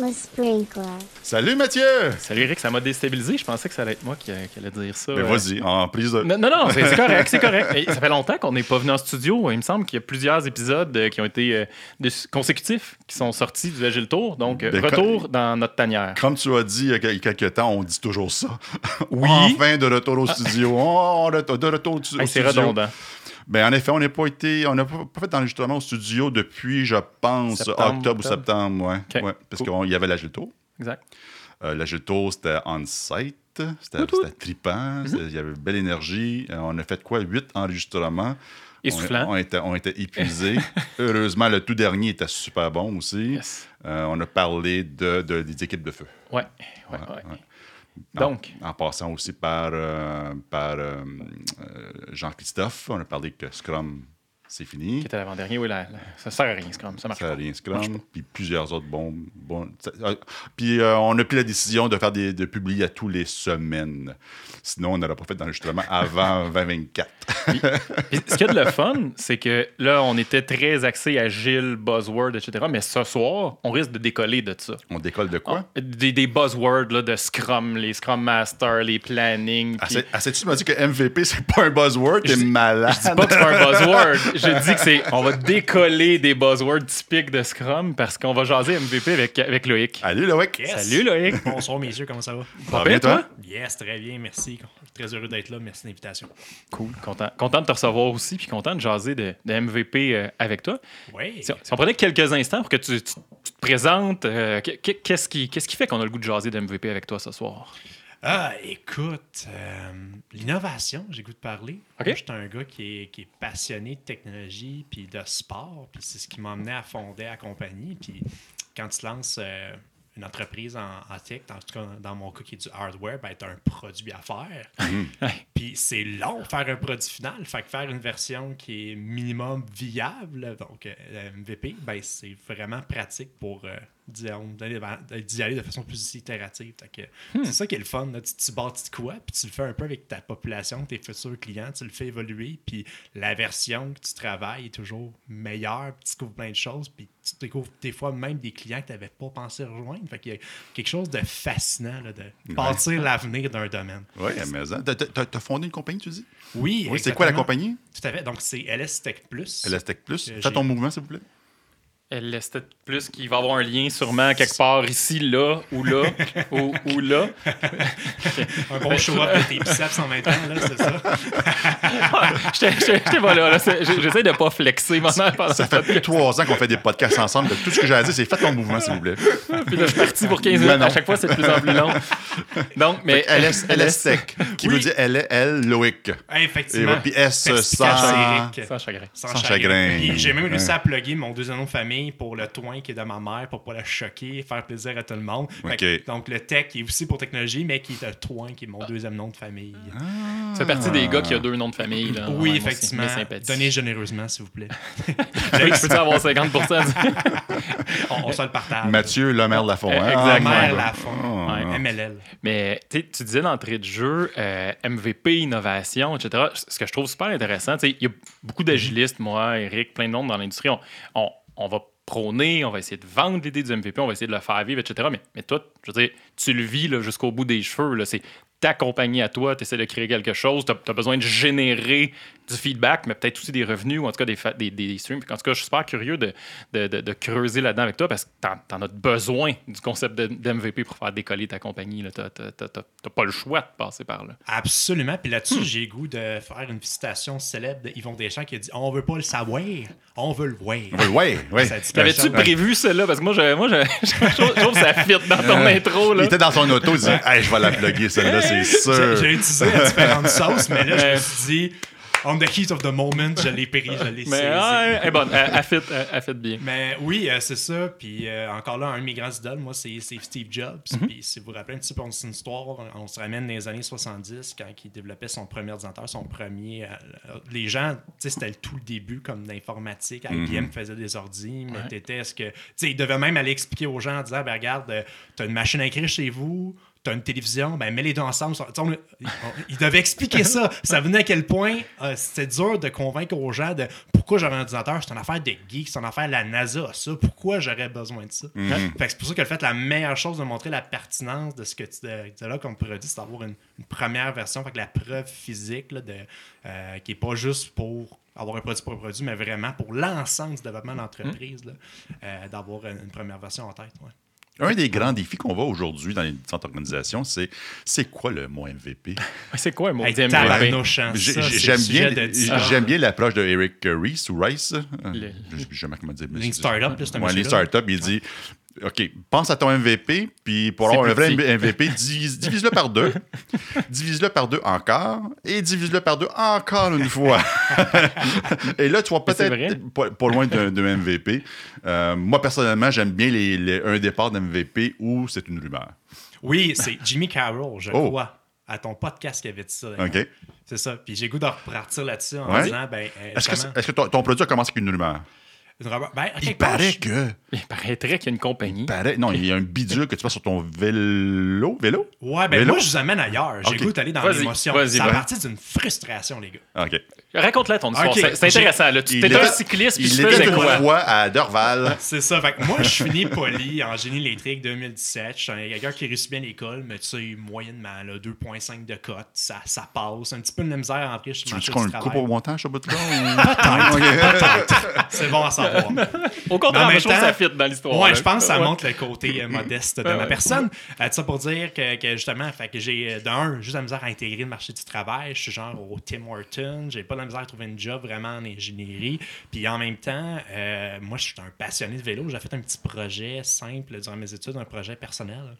Le sprinkler. Salut Mathieu! Salut Eric, ça m'a déstabilisé. Je pensais que ça allait être moi qui, qui allait dire ça. Ben Euh, vas-y, en prise de. Non, non, non, c'est c'est correct, c'est correct. Et ça fait longtemps qu'on n'est pas venu en studio. Il me semble qu'il y a plusieurs épisodes euh, qui ont été euh, de- consécutifs qui sont sortis du Agile Tour. Donc, euh, Ben, retour dans notre tanière. Comme tu as dit il y a quel- quelques temps, on dit toujours ça. Oui. enfin de retour au studio. Oh, de, de retour au, au Hey, c'est studio. redondant. Ben, en effet, on n'a pas été. On n'a pas, pas fait d'enregistrement au studio depuis, je pense, Septembre, octobre ou septembre. Ouais, parce cool. qu'il y avait Tour. Exact. Euh, c'était on-site. C'était trippant. c'était- Il y avait belle énergie. Euh, on a fait quoi? Huit enregistrements? Essoufflant. On, on était, on était épuisés. Heureusement, le tout dernier était super bon aussi. Yes. Euh, on a parlé de, de- des équipes de feu. Ouais, ouais, Ouais, ouais. ouais. Donc, En, en passant aussi par, euh, par euh, euh, Jean-Christophe, on a parlé que Scrum, c'est fini. qui était l'avant-dernier, oui, la- la- ça sert à rien, Scrum. Ça marche Ça a pas. rien Scrum, puis plusieurs autres bons. bons ça- euh, puis euh, on a pris la décision de faire des, de publier à tous les semaines. Sinon, on n'aurait pas fait d'enregistrement avant 2024. Puis, ce qu'il y a de le fun, c'est que là, on était très axé agile, buzzword, etc. Mais ce soir, on risque de décoller de ça. On décolle de quoi? Des, des buzzwords là, de Scrum, les Scrum Masters, les plannings. puis- Assez- Assez-tu m'as dit que MVP, c'est pas un buzzword? T'es malade. Je dis pas que c'est un buzzword. Je dis que c'est. On va décoller des buzzwords typiques de Scrum parce qu'on va jaser MVP avec, avec Loïc. Allez, Loïc. Yes. Salut Loïc. Bonsoir, messieurs, comment ça va? Ça va bien, toi? Yes, très bien, merci. Très heureux d'être là. Merci de l'invitation. Cool. Content, content de te recevoir aussi, puis content de jaser de, de MVP euh, avec toi. Oui. Si on, si on prenait quelques instants pour que tu, tu- tu te présentes, euh, qu'est- qu'est- qu'est-ce qui, qu'est-ce qui fait qu'on a le goût de jaser de MVP avec toi ce soir? Ah, écoute, euh, l'innovation, j'ai goût de parler. OK. Moi, Je suis un gars qui est, qui est passionné de technologie puis de sport. Puis c'est ce qui m'a amené à fonder la compagnie. Puis quand tu lances euh, une entreprise en, en tech, en tout cas dans mon cas qui est du hardware, ben, tu as un produit à faire. Puis c'est long faire un produit final. Fait que faire une version qui est minimum viable, donc euh, MVP, ben, c'est vraiment pratique pour d'y aller de façon plus itérative. Que C'est ça qui est le fun. là. Tu, tu bâtis de quoi, puis tu le fais un peu avec ta population, tes futurs clients, tu le fais évoluer, puis la version que tu travailles est toujours meilleure, puis tu découvres plein de choses, puis tu découvres des fois même des clients que tu n'avais pas pensé rejoindre. Fait qu'il y a quelque chose de fascinant là, de bâtir l'avenir d'un domaine. Oui, mais. T'as- T'as t'as fondé une compagnie, tu dis? Oui, Oui, c'est quoi la compagnie? Tout à fait. Donc, c'est LS Tech Plus. LSTech Plus. Euh, Fais ton mouvement, s'il vous plaît. Elle laisse peut-être plus qu'il va y avoir un lien sûrement quelque part ici, là, ou là, ou, ou là. Un bon show-up de tes biceps en même temps, là, c'est ça? J'étais pas là. J'essaie de pas flexer pendant, pendant Ça fait plus de trois ans qu'on fait des podcasts ensemble. Tout ce que j'ai à dire, c'est fais ton mouvement, s'il vous plaît. Puis là, je suis parti pour 15 Mais minutes. À chaque fois, c'est de plus en plus long. Donc, mais. LS, Tech, qui Oui. veut dire L, L, Loïc? Et effectivement. puis S, sans... Sans chagrin. Sans, chagrin. J'ai même réussi Ouais. à plugger mon deuxième nom de famille pour le toin qui est de ma mère, pour pas la choquer, faire plaisir à tout le monde. Que- donc le tech qui est aussi pour technologie, mais qui est le toin qui est mon deuxième nom de famille. Tu fais partie des gars qui a deux noms de famille. Là. oui, Ouais, effectivement. Donnez généreusement, s'il vous plaît. Loïc, peux-tu avoir 50 on, on se le partage. Mathieu Lemaire Lafont. hein? Exact. Ah, Mère my Lafont. God. Ouais. Ah. MLL. Mais tu sais, tu disais d'entrée de jeu, euh, MVP, innovation, etc. Ce que je trouve super intéressant, tu sais, il y a beaucoup d'agilistes, moi, Eric, plein de monde dans l'industrie. On, on, on va on va essayer de vendre l'idée du MVP, on va essayer de le faire vivre, etc. Mais, mais toi, je veux dire, tu le vis jusqu'au bout des cheveux. C'est ta compagnie à toi, tu essaies de créer quelque chose, tu as, besoin de générer du feedback, mais peut-être aussi des revenus ou en tout cas des, des, des streams. En tout cas, je suis super curieux de, de, de- de creuser là-dedans avec toi parce que tu en, as besoin du concept de- d'MVP pour faire décoller ta compagnie. Tu n'as pas le choix de passer par là. Absolument. Puis là-dessus, Hmm. j'ai le goût de faire une citation célèbre de Yvon Deschamps qui a dit On veut pas le savoir, on veut le voir. Oui, oui, dit T'avais-tu prévu celle-là? Parce que moi, je, moi je, je, trouve- que ça fit dans ton intro. Il était dans son auto, il disait Hey, je vais la plugger, celle-là, c'est sûr. j'ai utilisé à différentes sauces, mais là, je me suis dit, on the heat of the moment, je l'ai pris, je l'ai Mais elle est bonne. Elle, fit, elle, fit bien. Mais oui, euh, c'est ça. Puis euh, encore là, un de mes grands idoles, moi, c'est Steve Jobs. Mhm. Puis si vous vous rappelez un petit peu, c'est une histoire, on, on se ramène dans les années 70, quand il développait son premier ordinateur, son premier. euh, les gens, tu sais, c'était le tout le début, comme d'informatique. IBM faisait des ordis, mais Ouais. t'étais ce que. Tu sais, il devait même aller expliquer aux gens en disant, ben regarde, t'as une machine à écrire chez vous, T'as une télévision, ben mets les deux ensemble. On- on- Ils devaient expliquer ça. Ça venait à quel point euh, c'était dur de convaincre aux gens de pourquoi j'aurais un ordinateur. C'est une affaire de geek, c'est une affaire de la NASA, ça. Pourquoi j'aurais besoin de ça? Mhm. Fait c'est pour ça que le fait la meilleure chose de montrer la pertinence de ce que tu as là comme produit, c'est d'avoir une, une première version. Fait que la preuve physique là, de, euh, qui est pas juste pour avoir un produit pour un produit, mais vraiment pour l'ensemble du développement de l'entreprise, là, euh, d'avoir une, une première version en tête. ouais. Un des grands défis qu'on voit aujourd'hui dans les différentes organisations, c'est c'est quoi le mot MVP? C'est quoi un mot Hey, MVP? hein, J'aime bien, j'aime bien l'approche de Eric Rees ou Rice. euh, Le- Je je sais jamais comment dire. Ouais, Lean monsieur-là. Startup, il dit OK, pense à ton MVP, puis pour avoir un vrai petit. MVP, divise- divise-le par deux, divise-le par deux encore, et divise-le par deux encore une fois. et là, tu vas peut-être pas, pas loin d'un MVP. Euh, moi, personnellement, j'aime bien les, les- un départ d'MVP où c'est une rumeur. Oui, c'est Jimmy Carroll, je Oh. crois, à ton podcast qui avait dit ça. OK? C'est ça. Puis j'ai goût de repartir là-dessus en Ouais. disant, ben, euh, Est-ce que, ton produit a commencé avec une rumeur? Une ben, Il paraît je- que. Il paraîtrait qu'il y a une compagnie. paraît- non, il y a un bidule que tu passes sur ton vélo. Vélo? Ouais, ben Vélo? moi, je vous amène ailleurs. J'ai Ok. le goût d'aller dans l'émotion. à vas-y. partir d'une frustration, les gars. OK. Raconte-la ton histoire. C'est- intéressant. Là. Tu étais un cycliste puis Il tu faisais une quoi? fois à Dorval. C'est ça. Fait que moi, je suis fini poli en génie électrique 2017. Je suis un quelqu'un qui réussit bien l'école, mais tu sais, moyennement, là, 2,5 de cote. Ça, ça passe. Un petit peu de la misère à entrer sur Tu marché qu'on le coupe au montage, ce bout-là? C'est bon à savoir. platform Au contraire, Mais je trouve ça fit dans l'histoire. Ouais, je pense que ça montre le côté euh, modeste de ma personne. Euh, tout ça pour dire que, justement, fait que j'ai euh, d'un, juste la misère à intégrer le marché du travail. Je suis genre au Tim Horton. J'ai pas de la misère à trouver une job vraiment en ingénierie. Puis en même temps, moi, je suis un passionné de vélo. J'ai fait un petit projet simple durant mes études, un projet personnel.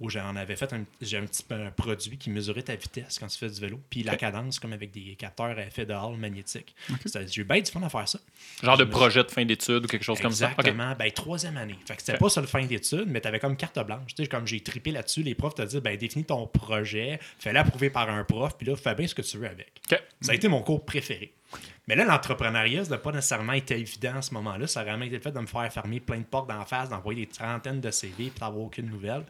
Où j'en avais fait un, j'ai un petit un produit qui mesurait ta vitesse quand tu fais du vélo, puis la cadence, comme avec des capteurs à effet de hall magnétique. J'ai eu bien du fun à faire ça. Genre de Je projet de fin d'études ou quelque chose comme ça. Exactement. Ben, troisième année. Fait que c'était pas sur le fin d'études, mais t'avais comme carte blanche. Tu sais, comme j'ai trippé là-dessus, les profs te disent, ben, définis ton projet, fais-le approuver par un prof, puis là, fais bien ce que tu veux avec. Ça a été mon cours préféré. Mais là, l'entrepreneuriat, ça n'a pas nécessairement été évident à ce moment-là. Ça a vraiment été le fait de me faire fermer plein de portes d'en face, d'envoyer des trentaines de CV puis d'avoir aucune nouvelle.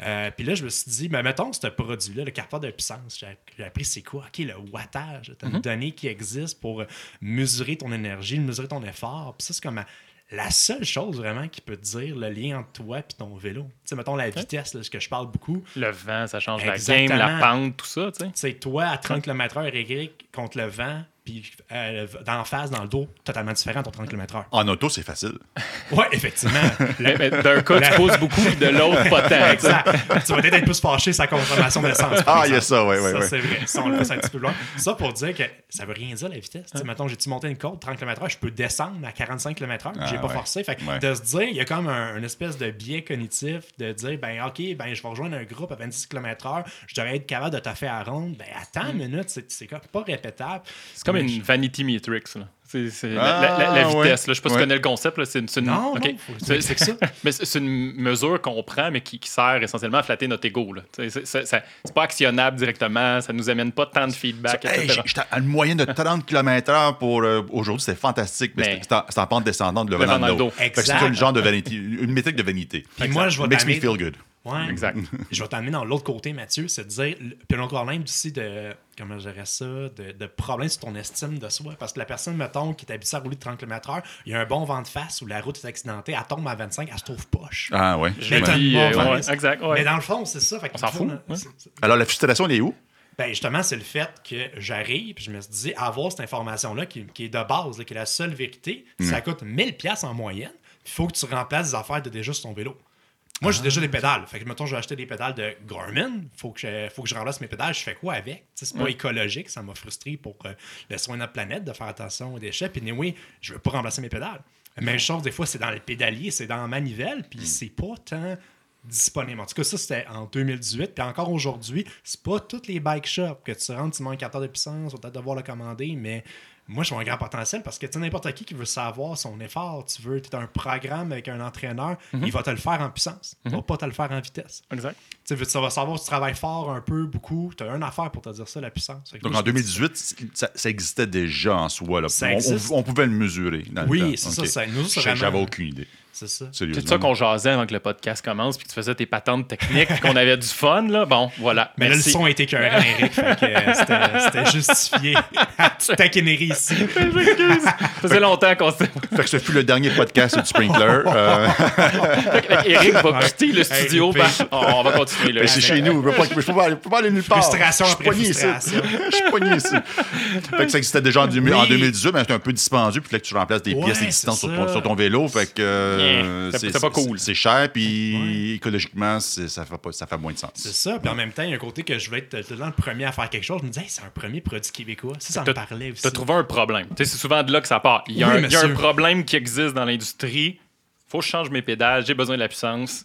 Euh, puis là, je me suis dit, ben, mettons ce produit-là, le capteur de puissance, j'ai appris c'est quoi? OK, le wattage. Tu une donnée qui existe pour mesurer ton énergie, mesurer ton effort. Puis ça, c'est comme... la seule chose vraiment qui peut te dire le lien entre toi et ton vélo. Tu sais, mettons la vitesse, là, ce que je parle beaucoup. Le vent, ça change Exactement. la game, la pente, tout ça, tu sais. C'est toi à 30 km/h, contre le vent, puis euh, d'en face, dans le dos, totalement différent ton 30 km/h. En auto, c'est facile. Ouais, effectivement. Mais- mais D'un cas, tu poses beaucoup, puis de l'autre, pas tant. tu sais. exact. tu vas peut-être être plus fâché sa consommation d'essence. Ah, il y a ça, ouais, ouais, Ça, ouais. c'est vrai. Ça, on le pousse un petit peu loin. Ça pour dire que ça veut rien dire la vitesse. Tu sais, Mettons, j'ai-tu monté une côte 30 km/h, je peux descendre à 45 km/h, Ah, j'ai pas ouais. forcé. Fait que Ouais. de se dire, il y a comme un, une espèce de biais cognitif de dire, ben OK, ben je vais rejoindre un groupe à 26 km/h, je devrais être capable de faire à ronde. Ben attends une minute, c'est pas répétable. Mm. C'est comme Une vanity matrix. là. C'est c'est la, Ah, la- la- la ouais. vitesse. Là. Je sais pas si tu connais le concept. là. C'est une, c'est une- Non, C'est- c'est c'est ça. Mais c'est c'est une mesure qu'on prend, mais qui, qui sert essentiellement à flatter notre ego. C'est c'est- c'est- c'est pas actionnable directement. Ça nous amène pas tant de feedback, Hey, j'ai- J'étais à une moyenne de 30 km/h pour euh, aujourd'hui, c'était fantastique. Mais Mais- c'était- c'était en- pente descendante, le Le le C'est Exact. une genre de vanité, une métrique de vanité. Puis moi, je vais Makes me feel good. Ouais. Exact. Je vais t'amener dans l'autre côté, Mathieu, c'est de dire, puis encore même aussi de, comment je dirais ça, de, de problèmes sur ton estime de soi. Parce que la personne, mettons, qui est habituée à rouler de 30 km/h, il y a un bon vent de face ou la route est accidentée, elle tombe à 25, elle se trouve poche. Ah ouais. Le euh, mauvaise- ouais, exact. ouais. Mais dans le fond, c'est ça. Fait On s'en fout. Alors la frustration, elle est où? Ben justement, c'est le fait que j'arrive, puis je me suis dit, avoir cette information-là qui, qui est de base, là, qui est la seule vérité, ça coûte 1000 pièces en moyenne. Il faut que tu remplaces des affaires de déjà sur ton vélo. Moi, j'ai déjà des pédales. Fait que, mettons, je vais acheter des pédales de Garmin. Faut que je, faut que je remplace mes pédales. Je fais quoi avec? Tu sais, C'est pas écologique. Ça m'a frustré pour euh, le soin de notre planète de faire attention aux déchets. Puis, oui, je veux pas remplacer mes pédales. Même chose, des fois, c'est dans le pédalier, c'est dans la manivelle. Puis, c'est pas tant disponible. En tout cas, ça, c'était en 2018. Puis encore aujourd'hui, c'est pas toutes les bike shops que tu rentres, tu manques un capteur de puissance, on va peut-être devoir le commander, mais moi, je vois un grand potentiel parce que tu sais, n'importe qui qui veut savoir son effort, tu veux, tu as un programme avec un entraîneur, il va te le faire en puissance. Il va pas te le faire en vitesse. Exact. Tu vas savoir si tu travailles fort un peu, beaucoup, tu as une affaire pour te dire ça, la puissance. Donc moi, en je me dis- 2018, ça, ça existait déjà en soi. Là. Ça On- on, existe. on pouvait le mesurer. dans le Oui, c'est Ok. ça, ça- nous, J'avais vraiment- aucune idée. C'est ça. C'est ça qu'on jasait avant que le podcast commence, puis que tu faisais tes patentes techniques, puis qu'on avait du fun, là. Bon, voilà. Mais là, le son a été écœurant, Eric. fait que euh, c'était- justifié. Taquinerie ici. Ça faisait longtemps qu'on s'était. Fait que ce fut le dernier podcast du Sprinkler. Euh, Fait que Eric va quitter le studio. Hey, ben, on on va continuer là. ben, c'est chez nous. Je je peux pas aller, je peux pas aller nulle part. Frustration Je suis après pogné ici. frustration. Je suis pogné ici. Fait que ça existait déjà en, 2000 en Oui. 2018, mais c'était un peu dispendieux. Puis là, que tu remplaces des Ouais, pièces existantes sur ton, ça. sur ton vélo. Fait que euh, Yeah. C'est- pas cool. C'est cher, puis écologiquement, ça fait, pas, ça fait moins de sens. C'est ça. Puis en même temps, il y a un côté que je voulais être le premier à faire quelque chose. Je me disais, Hey, c'est un premier produit québécois. Ça, ça me parlait aussi. Tu as trouvé un problème. C'est souvent de là que ça part. Il y a, Oui, un, il y a un monsieur. problème qui existe dans l'industrie. faut que je change mes pédales. J'ai besoin de la puissance.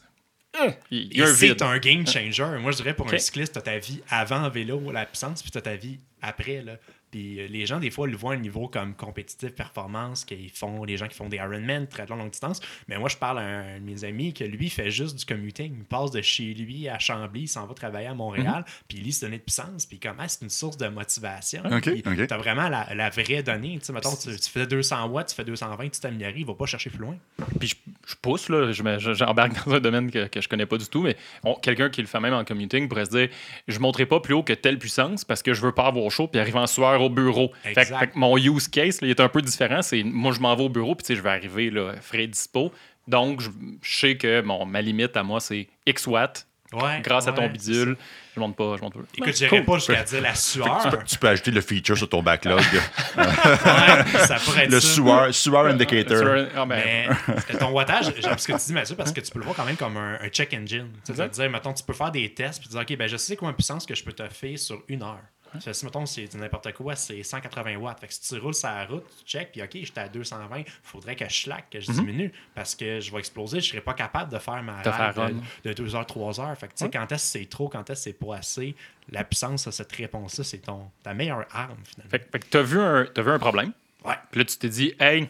Vide. c'est un game changer. Moi, je dirais pour un cycliste, tu as ta vie avant vélo, la puissance, puis tu as ta vie après. Là. Puis euh, les gens, des fois, le voient à un niveau comme compétitif, performance, qu'ils font, les gens qui font des Ironman, très longue distance. Mais moi, je parle à un de mes amis que lui, il fait juste du commuting. Il passe de chez lui à Chambly, il s'en va travailler à Montréal, puis il lit se donner de puissance, puis comme, ah, c'est une source de motivation. Ok, Puis ok. T'as vraiment la, la vraie donnée. Tu sais, mettons, tu, tu fais 200 watts, tu fais 220, tu t'améliores, il va pas chercher plus loin. Puis je, je pousse, là, je me- je- j'embarque dans un domaine que, que je connais pas du tout, mais quelqu'un qui le fait même en commuting pourrait se dire je ne monterai pas plus haut que telle puissance parce que je veux pas avoir chaud puis arriver en sueur au bureau. Fait, que mon use case, là, il est un peu différent. C'est moi, je m'en vais au bureau puis tu sais, je vais arriver là, frais dispo. Donc, je, je sais que mon, ma limite à moi, c'est X watts. Ouais, Grâce à ton bidule, je monte pas. Je monte pas. Écoute, j'irais cool. pas jusqu'à dire la sueur. Tu peux ajouter le feature sur ton backlog. Ouais, ça pourrait être le ça. sueur, sueur indicator. Ah, ben, Mais euh, ton wattage, j'aime ce que tu dis, Mathieu, parce que tu peux le voir quand même comme un, un check engine. Tu sais, ça veut dire, mettons, tu peux faire des tests puis dire, OK, ben, je sais quoi ma puissance que je peux te faire sur une heure. Si, mettons, c'est n'importe quoi, c'est 180 watts. Fait que si tu roules sur la route, tu check, puis OK, j'étais à 220, il faudrait que je slack, que je diminue, parce que je vais exploser, je serais pas capable de faire ma De ride de, run. de 2 heures, 3 heures. Fait que, tu sais, quand est-ce que c'est trop, quand est-ce que c'est pas assez, la puissance de cette réponse-là, c'est ton, ta meilleure arme, finalement. Fait, fait que tu as vu, un- t'as vu un problème? Ouais. Puis là, tu t'es dit, hey,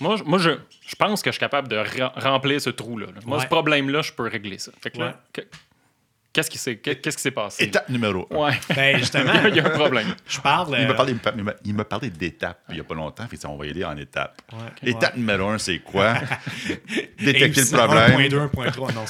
moi, je- moi je, je pense que je suis capable de remplir ce trou-là. là. Moi, Ouais. ce problème-là, je peux régler ça. Fait que là, Ouais. que- qu'est-ce qui s'est qu'est- qu'est-ce qui s'est passé? Étape numéro un. Ouais. Ben, justement, Il y a un problème. je parle. Il m'a euh, parlé, il m'a- il m'a parlé d'étapes il n'y a pas longtemps. Fait que ça, on va y aller en étapes. Ouais. Étape numéro un, c'est quoi? Détecter le problème. 1.2, 1.3, non,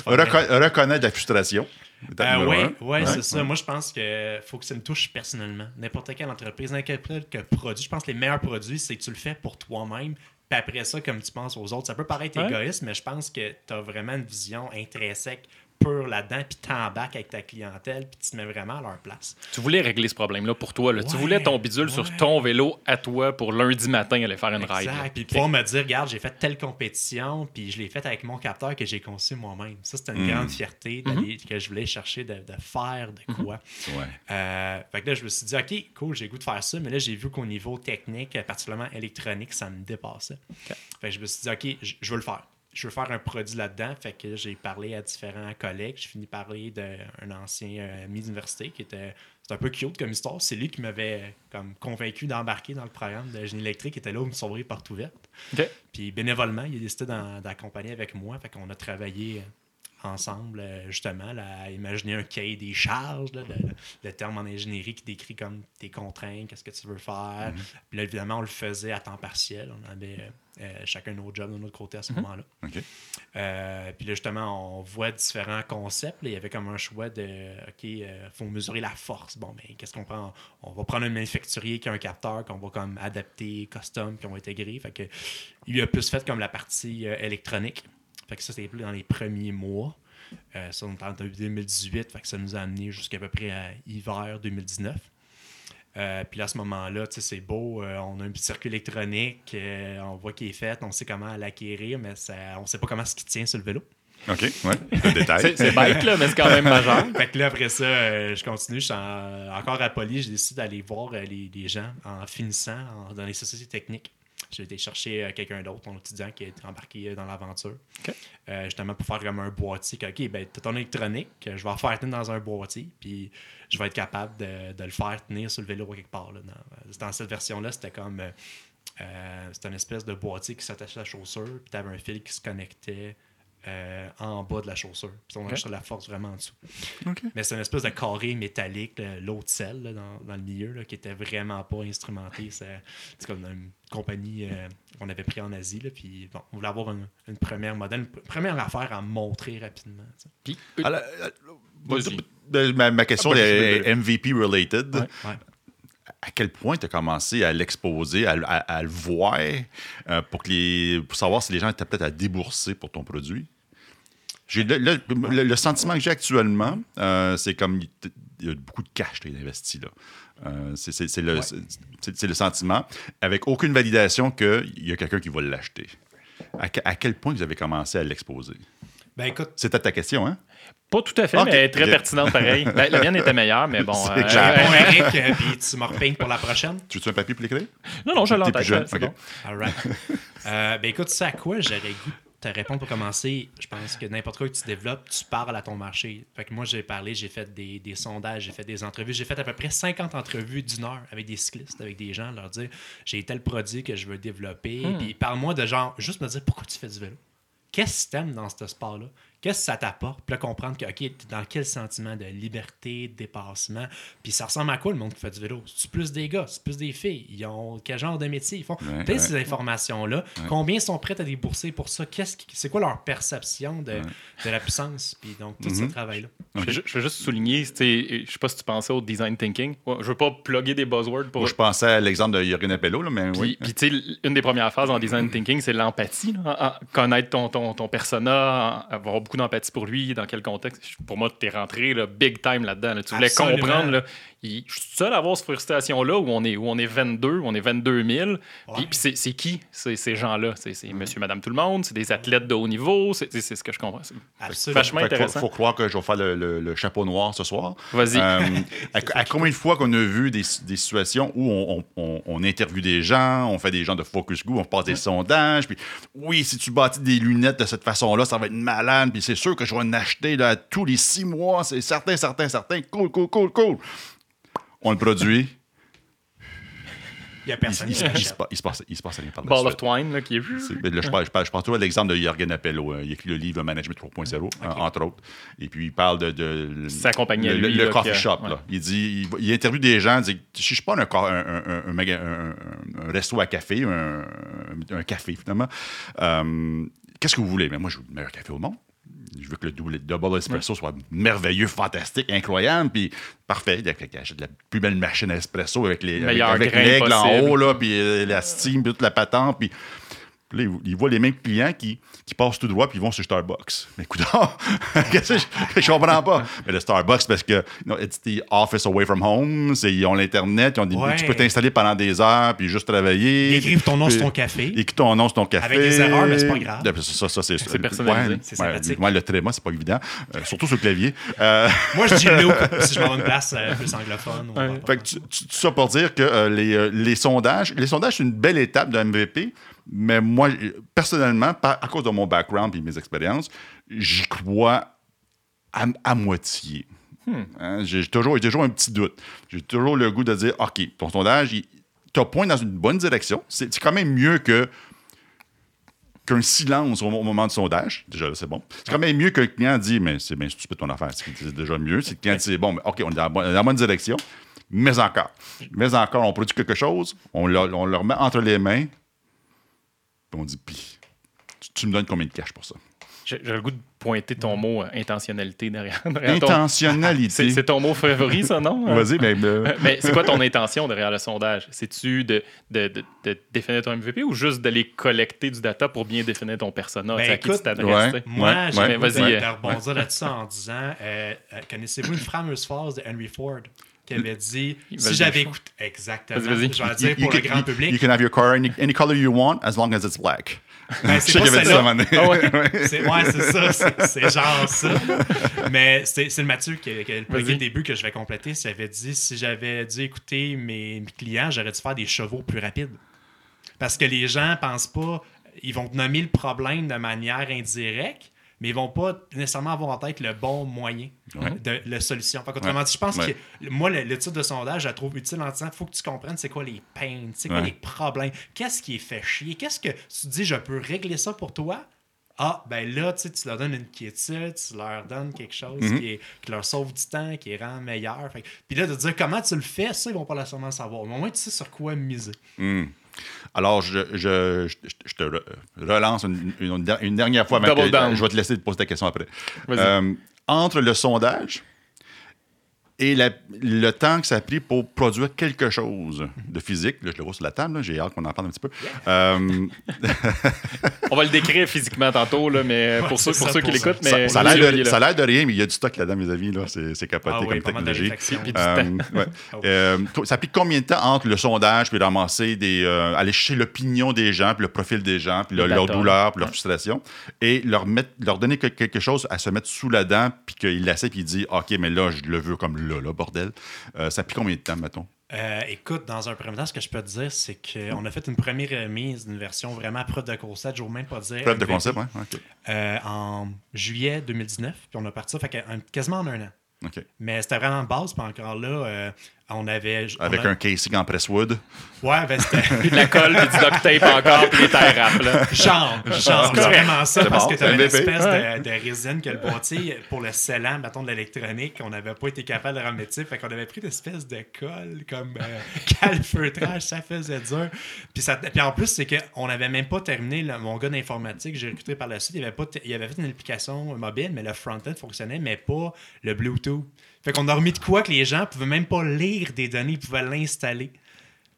reconnaître la frustration. Étape Euh, numéro oui, un. ouais, c'est ça. Moi, je pense qu'il faut que ça me touche personnellement. N'importe quelle entreprise, n'importe quel produit. Je pense que les meilleurs produits, c'est que tu le fais pour toi-même. Puis après ça, comme tu penses aux autres, ça peut paraître Ouais. égoïste, mais je pense que tu as vraiment une vision intrinsèque là-dedans, puis t'embarques avec ta clientèle, puis tu te mets vraiment à leur place. Tu voulais régler ce problème-là pour toi. là. Tu voulais ton bidule sur ton vélo à toi pour lundi matin aller faire une ride. Exact. Puis pouvoir me dire, regarde, j'ai fait telle compétition, puis je l'ai faite avec mon capteur que j'ai conçu moi-même. Ça, c'était une grande fierté d'aller- que je voulais chercher de, de faire de quoi. Ouais. Euh, fait que là, je me suis dit, OK, cool, j'ai goût de faire ça, mais là, j'ai vu qu'au niveau technique, euh, particulièrement électronique, ça me dépassait. Fait que je me suis dit, OK, je veux le faire. Je veux faire un produit là-dedans. Fait que j'ai parlé à différents collègues. J'ai fini par parler d'un ancien euh, ami d'université qui était. C'est un peu cute comme histoire. C'est lui qui m'avait comme convaincu d'embarquer dans le programme de génie électrique. Il était là où me sauver porte ouverte. Puis bénévolement, il a décidé d'accompagner avec moi. Fait qu'on a travaillé euh, ensemble, euh, justement, là, à imaginer un cahier des charges, là, le, le terme en ingénierie qui décrit comme tes contraintes, qu'est-ce que tu veux faire. Puis là, évidemment, on le faisait à temps partiel. On avait euh, chacun notre job de notre côté à ce moment-là. OK. Euh, puis là, justement, on voit différents concepts. là. Il y avait comme un choix de OK, il faut mesurer la force. Bon, mais qu'est-ce qu'on prend? On va prendre un manufacturier qui a un capteur qu'on va comme adapter, custom, puis on va intégrer. Fait que il a plus fait comme la partie euh, électronique. Fait que ça, c'était plus dans les premiers mois. Euh, ça, on est en 2018. Fait que ça nous a amené jusqu'à peu près à hiver 2019. Euh, puis là, à ce moment-là, tu sais, c'est beau. euh, on a un petit circuit électronique. euh, on voit qu'il est fait. On sait comment l'acquérir, mais ça, on sait pas comment ce qui tient sur le vélo. OK, ouais. Le détail. C'est bête, là, mais c'est quand même majeur. Fait que là, après ça, euh, je continue. Je suis en- encore à Poly. J'ai décidé d'aller voir euh, les, les gens en finissant en- dans les sociétés techniques. J'ai été chercher euh, quelqu'un d'autre, mon étudiant qui a été embarqué euh, dans l'aventure. Euh, justement pour faire comme un boîtier. que, OK, ben, t'as ton électronique, que je vais en faire tenir dans un boîtier, puis je vais être capable de, de le faire tenir sur le vélo quelque part. Là, dans, dans cette version-là, c'était comme. euh, c'était une espèce de boîtier qui s'attachait à la chaussure, puis tu avais un fil qui se connectait euh, en bas de la chaussure. Puis on enregistre la force vraiment en dessous. Mais c'est une espèce de carré métallique, l'autre selle là, dans, dans le milieu, là, qui était vraiment pas instrumenté. C'est comme une compagnie euh, qu'on avait pris en Asie. Là, puis bon, on voulait avoir une, une première modèle, une première affaire à montrer rapidement. Puis, ma, ma question Ah, ben, est MVP related. Ouais. Ouais. À quel point tu as commencé à l'exposer, à, à- à le voir, euh, pour, que les, pour savoir si les gens étaient peut-être à débourser pour ton produit? Le, le- le- le sentiment que j'ai actuellement, euh, c'est comme il y a beaucoup de cash qui est investi là. Euh, c'est le, Ouais. sentiment, avec aucune validation qu'il y a quelqu'un qui va l'acheter. À, que- à quel point vous avez commencé à l'exposer? Ben écoute, C'était ta question, hein? Pas tout à fait, mais très pertinente pareil. Ben, la mienne était meilleure, mais bon. C'est euh, bon, Eric, euh, puis tu m'en repeignes pour la prochaine? Tu veux-tu un papier pour l'écrire? non, non, je l'entends. plus jeune, c'est ok. bon. All right. Euh, ben écoute, c'est à quoi j'aurais goût de te répondre pour commencer? Je pense que n'importe quoi que tu développes, tu parles à ton marché. Fait que moi, j'ai parlé, j'ai fait des, des sondages, j'ai fait des entrevues. J'ai fait à peu près 50 entrevues d'une heure avec des cyclistes, avec des gens, leur dire j'ai tel produit que je veux développer. Hmm. Puis parle-moi de genre, juste me dire pourquoi tu fais du vélo. Qu'est-ce que t'aimes dans ce sport-là? Qu'est-ce que ça t'apporte? Puis là, comprendre que, OK, t'es dans quel sentiment de liberté, de dépassement? Puis ça ressemble à quoi le monde qui fait du vélo? C'est plus des gars, c'est plus des filles? Ils ont quel genre de métier ils font? Ouais, ces informations-là. Combien sont prêts à débourser pour ça? Qu'est-ce qui- c'est quoi leur perception de, de la puissance? Puis donc, tout ce Mhm. travail-là. Je vais juste souligner, tu sais, je sais pas si tu pensais au design thinking. Ouais, Je veux pas plugger des buzzwords pour. Moi, je pensais à l'exemple de Jürgen Appello, là, mais Puis, oui. puis, tu sais, une des premières phases en design thinking, c'est l'empathie. Connaître ton, ton, ton persona, avoir beaucoup d'empathie pour lui, dans quel contexte. Pour moi, tu es rentré là, big time là-dedans. là. Tu voulais Absolument. comprendre. Là, il- je suis seul à avoir cette frustration-là où on est, où on est 22, où on est 22 000. Puis, Ouais. puis c'est, c'est qui ces, gens-là? C'est, c'est monsieur, madame, tout le monde? C'est des athlètes de haut niveau? C'est, ce que je comprends. C'est Absolument. vachement Fait intéressant. faut, faut croire que je vais faire le, le- le chapeau noir ce soir. Vas-y. Euh, à, à combien de fois qu'on a vu des, des situations où on, on- on- on interviewe des gens, on fait des gens de focus group, on passe des sondages, puis oui, si tu bâtis des lunettes de cette façon-là, ça va être malade, puis c'est sûr que je vais en acheter là, tous les six mois, c'est certain, certain, certain, cool, cool, cool, cool. On le produit, Il n'y a personne il- qui il se il passe, il se passe rien par Ball of. Twine, là, qui est. C'est- ben, je, parle toujours de l'exemple de Jürgen Appello. euh, il écrit le livre Management 3.0, euh, entre autres. Et puis, il parle de. de Sa compagnie à le, lui, le là, coffee a- shop. ouais. là. Il dit il, il interviewe des gens. Il dit Si je pas un, co- un, un, un, un maga- un- un- un resto à café, un, un café, finalement, euh, qu'est-ce que vous voulez Mais moi, je veux le meilleur café au monde. Je veux que le double, double espresso soit merveilleux, fantastique, incroyable, puis parfait. Il achète la plus belle machine à espresso avec les avec, l'aigle en haut, là, puis euh, la steam, puis toute la patente, puis là, il- il voit les mêmes clients qui, qui passent tout droit puis ils vont sur Starbucks. Mais écoute, qu'est-ce que je, je comprends pas. Mais le Starbucks, parce que you know, it's the office away from home, c'est- ils ont l'Internet, ils ont des- Ouais. tu peux t'installer pendant des heures puis juste travailler. Ils écrivent ton nom Puis- sur ton café. Écris ton nom sur ton café. Avec des erreurs, mais c'est pas grave. Ouais, Ça, ça, c'est, C'est personnalisé. ouais, C'est sympathique. ouais, le tréma, c'est pas évident. Euh, surtout sur le clavier. Euh, Moi, je dis Luke si je m'en une place euh, plus anglophone. ou fait que tu, ça pour dire que euh, les, euh, les sondages, les sondages, c'est une belle étape de MVP, mais moi, personnellement, à cause de mon background et mes expériences, j'y crois à, à moitié. Hein, J'ai toujours, toujours un petit doute. J'ai toujours le goût de dire OK, ton sondage, te pointe dans une bonne direction. C'est quand même mieux que qu'un silence au, au moment du sondage. Déjà, c'est bon. C'est quand même mieux que le client dit, mais c'est bien stupide ton affaire. C'est déjà mieux. C'est le client dit, bon, mais OK, on est dans la bonne, dans la bonne direction, mais encore. Mais encore, on produit quelque chose, on, le- on le remet entre les mains, puis on dit, puis, tu, tu me donnes combien de cash pour ça? J'ai le goût de pointer ton mot euh, intentionnalité derrière. derrière ton- Intentionnalité. C'est ton mot favori, ça, non? Vas-y, mais. euh, Euh, Mais c'est quoi ton intention derrière le sondage? C'est-tu de, de, de- de définir ton MVP ou juste d'aller collecter du data pour bien définir ton persona? Ben, à qui tu écoute, t'adresses? ouais. Moi, Ouais, Vas-y, de euh, rebondir là-dessus en disant euh, euh, connaissez-vous une fameuse phrase de Henry Ford? Qui avait dit si j'avais écouté exactement je vais le dire you- pour le can- grand public You can have your car any, any color you want as long as it's black. Ben, c'est pas celle-là. Ah ouais. C'est, ouais, ça. C'est, genre ça. Mais c'est, le Mathieu qui, a- le début que je vais compléter. Ça avait dit si j'avais dû écouter mes, clients, j'aurais dû faire des chevaux plus rapides. Parce que les gens pensent pas. Ils vont nommer le problème de manière indirecte, mais ils vont pas nécessairement avoir en tête le bon moyen Ouais. de la solution. Fait Ouais. dit, je pense Ouais. que moi, le, le titre de sondage, je la trouve utile en disant faut que tu comprennes c'est quoi les pains, c'est quoi les problèmes, qu'est-ce qui est fait chier, qu'est-ce que tu dis je peux régler ça pour toi? Ah, ben là, tu sais, tu leur donnes une quiétude, tu leur donnes quelque chose Mhm. qui, est- qui leur sauve du temps, qui les rend que- Puis là, de dire comment tu le fais, ça, ils vont pas nécessairement savoir. Mais au moins, tu sais sur quoi miser. Hmm. Alors, je, je, je, je te re- relance une, une- une dernière fois. avant que- je vais te laisser te poser ta question après. Euh, entre le sondage et la- le temps que ça a pris pour produire quelque chose de physique, là, je le vois sur la table, j'ai hâte qu'on en parle un petit peu. Euh, On va le décrire physiquement tantôt, là, mais pour ceux, pour ça, ceux qui pour l'écoutent, ça, mais ça a l'air de, est là. ça a l'air de rien, mais il y a du stock là-dedans, mes amis. Là. C'est, c'est capoté Ah oui, comme technologie. Euh, ouais. Euh, toi, ça a pris combien de temps entre le sondage, puis ramasser des. euh, aller chercher l'opinion des gens, puis le profil des gens, puis le- leur douleur, puis leur frustration, et leur, mettre, leur donner que- quelque chose à se mettre sous la dent, puis qu'il l'essaie, puis il dit OK, mais là, je le veux comme là, là, bordel. Euh, ça a pris combien de temps, mettons? Euh, écoute, dans un premier temps, ce que je peux te dire, c'est qu'on a fait une première remise d'une version vraiment preuve de concept. Je ne même pas dire. Preuve de concept, hein OK. euh, en juillet 2019, puis on a parti ça fait quasiment en un an. Mais c'était vraiment base, puis encore là, on avait. on Avec a- un casing en presswood. Ouais, ben c'était. Puis de la colle, puis du duct tape encore, puis les tie wraps, là. Genre, vraiment ça, parce bon, que tu avais une espèce Ouais. de, de résine que le boîtier, pour le scellant, mettons, de l'électronique, on n'avait pas été capable de remettre ça. Fait qu'on avait pris une espèce de colle comme euh, calfeutrage, ça faisait dur. Puis, ça, puis en plus, c'est qu'on n'avait même pas terminé, mon gars d'informatique, j'ai recruté par la suite, il avait, pas, t- il avait fait une application mobile, mais le front-end fonctionnait, mais pas le Bluetooth. Fait qu'on a remis de quoi que les gens pouvaient même pas lire des données, ils pouvaient l'installer.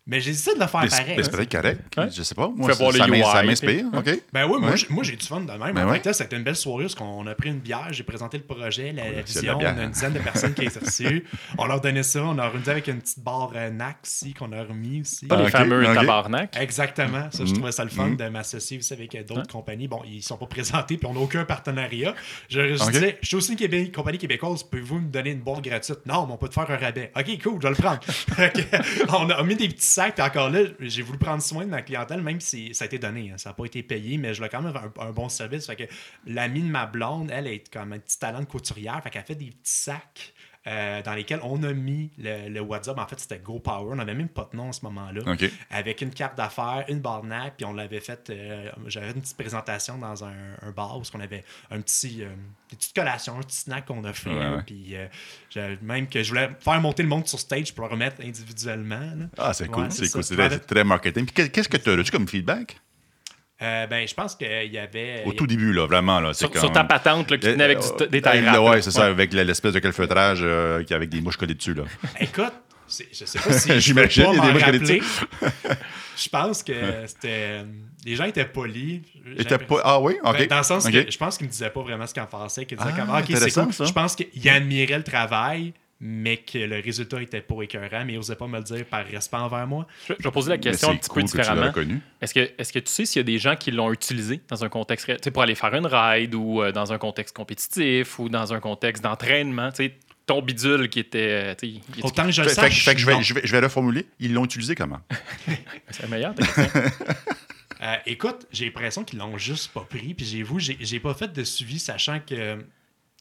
Mais j'ai décidé de le faire Mais pareil. mais c'est peut-être correct. Ouais. Je sais pas. Moi, ça, ça m'inspire. OK. Ben oui, moi, Ouais. j'ai- moi j'ai du fun de même. Ben en ouais. fait, là, c'était une belle soirée parce qu'on a pris une bière, j'ai présenté le projet, la, la vision, la on a une dizaine de personnes qui ont reçu. On leur donnait ça, on a remis avec une petite barre euh, NAC aussi qu'on a remis aussi. Pas Ah, les ok, fameux ok. tabarnak. Exactement. Ça, je Mhm. trouvais ça le fun Mhm. de m'associer aussi avec d'autres Ouais. compagnies. Bon, ils sont pas présentés puis on n'a aucun partenariat. Je, je disais, je suis aussi une Québé- compagnie québécoise, pouvez-vous me donner une boîte gratuite? Non, mais on peut te faire un rabais. Ok, cool, je vais le prendre. On a mis des petits sacs, puis encore là, j'ai voulu prendre soin de ma clientèle, même si ça a été donné. hein. Ça n'a pas été payé, mais je voulais quand même un, un bon service. Fait que l'amie de ma blonde, elle est comme un petit talent de couturière, fait qu'elle fait des petits sacs. Euh, dans lesquels on a mis le, le WhatsApp. En fait, c'était Go Power. On n'avait même pas de nom à ce moment-là avec une carte d'affaires, une barnaque, puis on l'avait fait. euh, J'avais une petite présentation dans un, un bar où on avait un petit, euh, des petites collations, un petit snack qu'on a fait. Ouais, ouais. Puis euh, même que je voulais faire monter le monde sur stage pour le remettre individuellement. là. Ah, c'est cool. Ouais, c'est cool. C'est très, marketing. Qu'est-ce que tu as reçu comme feedback? Euh, ben, je pense qu'il y avait. Au tout début, là, vraiment. Là, Sur, sur ta patente là, qui tenait avec du- des tie Euh. Ouais, c'est ça, avec le- l'espèce de calfeutrage euh, qui avec des mouches collées dessus. Là. Écoute, c'est- je sais pas si je J'imagine, il y a des gens qui rappeler. Je pense que c'était. Les gens étaient polis. L'impression- pas... Ah oui? OK. Ben, dans le sens OK. que je pense qu'il me disait pas vraiment ce qu'il en pensait. Qu'il disait Ah, comme, ah, ok, c'est cool. Je pense qu'il admirait le travail, mais que le résultat était pas écœurant, mais il osait pas me le dire par respect envers moi. Je, je vais poser la question un petit cool peu différemment. Est-ce que, est que tu sais s'il y a des gens qui l'ont utilisé dans un contexte réel, tu sais, pour aller faire une ride ou euh, dans un contexte compétitif ou dans un contexte d'entraînement? tu sais, Ton bidule qui était. euh, Autant que je le Fait, fait que- sache, fait que je, vais, je, vais, je vais reformuler. Ils l'ont utilisé comment? C'est meilleur. Euh, écoute, j'ai l'impression qu'ils l'ont juste pas pris. Puis j'ai vu, j'ai j'ai pas fait de suivi, sachant que.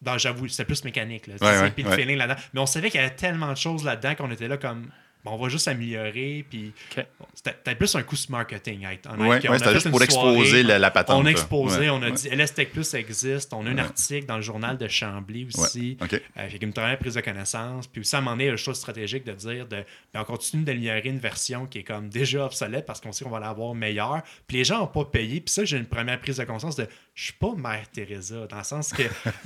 Non, j'avoue, c'était plus mécanique. Là, Ouais, C'est- ouais, puis le ouais. feeling là-dedans. Mais on savait qu'il y avait tellement de choses là-dedans qu'on était là comme. bon, on va juste améliorer. Puis bon, c'était c'était plus un coup marketing. Ouais, ouais, a c'était fait juste une pour exposer soirée, la, la patente. On a exposé, Ouais, on a ouais. dit LS Tech Plus existe. On a un Ouais. article dans le journal de Chambly aussi. OK. Euh, fait une première prise de connaissance. Puis aussi, à un moment donné, il y a une chose stratégique de dire de, ben, on continue d'améliorer une version qui est comme déjà obsolète parce qu'on sait qu'on va l'avoir meilleure. Puis les gens n'ont pas payé. Puis ça, j'ai une première prise de conscience de je suis pas Mère Teresa, dans le sens que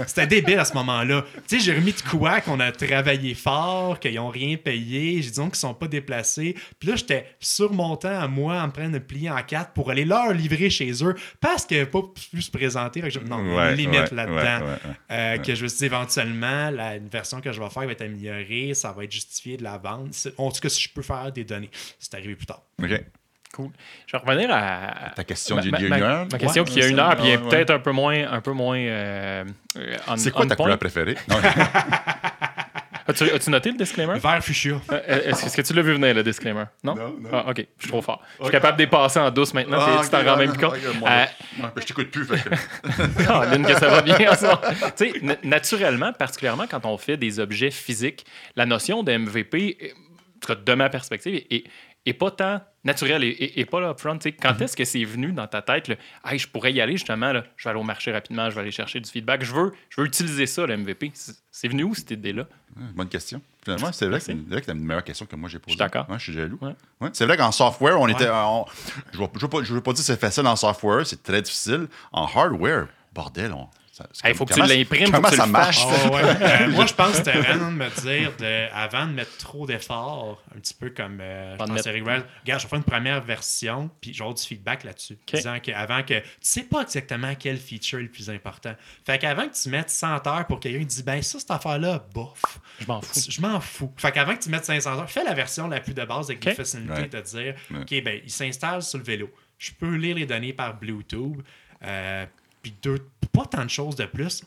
c'était débile à ce moment-là. Tu sais, j'ai remis de quoi qu'on a travaillé fort, qu'ils n'ont rien payé, j'ai dit qu'ils sont pas déplacés. Puis là, j'étais surmontant à moi en train de plier en quatre pour aller leur livrer chez eux parce qu'ils n'avaient pas pu se présenter. Fait que je- non, Ouais, limite ouais, là-dedans. ouais. Euh, que je me suis dit éventuellement, la une version que je vais faire va être améliorée, ça va être justifié de la vente. En tout cas, si je peux faire des données, c'est arrivé plus tard. OK. Cool. Je vais revenir à. Ta question ma, y ma- a une ma- heure? ma question Ouais, qui a une heure, puis est ouais, ouais. peut-être un peu moins. Un peu moins euh, euh, C'est quoi on ta point? couleur préférée? Non, As-tu, noté le disclaimer? Vert fuchsia. Euh, Est-ce, que tu l'as vu venir, le disclaimer? Non? Non, non. Ah, ok, je suis trop fort. Je suis capable de dépasser en douce maintenant, Ah, tu t'en rends même plus compte. Euh, non, je t'écoute plus. fait que- Caroline, que ça va bien. Tu sais, na- naturellement, particulièrement quand on fait des objets physiques, la notion de MVP, en tout cas de ma perspective, est, est pas tant naturel et, et- et pas là upfront. Quand est-ce que c'est venu dans ta tête, hey, je pourrais y aller justement, là, je vais aller au marché rapidement, je vais aller chercher du feedback, je veux, je veux utiliser ça, le MVP. C'est venu où cette idée-là? Bonne question. Finalement, c'est vrai vrai que c'est une meilleure question que moi j'ai posée. Je suis d'accord. Ouais, je suis jaloux. Ouais. Ouais. C'est vrai qu'en software, on était. on- je ne veux, veux pas dire que c'est facile en software, c'est très difficile. En hardware, bordel, on. Hey, comme- faut que tu l'imprimes, faut Comment que tu ça le marche? fasses. Ah ouais. Euh, moi, je pense que c'était vraiment de me dire, de, avant de mettre trop d'efforts, un petit peu comme euh, je mettre- Regarde, je vais faire une première version, puis je vais avoir du feedback là-dessus. Disant qu'avant que tu sais pas exactement quel feature est le plus important. Fait qu'avant que tu mettes 100 heures pour quelqu'un qui dit, ben ça, cette affaire-là, bof. Je m'en fous. Je m'en fous. Fait qu'avant que tu mettes 500 heures, fais la version la plus de base avec Ok. des facilités Ouais. de dire, Ouais. OK, ben, il s'installe sur le vélo. Je peux lire les données par Bluetooth. Euh, puis deux, pas tant de choses de plus.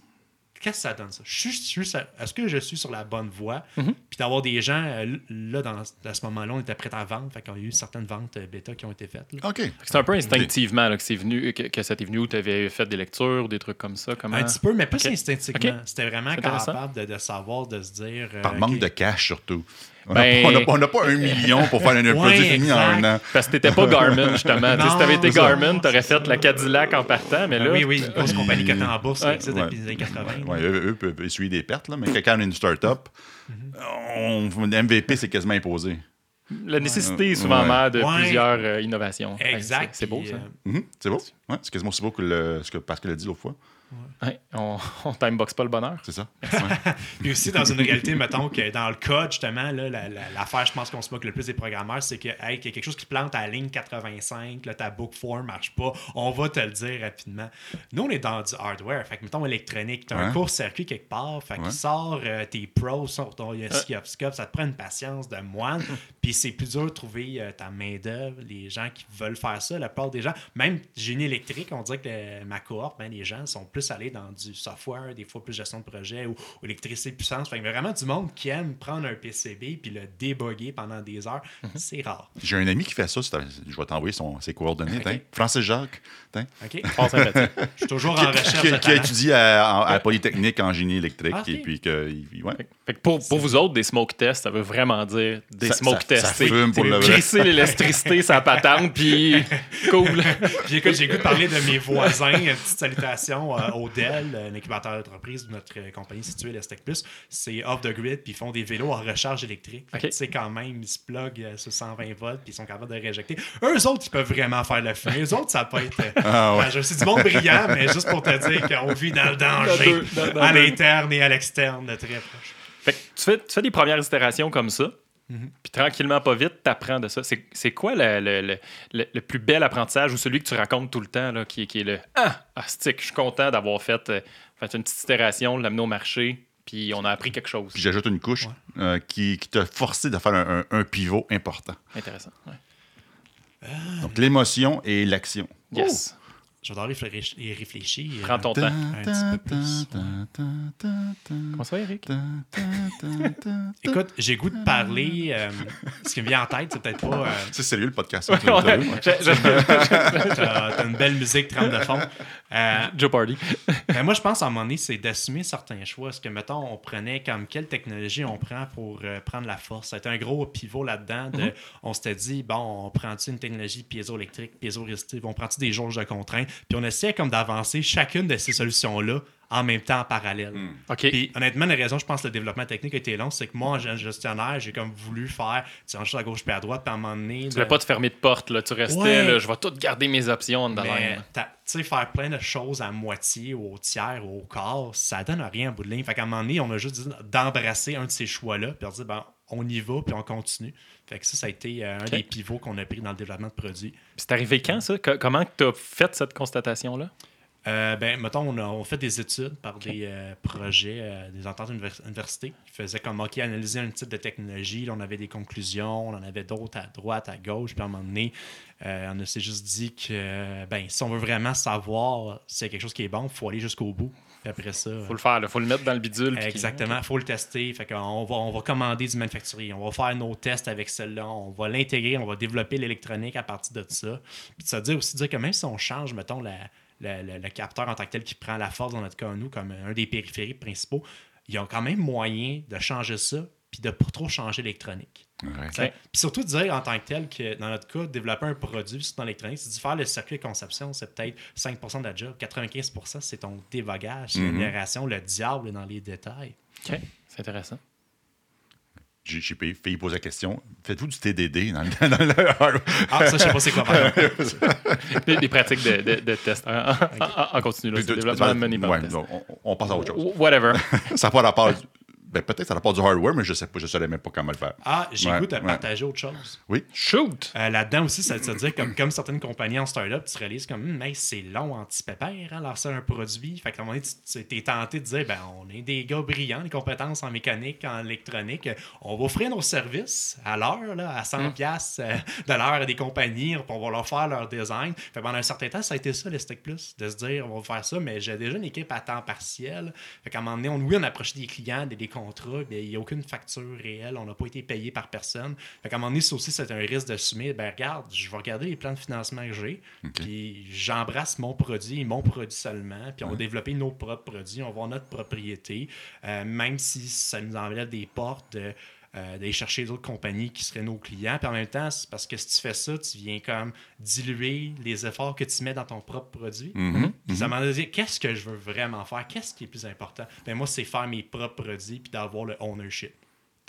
Qu'est-ce que ça donne, ça? Je suis- Est-ce que je suis sur la bonne voie? Mhm. Puis d'avoir des gens, euh, là, dans, à ce moment-là, on était prêts à vendre. Fait qu'on a eu certaines ventes euh, bêta qui ont été faites. là. OK. C'est un peu instinctivement là, que c'est venu, que, que ça t'est venu où tu avais fait des lectures, des trucs comme ça. Comment... Un petit peu, mais plus Ok. instinctivement. C'était vraiment capable de, de savoir, de se dire. euh, Par OK. manque de cash, surtout. On Ben- n'a pas, n'a pas un million pour faire un Ouais, produit fini en un an. Parce que t'étais pas Garmin, justement. Tu sais, si t'avais été Non, ça. Garmin, t'aurais fait la Cadillac en partant, mais Ah là. oui, oui, une grosse compagnie cotée en bourse, ça Ouais. existe depuis les années 80. Ouais, eux, eux peuvent essuyer des pertes, là, mais quand on est une start-up, MVP, c'est quasiment imposé. La nécessité est souvent Ouais. mère de Ouais. plusieurs euh, innovations. Exact. c'est beau, ça. euh, Mhm, c'est beau. Ouais, c'est quasiment aussi beau que le, ce que Pascal a dit l'autre fois. Ouais, on, on timebox pas le bonheur. C'est ça. Ouais. Puis aussi, dans une réalité, mettons que dans le code, justement, là, la- la- l'affaire, je pense qu'on se moque le plus des programmeurs, c'est que, hey, qu'il y a quelque chose qui plante à la ligne 85, là, ta book 4 marche pas, on va te le dire rapidement. Nous, on est dans du hardware. Fait que, mettons, électronique, tu as un court-circuit quelque part, fait Ouais. qu'il sort euh, tes pros sur ton oscilloscope, ça te prend une patience de moine, puis c'est plus dur de trouver euh, ta main-d'œuvre, les gens qui veulent faire ça, la plupart des gens, même génie électrique, on dirait que le- ma cohorte, ben, les gens sont plus allés dans du software, des fois plus gestion de projet ou, ou électricité puissance. Fait que vraiment du monde qui aime prendre un PCB puis le débugger pendant des heures, c'est rare. J'ai un ami qui fait ça. Je vais t'envoyer son- ses coordonnées. tiens. Francis Jacques. Je suis toujours en recherche Qui, de qui a étudié à, Polytechnique en génie électrique. Ah. Et puis que. ouais. Fait que pour, pour vous autres, des smoke tests, ça veut vraiment dire des Ça- smoke ça- tests. ça c'est- fume pour le vrai. Crisser l'électricité, ça patente, puis cool. Puis écoute, j'ai le goût de parler de mes voisins. Une petite salutation euh, au Dell, un incubateur d'entreprise de notre euh, compagnie située, l'Estec Plus. C'est off the grid, puis ils font des vélos en recharge électrique. Fait que, Ok. Tu sais, quand même, ils se pluguent euh, sur 120 volts, puis ils sont capables de réinjecter. Eux autres, ils peuvent vraiment faire le feu. Eux autres, ça peut être. euh, Ah ouais. enfin, je sais du monde brillant, mais juste pour te dire qu'on vit dans le danger, Dans deux- dans- dans à l'interne et à l'externe, de très proche. Fait que tu fais, tu fais des premières itérations comme ça, puis tranquillement, pas vite, tu apprends de ça. C'est c'est quoi le, le, le- le- le plus bel apprentissage ou celui que tu racontes tout le temps, là, qui, est- qui est le Ah, astic, je suis content d'avoir fait, euh, fait une petite itération, l'amener au marché, puis on a appris quelque chose. Puis j'ajoute une couche euh, qui, qui t'a forcé de faire un, un- un pivot important. Intéressant. ouais. Donc l'émotion et l'action. Yes. Je vais devoir réfléchir. y réfléchir. Prends ton temps. Un petit peu plus. Comment ça va, Eric? Écoute, j'ai goût de parler. euh, ce qui me vient en tête, c'est peut-être pas. euh, C'est sérieux le podcast. Ouais, ouais. Je- je- T'as t'as une belle musique trempe de fond. Euh, Joe Party. ben moi, je pense à un moment donné, c'est d'assumer certains choix. Est-ce que, mettons, on prenait comme quelle technologie on prend pour euh, prendre la force? Ça a été un gros pivot là-dedans. de- On s'était dit, bon, on prend-tu une technologie piézoélectrique, piézorésistive, on prend-tu des jauges de contraintes? Puis on essayait comme d'avancer chacune de ces solutions-là en même temps en parallèle. OK. Puis honnêtement, la raison, je pense que le développement technique a été long, c'est que moi, en gestionnaire, j'ai comme voulu faire, tu ranges à gauche puis à droite, puis à un moment donné. Tu de- voulais pas te fermer de porte, là. Tu restais, Ouais. là, je vais tout garder mes options dans tu sais, faire plein de choses à moitié ou au tiers ou au quart, ça donne rien à bout de ligne. Fait qu'à un moment donné, on a juste dit d'embrasser un de ces choix-là, puis de dire, ben, on y va, puis on continue. Fait que ça, ça a été euh, un des pivots qu'on a pris dans le développement de produits. Puis c'est arrivé quand, ça? Co- comment tu as fait cette constatation-là? Euh, ben, mettons, on a, on fait des études par des euh, projets, euh, des ententes univers- universités qui faisaient comme, OK, analyser un type de technologie. Là, on avait des conclusions, on en avait d'autres à droite, à gauche. Puis à un moment donné, on s'est juste dit que, ben, si on veut vraiment savoir si c'est quelque chose qui est bon, il faut aller jusqu'au bout. Puis après ça. Faut le faire, il faut le mettre dans le bidule. Exactement, il faut le tester. Fait qu'on va, on va commander du manufacturier, on va faire nos tests avec celle-là, on va l'intégrer, on va développer l'électronique à partir de ça. Puis ça veut dire aussi dire que même si on change, mettons, la, le capteur en tant que tel qui prend la force dans notre cas, nous, comme un des périphériques principaux, il y a quand même moyen de changer ça puis de pas trop changer l'électronique. Ça- Puis surtout de dire en tant que tel que dans notre cas, développer un produit dans l'électronique, c'est de faire le circuit de conception, c'est peut-être 5% de la job, 95 c'est ton dévagage, Mhm. l'itération, le diable dans les détails. OK. C'est intéressant. J'ai fait poser la question faites-vous du TDD dans, le- dans le. Ah, ça, je sais pas c'est quoi. Des, pratiques de, de, de test. En, en- en continu, là, développement par Ouais, le test. non, on, on passe à autre chose. Whatever. Ça n'a pas rapport. Ben, peut-être que ça n'a pas du hardware, mais je sais pas, je ne saurais même pas comment le faire. Ah, j'ai Ouais, goût de ouais. partager autre chose. Oui. Shoot! Euh, Là-dedans aussi, ça veut dire comme, comme certaines compagnies en startup, tu réalises comme mais c'est long anti-pépère, hein, lancer un produit. Fait qu'à un moment donné, tu es tenté de dire ben on est des gars brillants, des compétences en mécanique, en électronique. On va offrir nos services à l'heure, là, à 100$ piastres, euh, de l'heure à des compagnies, puis on va leur faire leur design. Fait que pendant un certain temps, ça a été ça, le Stick Plus, de se dire on va faire ça, mais j'ai déjà une équipe à temps partiel. Fait qu'à un moment donné, on, oui, on approchait des clients, des, des contrats, mais il n'y a aucune facture réelle, on n'a pas été payé par personne. Fait qu'à un moment donné, ça aussi, c'est un risque d'assumer. Ben, regarde, je vais regarder les plans de financement que j'ai, puis j'embrasse mon produit, mon produit seulement, puis on va développer nos propres produits, on va avoir notre propriété, euh, même si ça nous enlève des portes de. Euh, d'aller chercher d'autres compagnies qui seraient nos clients. Puis en même temps, c'est parce que si tu fais ça, tu viens comme diluer les efforts que tu mets dans ton propre produit. Mhm. Puis ça m'a dit, qu'est-ce que je veux vraiment faire? Qu'est-ce qui est plus important? Ben moi, c'est faire mes propres produits puis d'avoir le ownership.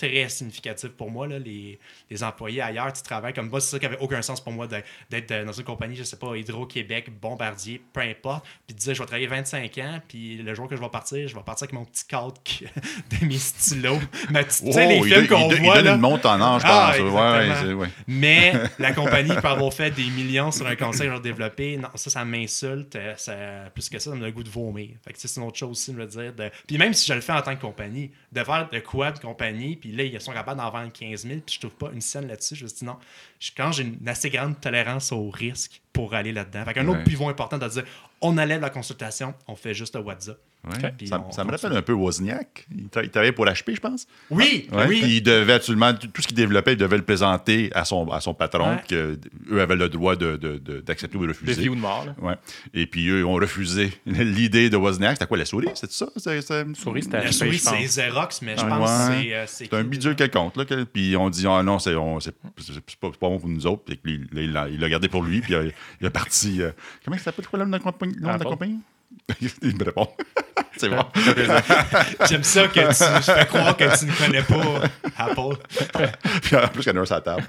Très significatif pour moi, là, les, les employés ailleurs, tu travailles comme moi, c'est ça qui avait aucun sens pour moi d'être dans une compagnie, je sais pas, Hydro-Québec, Bombardier, peu importe, puis de dire, je vais travailler 25 ans, puis le jour que je vais partir, je vais partir avec mon petit cadre qui- de mes stylos. Ma petite- tu sais, les il films qu'on il voit, donne là, une monte en âge, je Ah, pense. Ouais, ouais, exactement. c'est- ouais. mais la compagnie peut avoir fait des millions sur un conseil que j'ai développé. Non, ça, ça m'insulte. Ça, plus que ça, ça me donne le goût de vomir. Fait que c'est une autre chose aussi, de me dire. De... Puis même si je le fais en tant que compagnie, de faire de quoi de compagnie, puis là, ils sont capables d'en vendre 15 000, puis je trouve pas une scène là-dessus. Je me dis non. Je- Quand j'ai une assez grande tolérance au risque pour aller là-dedans. Fait qu'un autre pivot important de dire on enlève la consultation, on fait juste le WhatsApp. Ouais. Ça, me rappelle un peu Wozniak. Il, tra- il travaillait pour HP, je pense. Oui, Ouais, oui. Puis il devait absolument, tout ce qu'il développait, il devait le présenter à son, à son patron, Ouais. que eux avaient le droit de- de- de- d'accepter ou de De refuser. vie ou de mort. Là. Et puis eux ont refusé l'idée de Wozniak. C'était quoi, la souris? C'est ça? C'est, c'est- Souris, c'était La souris, c'est Xerox, mais je pense que Ouais. c'est. euh, c'est C'est un bidule quelconque. Là, que- puis on dit, ah non, c'est, pas, pas bon pour nous autres. Puis il, l'a, gardé pour lui. Puis il, est parti. euh, comment il s'appelle quoi, le nom de la compagnie? Le nom de la Apple. compagnie? il me répond. c'est bon. J'aime ça que tu je fais croire que tu ne connais pas Apple. Puis en plus, il y en a un sur la table.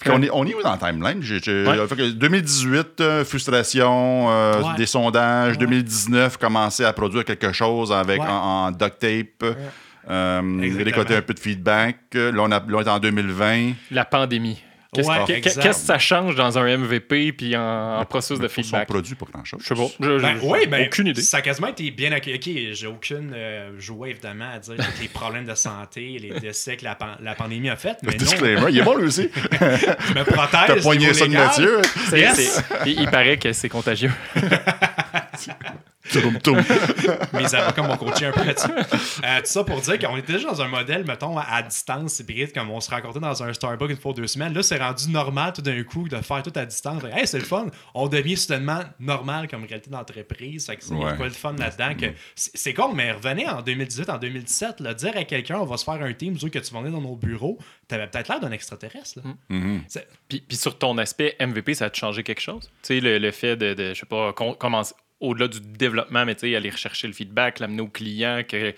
Puis on est, on est où dans la timeline? J'ai- j'ai- Ouais. fait que 2018, euh, frustration, euh, Ouais. des sondages. Ouais. 2019, commencer à produire quelque chose avec, Ouais. en, en duct tape. Euh, récolter un peu de feedback. Là, on, a, là, on est en 2020. La pandémie. Qu'est-ce Ouais, que- ça change dans un MVP puis en, en processus de feedback? Son produit, pas grand-chose. Je sais pas. Je- Ben, je- oui, ben, aucune idée. Ça a quasiment été bien accueilli. Ok, j'ai aucune euh, joie, évidemment, à dire les problèmes de santé, les décès que la, pan- la pandémie a fait. Mais non, Disclaimer, il est bon lui aussi. je me protège. T'as poigné ça de. Mathieu. Yes. il paraît que c'est contagieux. Mes avocats m'ont coaché un peu là-dessus. Euh, tout ça pour dire qu'on était déjà dans un modèle, mettons, à, distance hybride, comme on se rencontrait dans un Starbucks une fois deux semaines. Là, c'est rendu normal tout d'un coup de faire tout à distance. Hey, c'est le fun. On devient soudainement normal comme réalité d'entreprise. Fait que c'est Ouais. quoi le fun là-dedans. que C'est con, mais revenez en 2018, en 2017, là, dire à quelqu'un, on va se faire un team, que tu vas venir dans nos bureaux, t'avais peut-être l'air d'un extraterrestre. là. Mhm. C'est- Puis, puis sur ton aspect MVP, ça a changé quelque chose? Tu sais, le, le fait de, de, je sais pas, com- commencer au-delà du développement, mais aller rechercher le feedback, l'amener au client, que,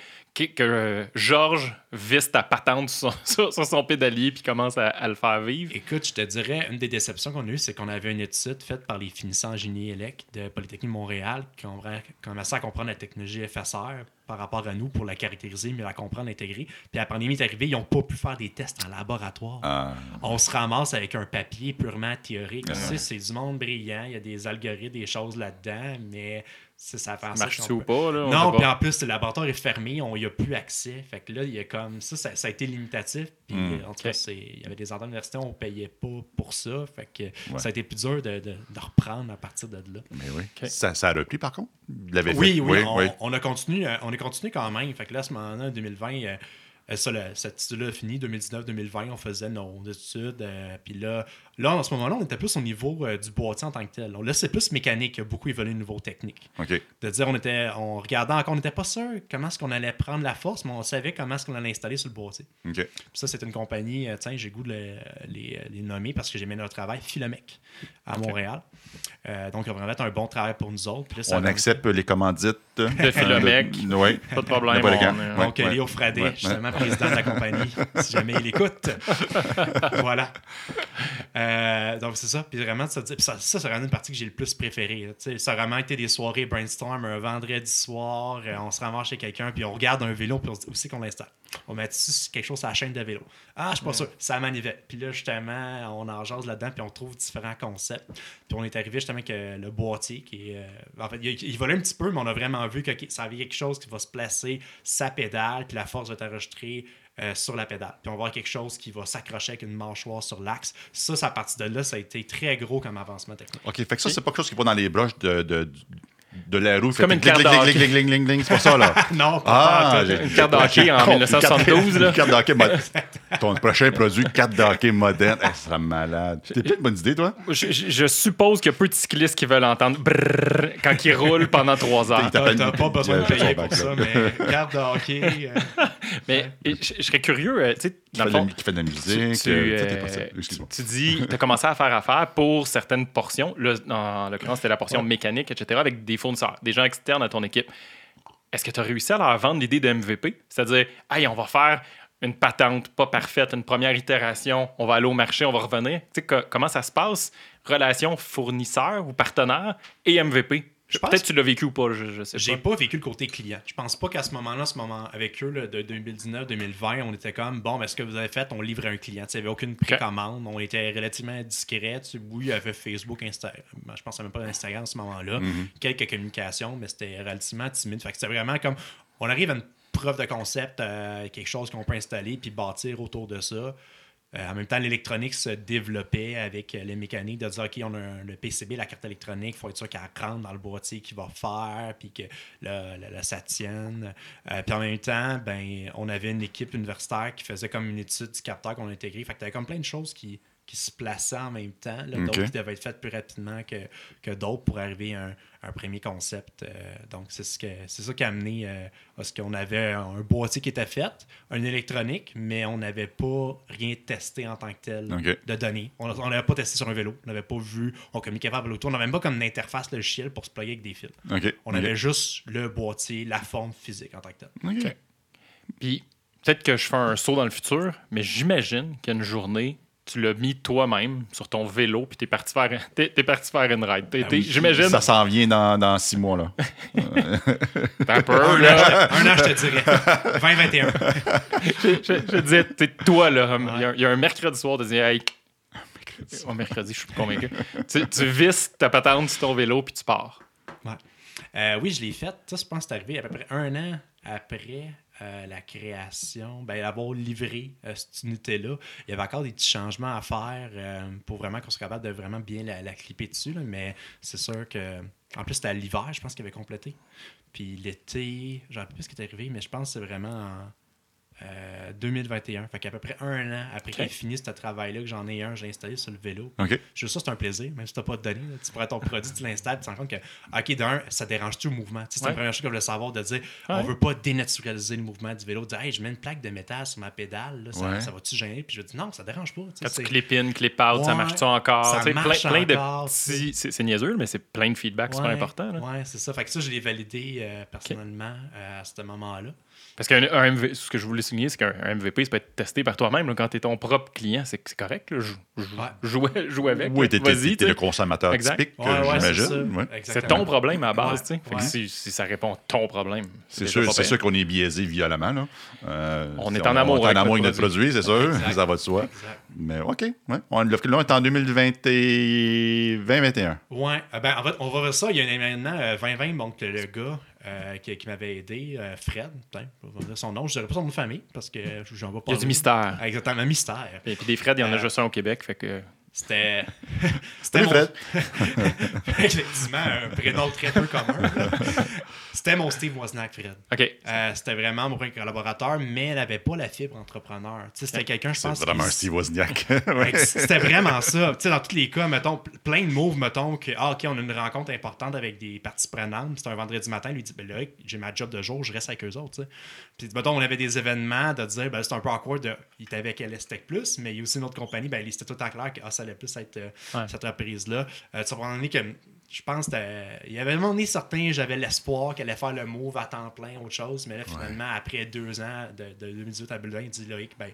que, que, euh, Georges visse ta patente sur son, sur- sur son pédalier puis commence à, à le faire vivre. Écoute, je te dirais, une des déceptions qu'on a eues, c'est qu'on avait une étude faite par les finissants en génie élect de Polytechnique Montréal qui ont commencé à comprendre la technologie FSR par rapport à nous pour la caractériser, mais la comprendre, l'intégrer. Puis la pandémie est arrivée, ils n'ont pas pu faire des tests en laboratoire. Ah, On se ramasse avec un papier purement théorique. Tu sais, c'est du monde brillant, il y a des algorithmes, des choses là-dedans, mais ça fait Marche-tu qu'on ou peut- pas? Là, on non, puis en plus, le laboratoire est fermé, on n'y a plus accès. Fait que là, il y a comme ça, ça, ça a été limitatif. Puis Mm. en tout cas, il y avait des endroits d'université, on ne payait pas pour ça. Fait que Ouais. ça a été plus dur de, de- de reprendre à partir de là. mais oui. Ça, ça a repris, par contre? Oui, fait? oui, on, on a continué, euh, on a continué quand même. Fait que là, à ce moment-là, en 2020, euh, euh, ça, le- cette étude-là a fini. 2019-2020, on faisait nos études. euh, puis là, Là, en ce moment-là, on était plus au niveau euh, du boîtier en tant que tel. Là, c'est plus mécanique beaucoup évolué au niveau technique. OK. De dire, on était, on regardait encore, on n'était pas sûr comment est-ce qu'on allait prendre la force, mais on savait comment est-ce qu'on allait installer sur le boîtier. OK. Puis ça, c'est une compagnie, euh, tiens, j'ai goût de le- les, les nommer parce que j'ai mis leur travail, Philomec, à Montréal. Euh, donc, ils ont vraiment fait un bon travail pour nous autres. Puis là, ça On accepte les commandites. De Philomec. Oui. Pas de problème. N'importe on- euh, Ouais. Donc, Léo Fradet, ouais. justement, président de la compagnie, si jamais il écoute. voilà. Euh, donc, c'est ça. Puis vraiment, ça, ça, ça, c'est vraiment une partie que j'ai le plus préférée. là. Tu sais, Ça a vraiment été des soirées brainstorm, un vendredi soir, euh, on se ramasse chez quelqu'un, puis on regarde un vélo, puis on se dit où c'est qu'on l'installe. On met dessus quelque chose sur la chaîne de vélo. Ah, je suis pas sûr. C'est à manivelle. Puis là, justement, on en jase là-dedans, puis on trouve différents concepts. Puis on est arrivé justement avec euh, le boîtier qui est. euh, en fait, il, il volait un petit peu, mais on a vraiment vu que ça avait quelque chose qui va se placer, sa pédale, puis la force va être enregistrée euh, sur la pédale. Puis on va avoir quelque chose qui va s'accrocher avec une mâchoire sur l'axe. Ça, c'est à partir de là, ça a été très gros comme avancement technique. OK. Fait que ça, c'est pas quelque chose qui va dans les broches de, de, de la roue. Fait comme une carte de C'est pas ça, là. non, pas Ah, Une carte de hockey en Con, 1972, là. Une carte de hockey moderne. Ton prochain produit, carte de hockey moderne. Elle sera malade. T'es pas une bonne idée, toi? Je, je- je suppose qu'il y a peu de cyclistes qui veulent entendre brrrr quand ils roulent pendant trois heures. Il T'as t'appelle- t'as pas besoin de payer pour bac, ça, mais carte de hockey. euh, Mais je, serais curieux, euh, tu sais, Qui dans fait, le de la, fond, qui fait de la tu, musique. tu, euh, euh, tu- dis, tu as commencé à faire affaire pour certaines portions. Là, en l'occurrence, c'était la portion mécanique, etc., avec des fournisseurs, des gens externes à ton équipe. Est-ce que tu as réussi à leur vendre l'idée de MVP? C'est-à-dire, hey, on va faire une patente pas parfaite, une première itération, on va aller au marché, on va revenir. Tu sais, co- comment ça se passe? Relation fournisseur ou partenaire et MVP. Peut-être que tu l'as vécu ou pas, je, je sais J'ai pas. pas vécu le côté client. Je pense pas qu'à ce moment-là, ce moment avec eux là, de 2019-2020, on était comme bon, ben, ce que vous avez fait, on livrait un client. Il n'y avait aucune précommande. On était relativement discret. Oui, il y avait Facebook, Instagram. Je pense même pas d'Instagram à ce moment-là. Quelques communications, mais c'était relativement timide. Fait que c'était vraiment comme on arrive à une preuve de concept, euh, quelque chose qu'on peut installer puis bâtir autour de ça. Euh, en même temps, l'électronique se développait avec euh, les mécaniques de dire OK, on a le PCB, la carte électronique, il faut être sûr qu'elle rentre dans le boîtier qu'il va faire, puis que ça tienne. Euh, puis en même temps, ben, on avait une équipe universitaire qui faisait comme une étude du capteur qu'on a intégré. Fait que t'avais comme plein de choses qui, qui se plaçaient en même temps, là, d'autres OK. qui devaient être faites plus rapidement que, que d'autres pour arriver à un, un premier concept. Euh, donc, c'est ce que c'est ça qui a amené euh, à ce qu'on avait un boîtier qui était fait, un électronique, mais on n'avait pas rien testé en tant que tel de données. On n'avait pas testé sur un vélo, on n'avait pas vu, on communiquait pas avec l'auto, on n'avait même pas comme une interface logicielle pour se plugger avec des fils. On avait juste le boîtier, la forme physique en tant que tel. Puis peut-être que je fais un saut dans le futur, mais j'imagine qu'une journée, tu l'as mis toi-même sur ton vélo, puis t'es parti faire, t'es, t'es parti faire une ride. T'es- Ah t'es- oui. J'imagine. Ça s'en vient dans, dans six mois, là. T'as un peu, Un là. an, un an, je te dirais. 2021. je, je- je disais, t'es toi, là. Il y, a, il y a un mercredi soir, tu dis, hey. Oh, mercredi, je suis convaincu. tu, tu visses ta patente sur ton vélo, puis tu pars. Ouais. Euh, oui, je l'ai fait. Ça, je pense que c'est arrivé à peu près un an après euh, la création, ben, avoir livré euh, cette unité-là. Il y avait encore des petits changements à faire euh, pour vraiment qu'on soit capable de vraiment bien la, clipper dessus. là, mais c'est sûr que. En plus, c'était l'hiver, je pense qu'il avait complété. Puis l'été, je ne sais plus ce qui est arrivé, mais je pense que c'est vraiment en euh, 2021. Fait qu'à peu près un an après qu'il ait fini ce travail-là, que j'en ai un, j'ai installé sur le vélo. OK. Juste ça, c'est un plaisir, même si tu n'as pas de données. là. tu prends ton produit, tu l'installes, tu te rends compte que, OK, d'un, ça dérange-tu au mouvement? C'est Ouais. la première chose que je voulais savoir, de dire, Ouais. on veut pas dénaturaliser le mouvement du vélo, de dire, hey, je mets une plaque de métal sur ma pédale, là, ça, Ouais. ça va-tu gêner? Puis je dis, non, ça dérange pas. Quand tu clip in, clip out, ça marche-tu encore? ça marche plein, plein encore, de petits. C'est, niaiseux, mais c'est plein de feedback super important. Ouais, c'est ça. Fait que ça, je l'ai validé euh, personnellement euh, à ce moment-là. Parce qu'un un ce que je voulais souligner, c'est qu'un un MVP, ça peut être testé par toi-même. Quand tu es ton propre client, c'est c'est correct. Là. Jou- jou- Ouais. Jouer, jouer avec. Oui, là. t'es, Vas-y, t'es- t'es tu sais. le consommateur Exact. typique, Ouais, euh, ouais, c'est j'imagine. C'est ton problème à base. Tu. Fait que si, si ça répond à ton problème, C'est sûr, sûr qu'on est biaisé violemment. Là. Euh, On est en amour On est en amour notre avec notre produit, c'est sûr. Exact. Ça va de soi. Exact. Mais OK. Ouais. On, là, on est en 2020 et 2021. Ouais, euh, ben, en fait, on va voir ça. Il y a un événement euh, 2020, donc le, le gars euh, qui, qui m'avait aidé, euh, Fred, je dire son nom, je ne dirais pas son nom de famille parce que j'en vois pas. Il y a du mystère. Exactement, mystère. Et puis des Fred, il y en a Euh, juste un au Québec. Fait que C'était. Salut, mon- Fred. Effectivement, un prénom très peu commun. C'était mon Steve Wozniak, Fred. OK. Euh, c'était vraiment mon premier collaborateur, mais elle n'avait pas la fibre entrepreneur. Tu sais, C'était quelqu'un, je pense. vraiment qui- un Steve Wozniak. Ouais. C'était vraiment ça. Tu sais, dans tous les cas, mettons, pl- plein de moves, mettons, que, ah, OK, on a une rencontre importante avec des parties prenantes. C'est un vendredi matin. Il lui dit, ben là, j'ai ma job de jour, je reste avec eux autres. tu sais. Puis, mettons, on avait des événements de dire, ben c'est un peu awkward. De, il était avec LSTEC Plus, mais il y a aussi une autre compagnie, ben, c'était tout en clair que ah, ça allait plus être euh, Ouais. cette reprise-là. Euh, tu comprends que. Je pense qu'il y avait un moment donné certain, j'avais l'espoir qu'elle allait faire le move à temps plein, autre chose, mais là, finalement, après deux ans, de, de 2018 à 2020, il dit Loïc, ben,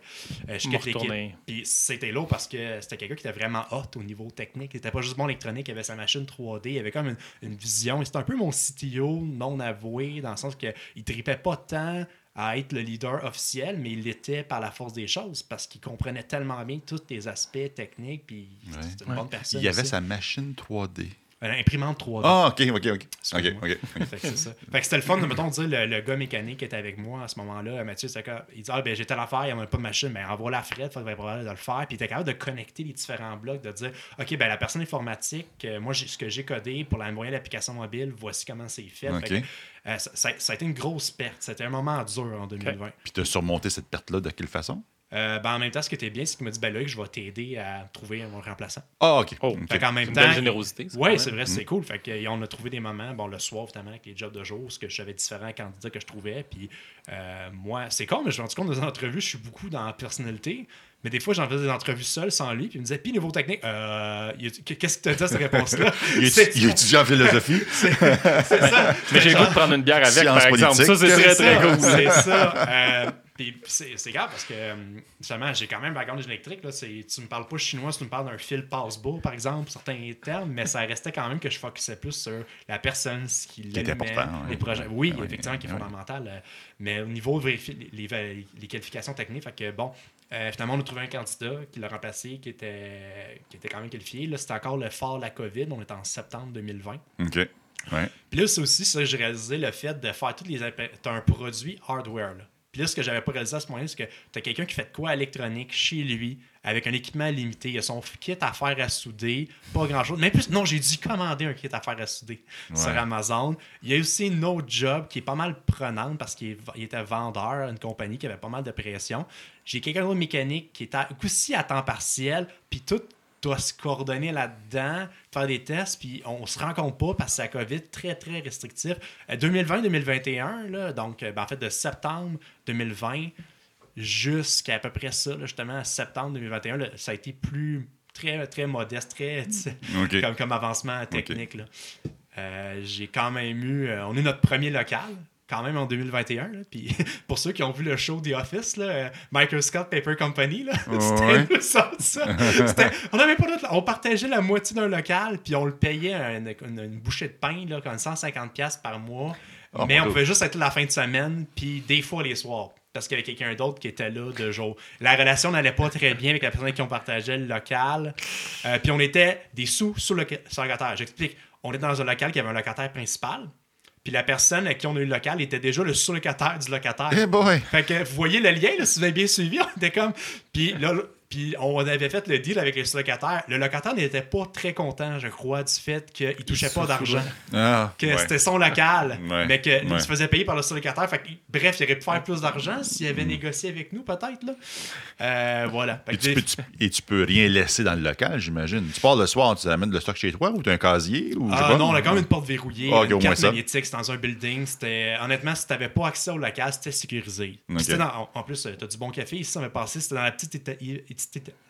euh, je quitte l'équipe. Puis c'était lourd parce que c'était quelqu'un qui était vraiment hot au niveau technique. Il était pas juste bon électronique, il avait sa machine 3D, il avait comme une, une vision. Et C'était un peu mon CTO non avoué, dans le sens qu'il tripait pas tant à être le leader officiel, mais il l'était par la force des choses parce qu'il comprenait tellement bien tous les aspects techniques. Puis Ouais. une bonne personne. Il y avait aussi. sa machine 3D. Une imprimante 3D. Ah, ok, ok, ok. Ok, Excuse-moi. ok. Fait que c'est ça. Fait que c'était le fun de, mettons, dire le, le gars mécanique qui était avec moi à ce moment-là, Mathieu, c'était il dit, ah, ben, j'ai telle affaire, il n'y a pas de machine, mais envoie la Fred, il faudrait probablement de le faire. Puis il était capable de connecter les différents blocs, de dire, OK, ben, la personne informatique, euh, moi, j'ai- ce que j'ai codé pour la moyenne d'application mobile, voici comment c'est fait. Ok. Fait que, euh, ça, ça- ça a été une grosse perte. C'était un moment dur en 2020. Puis tu as surmonté cette perte-là de quelle façon? Euh, ben, en même temps, ce qui était bien, c'est qu'il m'a dit, ben, là, je vais t'aider à trouver mon remplaçant. Ah, ok. Oh. Fait qu'en même Une temps. belle générosité. ça, Oui, c'est vrai, c'est cool. Fait que, euh, on a trouvé des moments, bon, le soir, évidemment, avec les jobs de jour, ce que j'avais différents candidats que je trouvais. Puis euh, moi, c'est con, mais je me suis rendu compte dans les entrevues, je suis beaucoup dans la personnalité. Mais des fois, j'en faisais des entrevues seul, sans lui, puis il me disait, puis niveau technique, euh, qu'est-ce que tu as dit à cette réponse-là? Il C'est- est, étudiant en philosophie? c'est ça. Mais j'ai le goût de prendre une bière avec, Science par exemple. Ça, c'est très, très cool. C'est ça. Puis c'est grave parce que, euh, justement, j'ai quand même un background électrique. Là, tu me parles pas chinois, tu me parles d'un fil passe-bas, par exemple, certains termes, mais ça restait quand même que je focusais plus sur la personne, ce qui est l'allumait, important, les projets. Oui, Ouais, effectivement, qui est ouais. fondamental. euh, mais au niveau de vérifier les, les- les qualifications techniques, fait que bon, euh, finalement, on a trouvé un candidat qui l'a remplacé, qui était, qui était quand même qualifié. Là, c'était encore le fort de la COVID. On est en septembre 2020. OK. Ouais. Puis là, c'est aussi ça, j'ai réalisé le fait de faire toutes les. Tu as un produit hardware. Là. Puis là, ce que j'avais pas réalisé à ce moment-là, c'est que tu as quelqu'un qui fait de quoi électronique chez lui, avec un équipement limité. Il a son kit à faire à souder, pas grand-chose. Mais plus, non, j'ai dû commander un kit à faire à souder sur. Amazon. Il y a aussi une autre job qui est pas mal prenante parce qu'il était vendeur une compagnie qui avait pas mal de pression. J'ai quelqu'un d'autre mécanique qui est à- aussi à temps partiel, puis tout doit se coordonner là-dedans, faire des tests, puis on se rend compte pas parce que c'est la COVID très, très restrictif. Euh, 2020-2021, là, donc euh, ben, en fait de septembre 2020 jusqu'à à peu près ça, là, justement, septembre 2021, là, ça a été plus très, très modeste, très comme, comme avancement technique. là. Euh, J'ai quand même eu. euh, on est notre premier local. Quand même en 2021. là. Puis pour ceux qui ont vu le show The Office, là, euh, Microscope Paper Company, là, c'était Ouais. ça. C'était- on avait pas On partageait la moitié d'un local, puis on le payait une, une- une bouchée de pain, là, comme 150$ par mois. Oh, mais on pouvait juste être là la fin de semaine, puis des fois les soirs. Parce qu'il y avait quelqu'un d'autre qui était là de jour. La relation n'allait pas très bien avec la personne avec qui on partageait le local. Euh, puis on était des sous sous le locataire. J'explique. On était dans un local qui avait un locataire principal. Puis la personne à qui on a eu le local était déjà le sous-locataire du locataire. Eh boy! Fait que vous voyez le lien, là, si vous avez bien suivi, on était comme. Puis là, là, puis on avait fait le deal avec le locataire. Le locataire n'était pas très content, je crois, du fait qu'il touchait pas d'argent. Ah, Que ouais. c'était son local, Ouais. mais qu'il Ouais. se faisait payer par le locataire. Fait que, bref, il aurait pu faire plus d'argent s'il Mm. avait négocié avec nous, peut-être. là. Euh, voilà. Et tu, peux, tu- et tu peux rien laisser dans le local, j'imagine. Tu pars le soir, tu amènes le stock chez toi ou tu as un casier ou Ah pas? non, on a quand même une porte verrouillée, Ah, ok, au une moins carte ça. magnétique, c'est dans un building. C'était honnêtement, si t'avais pas accès au local, c'était sécurisé. C'était dans- en, en plus, tu as du bon café ici, ça m'a passé, c'était dans la petite,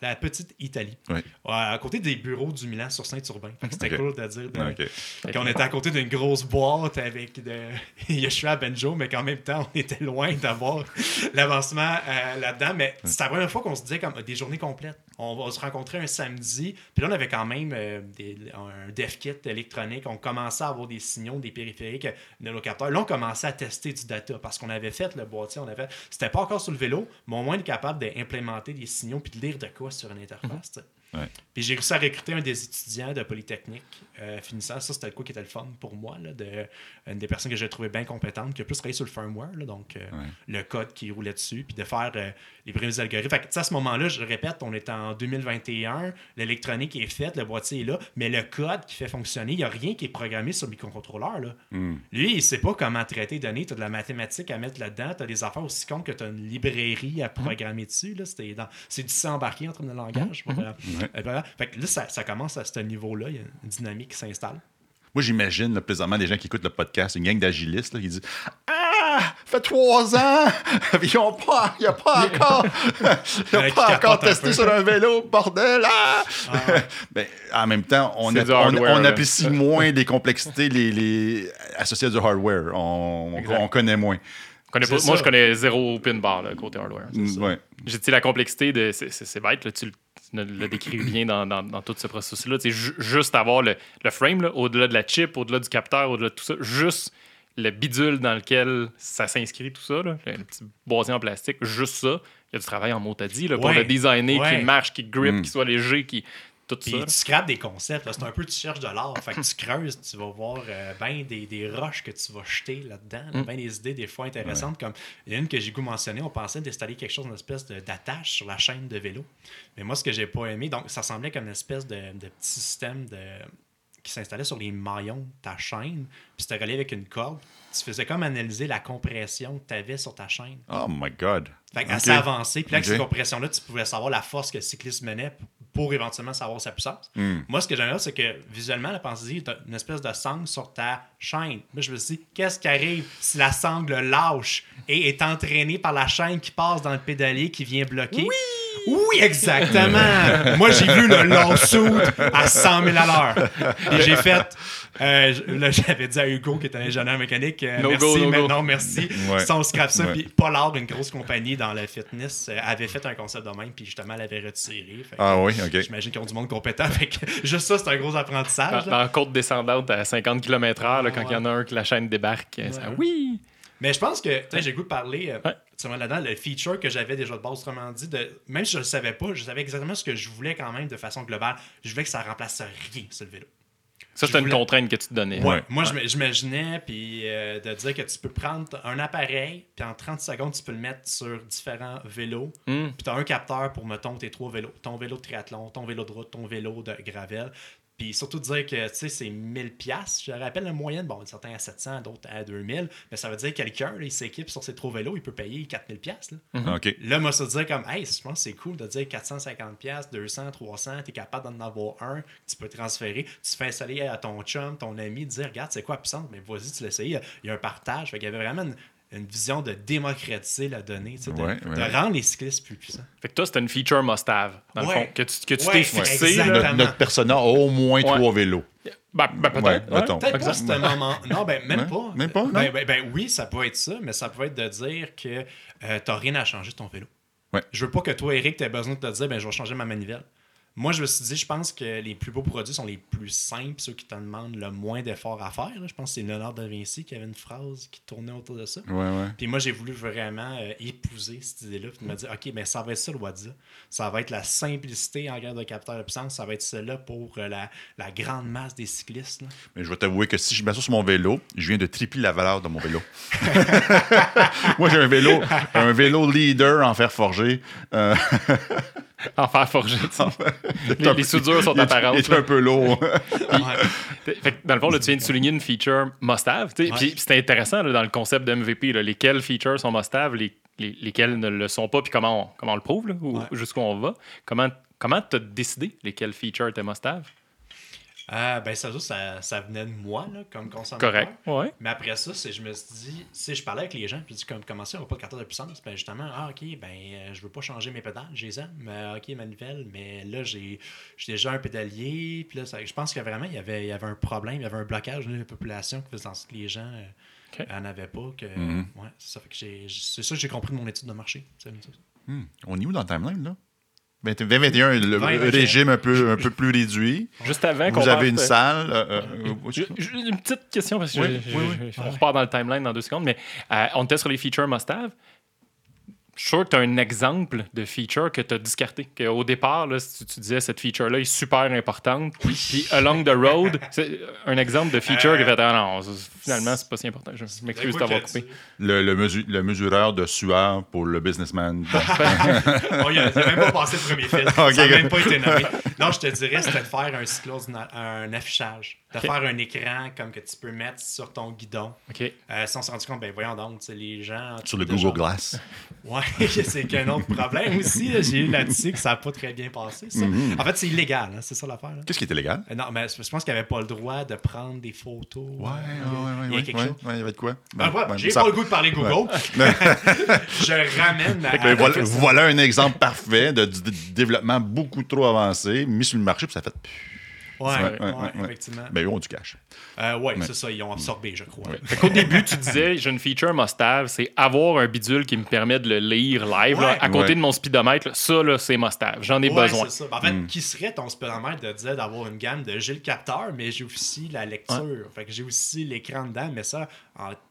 La petite Italie. Oui. À côté des bureaux du Milan sur Saint-Urbain. C'était cool de dire. de- qu'on était à côté d'une grosse boîte avec de Yeshua Benjo, mais qu'en même temps, on était loin d'avoir l'avancement euh, là-dedans. Mais c'était la première fois qu'on se disait comme des journées complètes. On va se rencontrer un samedi. Puis là, on avait quand même euh, des- un dev kit électronique. On commençait à avoir des signaux, des périphériques de nos capteurs. Là, on commençait à tester du data parce qu'on avait fait le boîtier. On avait... C'était pas encore sur le vélo, mais au moins, on est capable d'implémenter des signaux puis de lire de quoi sur une interface. sais. Ouais. Puis j'ai réussi à recruter un des étudiants de Polytechnique euh, finissant. Ça, c'était le quoi qui était le fun pour moi, là, de, une des personnes que j'ai trouvé bien compétente, qui a plus travaillé sur le firmware, là, donc euh, Ouais. le code qui roulait dessus, puis de faire euh, les premiers algorithmes. Fait que, à ce moment-là, je répète, on est en 2021, l'électronique est faite, le boîtier est là, mais le code qui fait fonctionner, il n'y a rien qui est programmé sur le microcontrôleur. Là. Hmm. Lui, il sait pas comment traiter les données. Tu as de la mathématique à mettre là-dedans. Tu as des affaires aussi comptes que tu as une librairie à programmer dessus. Dans- C'est du embarqué en termes de langage. Voilà. Euh, voilà. Fait que là, ça, ça commence à ce niveau-là. Il y a une dynamique qui s'installe. Moi, j'imagine présentement des gens qui écoutent le podcast, une gang d'agilistes là, qui disent Ah, fait trois ans, ils n'ont pas, il a pas encore, ont qui pas encore un testé sur un vélo, bordel. Ah! Ah. Ben, en même temps, on, a- hardware, apprécie moins les complexités les, les- associées à du hardware. On, on- connaît moins. Pas- moi, je connais zéro pin bar là, côté hardware. Mm, ouais. J'ai dit la complexité de. C'est bête, là, tu le, tu le décris bien dans, dans- dans tout ce processus-là. Ju- juste avoir le, le frame, là, au-delà de la chip, au-delà du capteur, au-delà de tout ça, juste le bidule dans lequel ça s'inscrit, tout ça, là, le, le petit boisier en plastique, juste ça, il y a du travail en mot à dit là, pour Ouais. le designer, Ouais. qui marche, qui grip, Mm. qui soit léger, qui. Tout Puis ça. tu scrapes des concepts. C'est un peu, tu cherches de l'art. Fait que tu creuses, tu vas voir euh, ben des, des roches que tu vas jeter là-dedans. là, Mm. ben des idées des fois intéressantes. Comme il y a une que j'ai goût mentionné, on pensait d'installer quelque chose, une espèce d'attache sur la chaîne de vélo. Mais moi, ce que j'ai pas aimé, donc ça semblait comme une espèce de, de petit système de qui s'installait sur les maillons de ta chaîne, puis c'était relié avec une corde. Tu faisais comme analyser la compression que tu avais sur ta chaîne. Oh my God. Fait Ok. assez avancé. Puis là, avec Ok. ces compressions-là, tu pouvais savoir la force que le cycliste menait pour éventuellement savoir sa puissance. Hmm. Moi, ce que j'aime c'est que visuellement, la pensée, as une espèce de sangle sur ta chaîne. Moi, je me suis dit, qu'est-ce qui arrive si la sangle lâche et est entraînée par la chaîne qui passe dans le pédalier qui vient bloquer? Oui! Oui, exactement! Moi, j'ai vu le lawsuit à 100 000 à l'heure. Et j'ai fait. euh, là, j'avais dit à Hugo, qui est un ingénieur mécanique, euh, No merci, go, no mais go. non, merci. Ouais. Ça, on scrape ça. Ouais. Puis Polar, une grosse compagnie dans le fitness, euh, avait fait un concept de même, puis justement, elle avait retiré. Fait que Ah oui, OK. J'imagine qu'ils ont du monde compétent. Fait que juste ça, c'est un gros apprentissage. Dans, dans côte descendante à 50 km/h, quand Ouais. il y en a un que la chaîne débarque, ça, oui! Mais je pense que, j'ai le goût de parler, euh, Ouais. tu vois, là-dedans, le feature que j'avais déjà de base, autrement dit, de, même si je ne le savais pas, je savais exactement ce que je voulais quand même de façon globale. Je voulais que ça remplace rien sur le vélo. Ça, c'était une voulais- contrainte que tu te donnais. Ouais. Moi, je me- j'imaginais, puis euh, de dire que tu peux prendre un appareil, puis en 30 secondes, tu peux le mettre sur différents vélos, Hmm. puis tu as un capteur pour, mettons, tes trois vélos. Ton vélo de triathlon, ton vélo de route, ton vélo de gravel. Puis surtout dire que, tu sais, c'est 1000 pièces. Je rappelle la moyenne, bon, certains à 700, d'autres à 2000, mais ça veut dire que quelqu'un, là, il s'équipe sur ses trois vélos, il peut payer 4000 pièces. OK. Là, moi, ça dire comme, hey, je pense que c'est cool de dire 450$, piastres, 200, 300, tu es capable d'en avoir un, tu peux transférer, tu fais installer à ton chum, ton ami, dire, regarde, c'est quoi la puissance, mais vas-y, tu l'essayes, il y a- il y a un partage. Fait qu'il y avait vraiment une, une vision de démocratiser la donnée, de, Ouais, de ouais. rendre les cyclistes plus puissants. Fait que toi, c'était une feature must-have, dans le Ouais. fond, que tu que tu Ouais, t'es fixé. Notre, notre persona a au moins Ouais. trois vélos. Ben, ben, peut-être. Ouais, ouais. mettons. Peut-être pas ce moment. Non, ben même Ouais, pas. même pas, non? Ben, ben- ben oui, ça peut être ça, mais ça peut être de dire que tu n'as rien à changer de ton vélo. Ouais. Je veux pas que toi, Eric, tu aies besoin de te dire, ben, je vais changer ma manivelle. Moi, je me suis dit, je pense que les plus beaux produits sont les plus simples, ceux qui te demandent le moins d'efforts à faire. là. Je pense que c'est Léonard de Vinci qui avait une phrase qui tournait autour de ça. Ouais, ouais. Puis moi, j'ai voulu vraiment euh, épouser cette idée-là, puis me dire, OK, ben ça va être ça le Wadza. Ça va être la simplicité en garde de capteur de puissance. Ça va être celle-là pour euh, la, la grande masse des cyclistes. là. Mais je vais t'avouer que si je m'assois sur mon vélo, je viens de tripler la valeur de mon vélo. Moi, j'ai un vélo, un vélo leader en fer forgé. Euh, En fer forgé. les, les soudures sont apparentes. Il est là. un peu lourd. Fait dans le fond, là, tu viens de souligner une feature must-have. Ouais. Puis c'était intéressant là, dans le concept de MVP. là, lesquelles features sont must-have, les, les- lesquelles ne le sont pas, puis comment on, comment on le prouve, là, ou Ouais. jusqu'où on va. Comment comment tu as décidé lesquelles features étaient must-have? Ah, ben ça, ça, ça venait de moi, là, comme consommateur. Correct. Ouais. Mais après ça, c'est, je me suis dit, si je parlais avec les gens, puis je dis, comme, comment ça, on n'a pas de capteur de puissance? Ben justement, ah, ok, ben euh, je veux pas changer mes pédales, j'ai les aime, mais ok, manivelle, mais là, j'ai, j'ai déjà un pédalier, puis là, ça- je pense que vraiment, il y, avait, il y avait un problème, il y avait un blocage de la population qui faisait en sorte que les gens euh, Ok. en avaient pas. Que, Mhm. ouais, c'est ça, fait que j'ai, c'est ça que j'ai compris de mon étude de marché. Hmm, On est où dans le timeline, là? 2021, le 2021. régime un peu, un peu plus réduit. Juste avant qu'on Vous avez une salle. euh, euh, euh, Une petite question, parce que Oui, je- je- oui, je- oui. on repart dans le timeline dans deux secondes, mais euh, on était sur les features must-have. Je suis sûr que tu as un exemple de feature que tu as discarté. Qu'au départ, là, si tu, disais cette feature-là est super importante, puis along the road, c'est un exemple de feature Euh, qui fait Ah non, finalement, c'est pas si important. Je m'excuse d'avoir que coupé. tu- Le, le, mesu- le mesureur de sueur pour le businessman. Oh, il a il a même pas passé le premier. Ok, ça n'a même pas été nommé. Non, je te dirais, c'était de faire un un affichage. De Ok. faire un écran comme que tu peux mettre sur ton guidon. OK. Euh, si on s'est rendu compte, ben voyons donc, tu sais, les gens. sur le Google Glass. Ouais, c'est qu'un autre problème aussi. J'ai eu là-dessus que ça n'a pas très bien passé. Ça. Mm-hmm. En fait, c'est illégal, hein, c'est ça l'affaire. Qu'est-ce qui était légal? Euh, Non, mais je pense qu'il n'y avait pas le droit de prendre des photos. Ouais, ouais, il y a ouais, quelque ouais, chose. ouais, il y avait de quoi? Ah, ouais, Ben, J'ai ça- pas le goût de parler Google. je ramène à. Ben, à- voilà, voilà un exemple parfait de, du d- développement beaucoup trop avancé, mis sur le marché, puis ça fait. Ouais, Ouais, ouais, ouais, effectivement. Ben, eux ont du cash. Euh, ouais, c'est ça, ils ont absorbé, je crois. Ouais. Qu'au début, tu disais, j'ai une feature must-have, c'est avoir un bidule qui me permet de le lire live, là, à côté de mon speedomètre. là. ça, là, c'est must-have. J'en ai besoin. ça. En fait, Hmm. qui serait ton speedomètre de dire d'avoir une gamme de j'ai le capteur, mais j'ai aussi la lecture. Fait que j'ai aussi l'écran dedans, mais ça,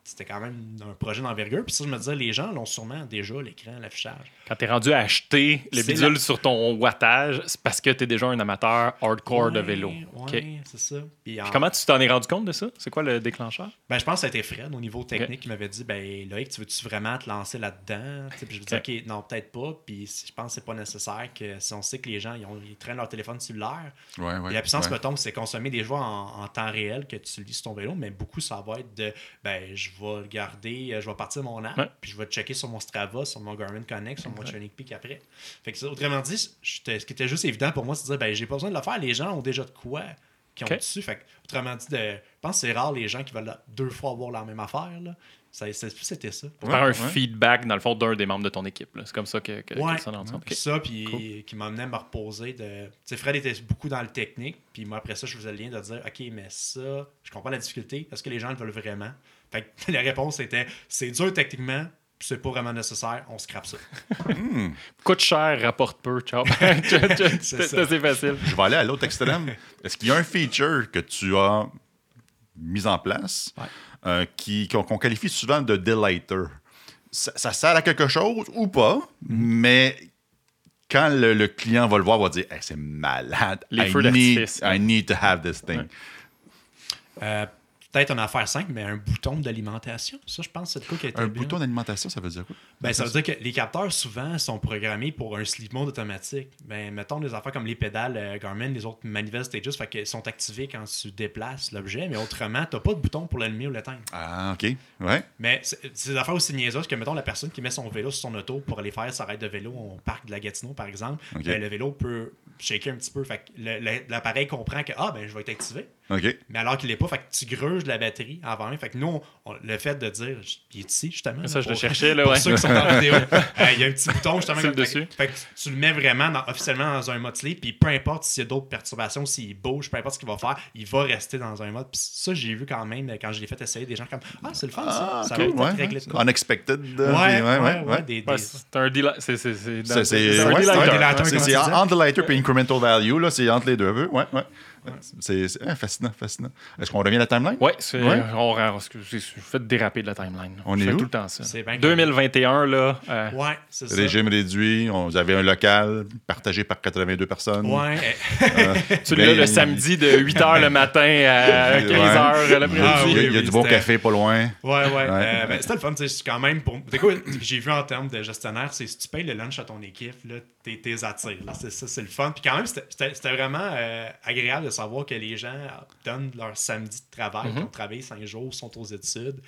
c'était quand même un projet d'envergure. Puis ça, je me disais, les gens l'ont sûrement déjà, l'écran, l'affichage. Quand t'es rendu à acheter le bidule la- sur ton wattage, c'est parce que t'es déjà un amateur hardcore de vélo. Ouais, OK. c'est ça. Puis en- Puis comment tu t'en es rendu compte de ça? C'est quoi le déclencheur? Ben, je pense que ça a été Fred au niveau technique qui m'avait dit ben Loïc, tu veux-tu vraiment te lancer là-dedans? Puis je me dis ok, non, peut-être pas. Puis je pense que c'est pas nécessaire que si on sait que les gens ils, ont- ils traînent leur téléphone cellulaire, Ouais, ouais. Et la puissance, ouais. mettons, c'est consommer des joueurs en, en temps réel que tu lis sur ton vélo, mais beaucoup, ça va être de ben, je vais le garder, euh, je vais partir mon app, Ouais. puis je vais checker sur mon Strava, sur mon Garmin Connect, sur mon Training Peak après. Fait que ça, autrement dit, ce qui était juste évident pour moi, c'est de dire ben, j'ai pas besoin de le faire, les gens ont déjà de quoi qui ont Ok. dessus. Fait que, autrement dit, de, je pense que c'est rare les gens qui veulent deux fois avoir la même affaire. Là. Ça, c'était ça. Ouais, Par un ouais. feedback, dans le fond, d'un des membres de ton équipe. là. C'est comme ça que, que, ça dans le sens. Puis OK. ça, puis qui m'amenait à me reposer de. Tu sais, Fred était beaucoup dans le technique, puis moi, après ça, je faisais le lien de dire, OK, mais ça, je comprends la difficulté, est-ce que les gens le veulent vraiment? Fait que la réponse était, c'est dur techniquement, c'est pas vraiment nécessaire, on scrape ça. Coûte cher, rapporte peu. Ciao. c'est facile. Je vais aller à l'autre extrême. Est-ce qu'il y a un feature que tu as mis en place Ouais. euh, qui, qu'on, qualifie souvent de delighter? Ça, ça sert à quelque chose ou pas, mais quand le, le client va le voir, il va dire Hey, c'est malade. Les I feux need. I need to have this thing. Ouais. Euh, Peut-être une affaire simple, mais un bouton d'alimentation. Ça, je pense, c'est le coup qui a été Un bien. bouton d'alimentation, ça veut dire quoi? Ben, ça veut dire que les capteurs, souvent, sont programmés pour un sleep mode automatique. Ben, mettons des affaires comme les pédales euh, Garmin, les autres manivelles Stages, fait qu'ils sont activés quand tu déplaces l'objet, mais autrement, t'as pas de bouton pour l'allumer ou l'éteindre. Ah, OK. Ouais. Mais c'est des affaires aussi niaiseuses que, mettons, la personne qui met son vélo sur son auto pour aller faire sa raide de vélo au parc de la Gatineau, par exemple, ben, le vélo peut shaker un petit peu. Fait l'appareil comprend que, ah, ben, je vais être activé. Mais alors qu'il l'est pas, fait que tu gruges la batterie avant. Fait que nous, on- on- le fait de dire, il est ici, justement. Ça, là, je le cherchais, là, pour ouais. ceux qui sont en vidéo, euh, il y a un petit bouton, justement. Fait, dessus. fait que tu le mets vraiment dans- officiellement dans un mode sleep, puis peu importe s'il y a d'autres perturbations, s'il bouge, peu importe ce qu'il va faire, il va rester dans un mode. Puis ça, j'ai vu quand même, quand je l'ai fait essayer, des gens comme, ah, c'est le fun, ça. Ah, ça OK. va ouais, ouais. Unexpected. euh, Ouais, puis- ouais, ouais, des- des- Ouais, c'est un deli- c'est c'est- c'est dans- C'est c'est- un c'est delighter. un delighter, C'est- entre delighter et incremental value, là, c'est entre les deux. Ouais, ouais. Ouais. C'est fascinant, fascinant. Est-ce qu'on revient à la timeline? Ouais, c'est, Ouais. on, on, excusez, je fais déraper de la timeline. On je est fais où? tout le temps ça. C'est bien 2021, là. euh, Ouais, c'est ça. Régime réduit, on, vous avez un local partagé par 82 personnes. Ouais. celui-là, Ben, le samedi de 8h le matin à 15h Il y a, l'après-midi. Ah il y a- oui, il y a oui, du bon café pas loin. Ouais, ouais. Ouais. Euh, ben, c'était le fun, tu sais, quand même. Pour... Écoute, j'ai vu en termes de gestionnaire, c'est si tu payes le lunch à ton équipe, là, t'es, t'es attires. Là. C'est, ça, c'est le fun. Puis quand même, c'était, vraiment euh, agréable de savoir que les gens donnent leur samedi de travail, Mhm. qu'ils ont travaillé cinq jours, sont aux études.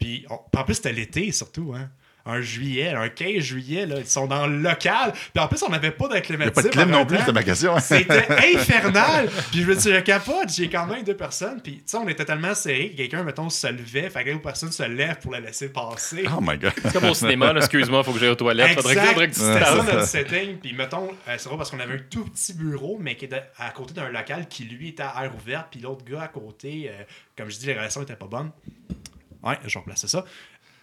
Puis on- en plus, c'était l'été surtout, hein. Un juillet, un 15 juillet, là, ils sont dans le local. Puis en plus, on n'avait pas de Il n'y a climatiseur. pas de clim non plus, temps. c'était ma question. hein. C'était infernal! Puis je me suis dit, je capote, j'ai quand même deux personnes. Puis tu sais, on était tellement serrés que quelqu'un, mettons, se levait. Fait que l'autre personne se lève pour la laisser passer. Oh my God. C'est comme au cinéma, là, excuse-moi, il faut que j'aille aux toilettes. Faudrait que, Exact. faudrait que tu te C'était ça notre setting. Puis mettons, euh, c'est drôle parce qu'on avait un tout petit bureau, mais qui était à côté d'un local qui lui était à air ouvert. Puis l'autre gars à côté, euh, comme je dis, les relations étaient pas bonnes. Ouais, je vais replacer ça.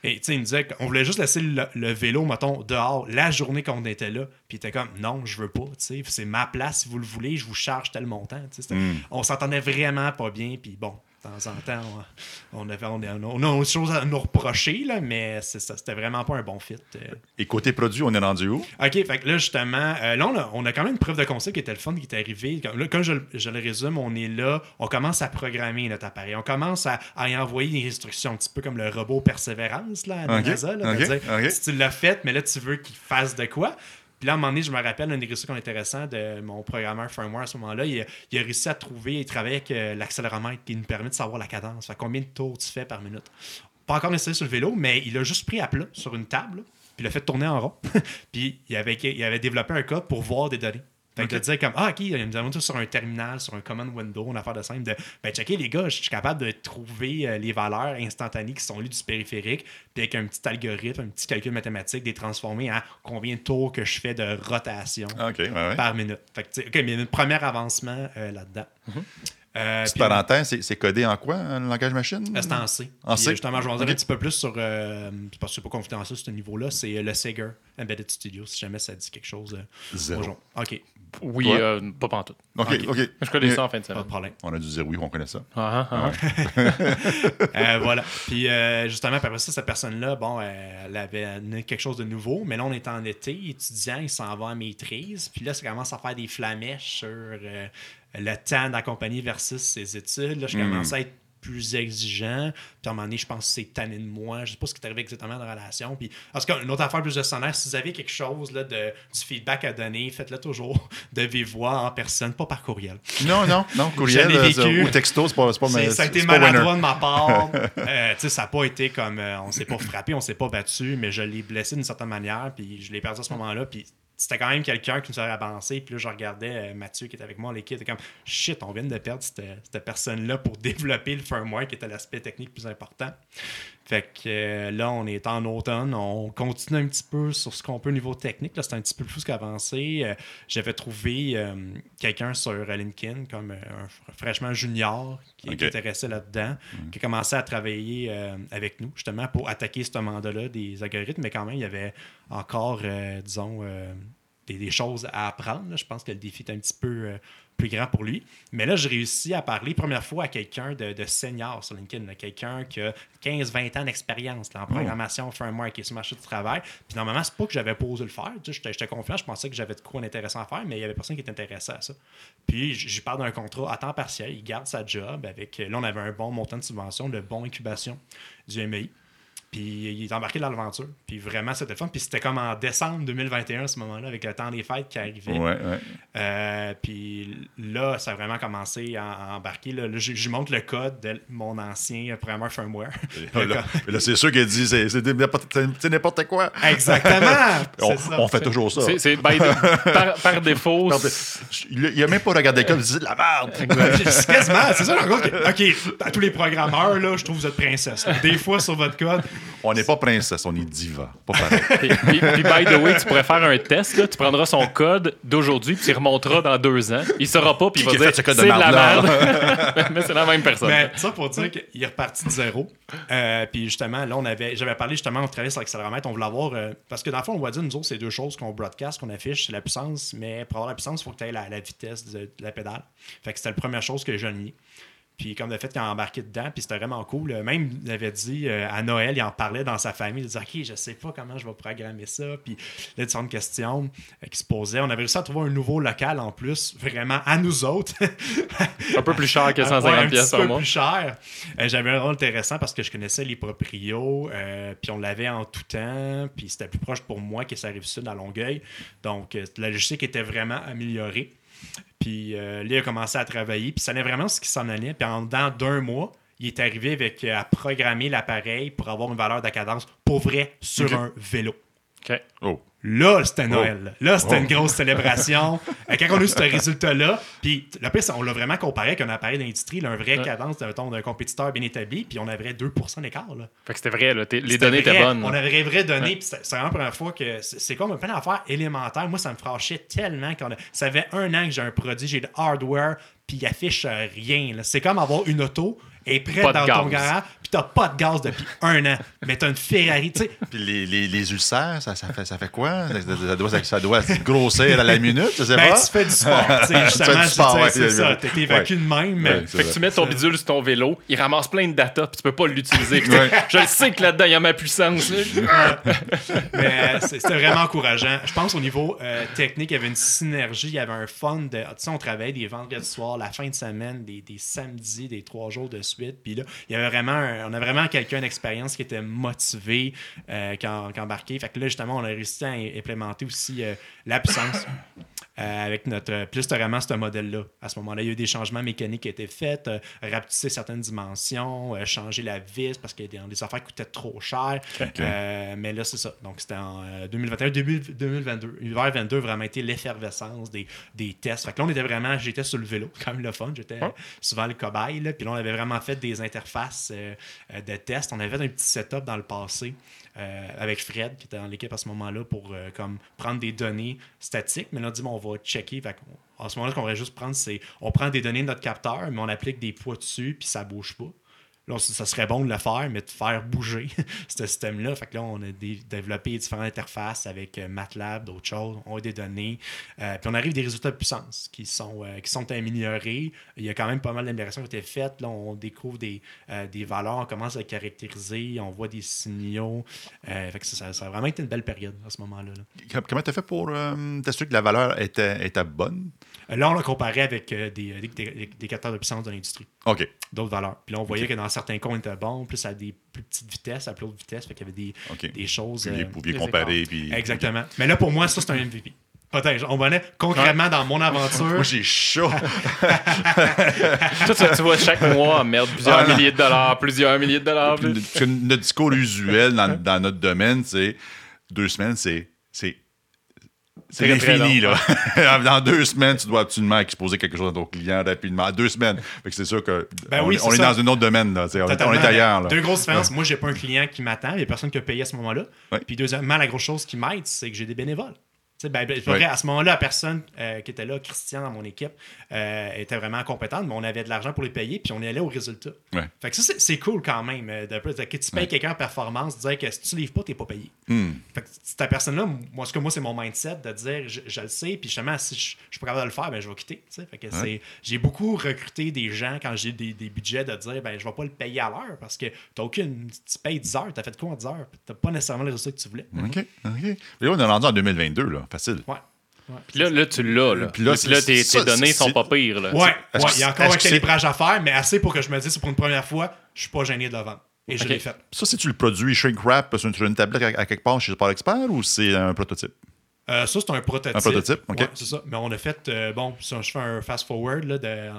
Et tu sais, il me disait qu'on voulait juste laisser le, le vélo, mettons, dehors la journée qu'on était là. Puis il était comme, non, je veux pas, tu sais, c'est ma place, si vous le voulez, je vous charge tel montant. Mm. On s'entendait vraiment pas bien. Puis bon, De temps en temps, on, on avait, on, a- on a autre chose à nous reprocher, là, mais c'est ça, c'était vraiment pas un bon fit. euh. Et côté produit, on est rendu où? OK, fait que là, justement, euh, là, on a, on a quand même une preuve de concept qui était le fun qui est arrivé. Comme, là, comme je, le- je le résume, on est là, on commence à programmer notre appareil. On commence à, à y envoyer des instructions, un petit peu comme le robot Persévérance là, à la OK, NASA. Là, OK, de dire. Si tu l'as fait, mais là, tu veux qu'il fasse de quoi? Puis là, à un moment donné, je me rappelle, un des intéressant de mon programmeur firmware à ce moment-là, il, a- réussi à trouver et travailler avec euh, l'accéléromètre qui nous permet de savoir la cadence. Fait combien de tours tu fais par minute? Pas encore installé sur le vélo, mais il a juste pris à plat sur une table, puis il l'a fait tourner en rond. puis il avait, il avait développé un code pour voir des données. Fait que de dire comme, ah, ok, nous avons tout sur un terminal, sur un command window, une affaire de simple, de, ben, checker les gars, je suis capable de trouver euh, les valeurs instantanées qui sont lues du périphérique, puis avec un petit algorithme, un petit calcul mathématique, les transformer en combien de tours que je fais de rotation ouais, ouais. par minute. Fait que, ok, mais il y a un premier avancement euh, là-dedans. Euh, Petite parenthèse, c'est- codé en quoi, un langage machine? euh, C'est en C. En Puis, C? Justement, je vais en dire un petit peu plus sur. euh, parce que c'est pas confidentiel ce niveau-là. C'est euh, le Sager Embedded Studio, si jamais ça dit quelque chose. euh, Zéro. bonjour. OK, Oui, euh, pas pantoute. OK, Ok. Je connais ça en fin de pas semaine. de problème. On a dû dire oui, on connaît ça. Ah, ah, ah. Euh, voilà. Puis euh, justement, après ça, cette personne-là, bon, euh, elle avait quelque chose de nouveau, mais là, on est en été, étudiant, il s'en va en maîtrise. Puis là, ça commence à faire des flamèches sur euh, le temps d'accompagner versus ses études. Là, je commence à être plus exigeant. Puis à un moment donné, je pense que c'est tanné de moi. Je sais pas ce qui est arrivé exactement dans la relation. Puis, en tout cas, une autre affaire plus gestionnaire, si vous avez quelque chose là, de, du feedback à donner, faites-le toujours de vive voix en personne, pas par courriel. Non, non, non. Courriel euh, vécu. ou texto, c'est pas, pas, mais ça a été maladroit de ma part. Euh, tu sais, ça n'a pas été comme. euh, on s'est pas frappé, on s'est pas battu, mais je l'ai blessé d'une certaine manière, puis je l'ai perdu à ce moment-là. Puis c'était quand même quelqu'un qui nous avait avancé. Puis là, je regardais euh, Mathieu qui était avec moi, l'équipe, était comme shit, on vient de perdre cette, cette personne-là pour développer le firmware qui était l'aspect technique plus important. Fait que euh, là, on est en automne, on continue un petit peu sur ce qu'on peut au niveau technique. Là, c'est un petit peu plus qu'avancé. Euh, J'avais trouvé euh, quelqu'un sur LinkedIn comme un fr- fraîchement junior qui, qui Ok. intéressait là-dedans, qui a commencé à travailler avec nous justement pour attaquer ce mandat-là des algorithmes, mais quand même, il y avait encore, disons, des, des choses à apprendre. là. Je pense que le défi est un petit peu plus grand pour lui. Mais là, j'ai réussi à parler première fois à quelqu'un de, de senior sur LinkedIn, quelqu'un qui a 15-20 ans d'expérience en programmation, firmware, qui est sur le marché du travail. Puis normalement, c'est pas que j'avais pas osé le faire. Tu sais, J'étais confiant, je pensais que j'avais de quoi d'intéressant à faire, mais il y avait personne qui était intéressé à ça. Puis j- j'y parle d'un contrat à temps partiel. Il garde sa job avec. Là, on avait un bon montant de subvention, de bon incubation du MI. Puis il est embarqué dans l'aventure. Puis vraiment, c'était fun. Puis c'était comme en décembre 2021, à ce moment-là, avec le temps des fêtes qui arrivait. Ouais, ouais. Euh, puis là, ça a vraiment commencé à, à embarquer. Là, Là, je, je montre le code de mon ancien programmeur firmware. Là, là, là, c'est sûr qu'il dit c'est c'est n'importe c'est- c'est n'importe quoi. Exactement! On, C'est ça. on fait toujours ça. Par, par défaut. Il il a même pas regardé le code, il dit de la merde. Quasiment, c'est ça, en gros, que- OK, à tous les programmeurs, là, je trouve que vous êtes princesse. Des fois, sur votre code, On n'est pas princesse, on est diva. Pas pareil. Puis, puis- puis, by the way, tu pourrais faire un test. Là, tu prendras son code d'aujourd'hui, puis tu y remonteras dans deux ans. Il saura pas, puis il va dire fait ce code de c'est de la merde. Mais c'est la même personne. Mais ça pour dire qu'il est reparti de zéro. Euh, puis justement, là, on avait, j'avais parlé justement, on travaillait sur l'accéléromètre, on voulait avoir. euh, parce que dans le fond, on va dire, nous autres, c'est deux choses qu'on broadcast, qu'on affiche, c'est la puissance, mais pour avoir la puissance, il faut que tu aies la, la vitesse de, de la pédale. Fait que c'était la première chose que j'ai aligné. Puis comme de fait, quand on embarqué dedans, puis c'était vraiment cool. Euh, Même, il avait dit euh, à Noël, il en parlait dans sa famille. Il disait, OK, je sais pas comment je vais programmer ça. Puis là, différentes questions euh, qui se posaient. On avait réussi à trouver un nouveau local en plus, vraiment à nous autres. un peu plus cher que Ouais, 150 un pièces par peu mois. plus cher. Euh, J'avais un rôle intéressant parce que je connaissais les proprios, puis on l'avait en tout temps, puis c'était plus proche pour moi que ça arrive sud à Longueuil. Donc, la logistique était vraiment améliorée. Puis euh, là, il a commencé à travailler, puis ça allait vraiment ce qui s'en allait. Puis en dedans d'un mois, il est arrivé avec euh, à programmer l'appareil pour avoir une valeur de cadence pour vrai sur un vélo. OK. Oh. Là, c'était Noël. là. C'était Oh. une grosse célébration. Euh, Quand on a eu ce résultat-là, puis le pire, on l'a vraiment comparé avec un appareil d'industrie, un vrai cadence d'un compétiteur bien établi, puis on avait 2% d'écart. là. Fait que c'était vrai, là. Les données étaient bonnes. On avait des vraies données, puis c'est vraiment la première fois que c'est comme un peu d'affaires élémentaire. Moi, ça me fâchait tellement qu'on a... Ça fait un an que j'ai un produit, j'ai le hardware, puis il affiche rien. C'est comme avoir une auto est prête dans ton garage, puis t'as pas de gaz depuis un an. Mais t'as une Ferrari, tu sais. Puis les, les, les ulcères, ça, ça, fait, ça fait quoi? Ça, ça doit, ça doit grossir à la minute, je sais Ben, pas. tu fais du sport, tu sais, justement, du sport, ouais, c'est ça. T'es évacué de même. Ouais, Fait que tu mets ton bidule sur ton vélo, il ramasse plein de data, puis tu peux pas l'utiliser. Ouais. Je le sais que là-dedans, il y a ma puissance. Mais euh, c'est- c'était vraiment encourageant. Je pense au niveau euh, technique, il y avait une synergie, il y avait un fun. De, tu sais, on travaillait des vendredis soirs, la fin de semaine, des, des samedis, des trois jours de Puis là, il y avait vraiment, on a vraiment quelqu'un d'expérience qui était motivé, euh, qui embarquait. Fait que là, justement, on a réussi à implémenter aussi euh, la puissance. Euh, avec notre. Là, c'était vraiment ce modèle-là. À ce moment-là, il y a eu des changements mécaniques qui étaient faits, euh, rapetisser certaines dimensions, euh, changer la vis parce que des, des affaires coûtaient trop cher. Euh, mais là, c'est ça. Donc, c'était en euh, 2021, début 2022. L'hiver 22 a vraiment été l'effervescence des, des tests. Fait que là, on était vraiment. J'étais sur le vélo, quand même le fun. J'étais souvent le cobaye. Là. Puis là, on avait vraiment fait des interfaces euh, euh, de tests. On avait fait un petit setup dans le passé euh, avec Fred, qui était dans l'équipe à ce moment-là, pour euh, comme prendre des données statiques. Mais là, on dit, bon, on va checker. En ce moment-là, ce qu'on va juste prendre, c'est on prend des données de notre capteur, mais on applique des poids dessus, puis ça bouge pas. Là, ça serait bon de le faire, mais de faire bouger ce système-là. Fait que là, on a dé- développé différentes interfaces avec euh, MATLAB, d'autres choses. On a des données. Euh, puis on arrive à des résultats de puissance qui sont, euh, qui sont améliorés. Il y a quand même pas mal d'améliorations qui ont été faites. Là, on découvre des, euh, des valeurs, on commence à les caractériser, on voit des signaux. Fait que ça, ça- a vraiment été une belle période à ce moment-là. là. Comment tu as fait pour t'assurer que la valeur était, était bonne? Là, on l'a comparé avec des- des capteurs de puissance de l'industrie. OK. d'autres valeurs. Puis là, on voyait que dans certains coins, on était bon, plus à des plus petites vitesses, à plus haute vitesse. Fait qu'il y avait des, des choses. Puis euh, vous pouviez comparer. Puis... Exactement. Mais là, pour moi, ça, c'est un MVP. Peut-être. On venait concrètement dans mon aventure. Moi, j'ai chaud. Toi, tu, tu vois chaque mois, merde, plusieurs Ah, milliers de dollars, plusieurs milliers de dollars. Plus. notre discours usuel dans, dans notre domaine, c'est deux semaines, c'est. C'est infini, là. Dans deux semaines, tu dois absolument exposer quelque chose à ton client rapidement. Deux semaines. Fait que c'est sûr que Ben on, oui, est- on dans un autre domaine, là. On, est- on Totalement. est ailleurs, là. Deux grosses différences. Moi, j'ai pas un client qui m'attend. Il y a personne qui a payé à ce moment-là. Ouais. Puis deuxièmement, la grosse chose qui m'aide, c'est que j'ai des bénévoles. Ben, ben, à ce moment-là, la personne euh, qui était là, Christian, dans mon équipe, euh, était vraiment compétente, mais on avait de l'argent pour les payer, puis on allait au résultat. Fait que ça, c'est- cool quand même. euh, de, de- que tu payes quelqu'un en performance, dire que si tu livres pas, t'es pas payé. Hmm. Fait que cette personne-là, moi, ce que moi, c'est mon mindset de dire je, je le sais, puis justement, si je, je suis pas capable de le faire, ben, je vais quitter. Fait que c'est- J'ai beaucoup recruté des gens quand j'ai des, des budgets de dire ben, je vais pas le payer à l'heure parce que t'as aucune. Tu payes 10 heures, t'as fait quoi en 10 heures? T'as pas nécessairement les résultats que tu voulais. OK. OK. Et là, on est rendu en 2022, là. Facile. Ouais. Puis là, là, tu l'as. Là. Puis là, Puis là, c'est- tes, ça, tes données sont pas pires. Là. Ouais, Est-ce ouais, que il y a encore un calibrage à faire, mais assez pour que je me dise pour une première fois, je suis pas gêné de le vendre. Et je l'ai fait. Ça, c'est-tu le produit shrink wrap sur une, sur une tablette à, à quelque part chez Sport Expert ou c'est un prototype? Euh, ça, c'est un prototype. Un prototype, ok. Ouais, c'est ça. Mais on a fait, euh, bon, si je fais un fast-forward,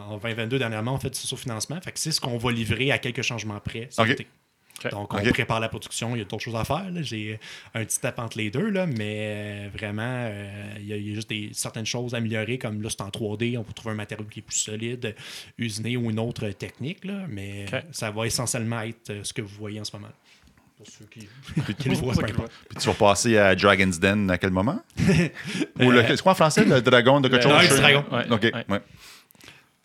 en 2022, dernièrement, on fait du sous-financement. Fait que c'est ce qu'on va livrer à quelques changements près. Ok. Donc, on prépare la production. Il y a d'autres choses à faire. là. J'ai un petit tape entre les deux, là, mais euh, vraiment, euh, il y, a- il y a juste des, certaines choses à améliorer, comme là, c'est en 3D. On peut trouver un matériau qui est plus solide, usiné ou une autre technique, là, mais ça va essentiellement être euh, ce que vous voyez en ce moment. Pour ceux qui, le voient, puis tu vas passer à Dragon's Den à quel moment? ou le, c'est quoi en français, le dragon de quelque Le- chose? Ouais, le dragon. Ouais, OK. ouais. ouais.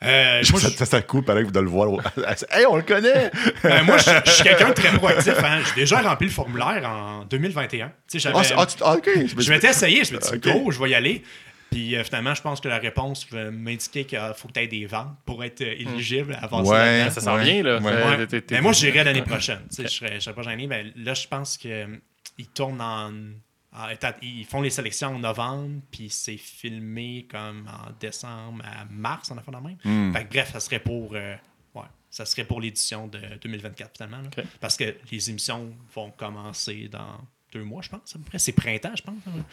Euh, moi, ça, ça, ça cool, pareil, de le voir. hey, on le connaît! Ben, moi, je, je suis quelqu'un de très proactif. hein. J'ai déjà rempli le formulaire en 2021. Tu sais, j'avais- Ah, c'est- ah, tu- ah, je m'étais essayé, je me suis dit, go, je vais y aller. Puis euh, finalement, je pense que la réponse euh, m'indiquait qu'il faut que tu aies des ventes pour être euh, éligible à avancer Ouais. là-dedans. Ça s'en Ouais. vient, là. Ouais. Euh, Mais moi, j'irai l'année prochaine. Tu sais, Je serais, je serais pas gêné. Mais là, je pense qu'ils tournent en, état- Ils font les sélections en novembre, puis c'est filmé comme en décembre à mars, en affaire de même. Hmm. Fait que, bref, ça serait pour. euh, ouais, ça serait pour l'édition de 2024, finalement. là. Parce que les émissions vont commencer dans deux mois, je pense, à peu près. C'est printemps, je pense. hein.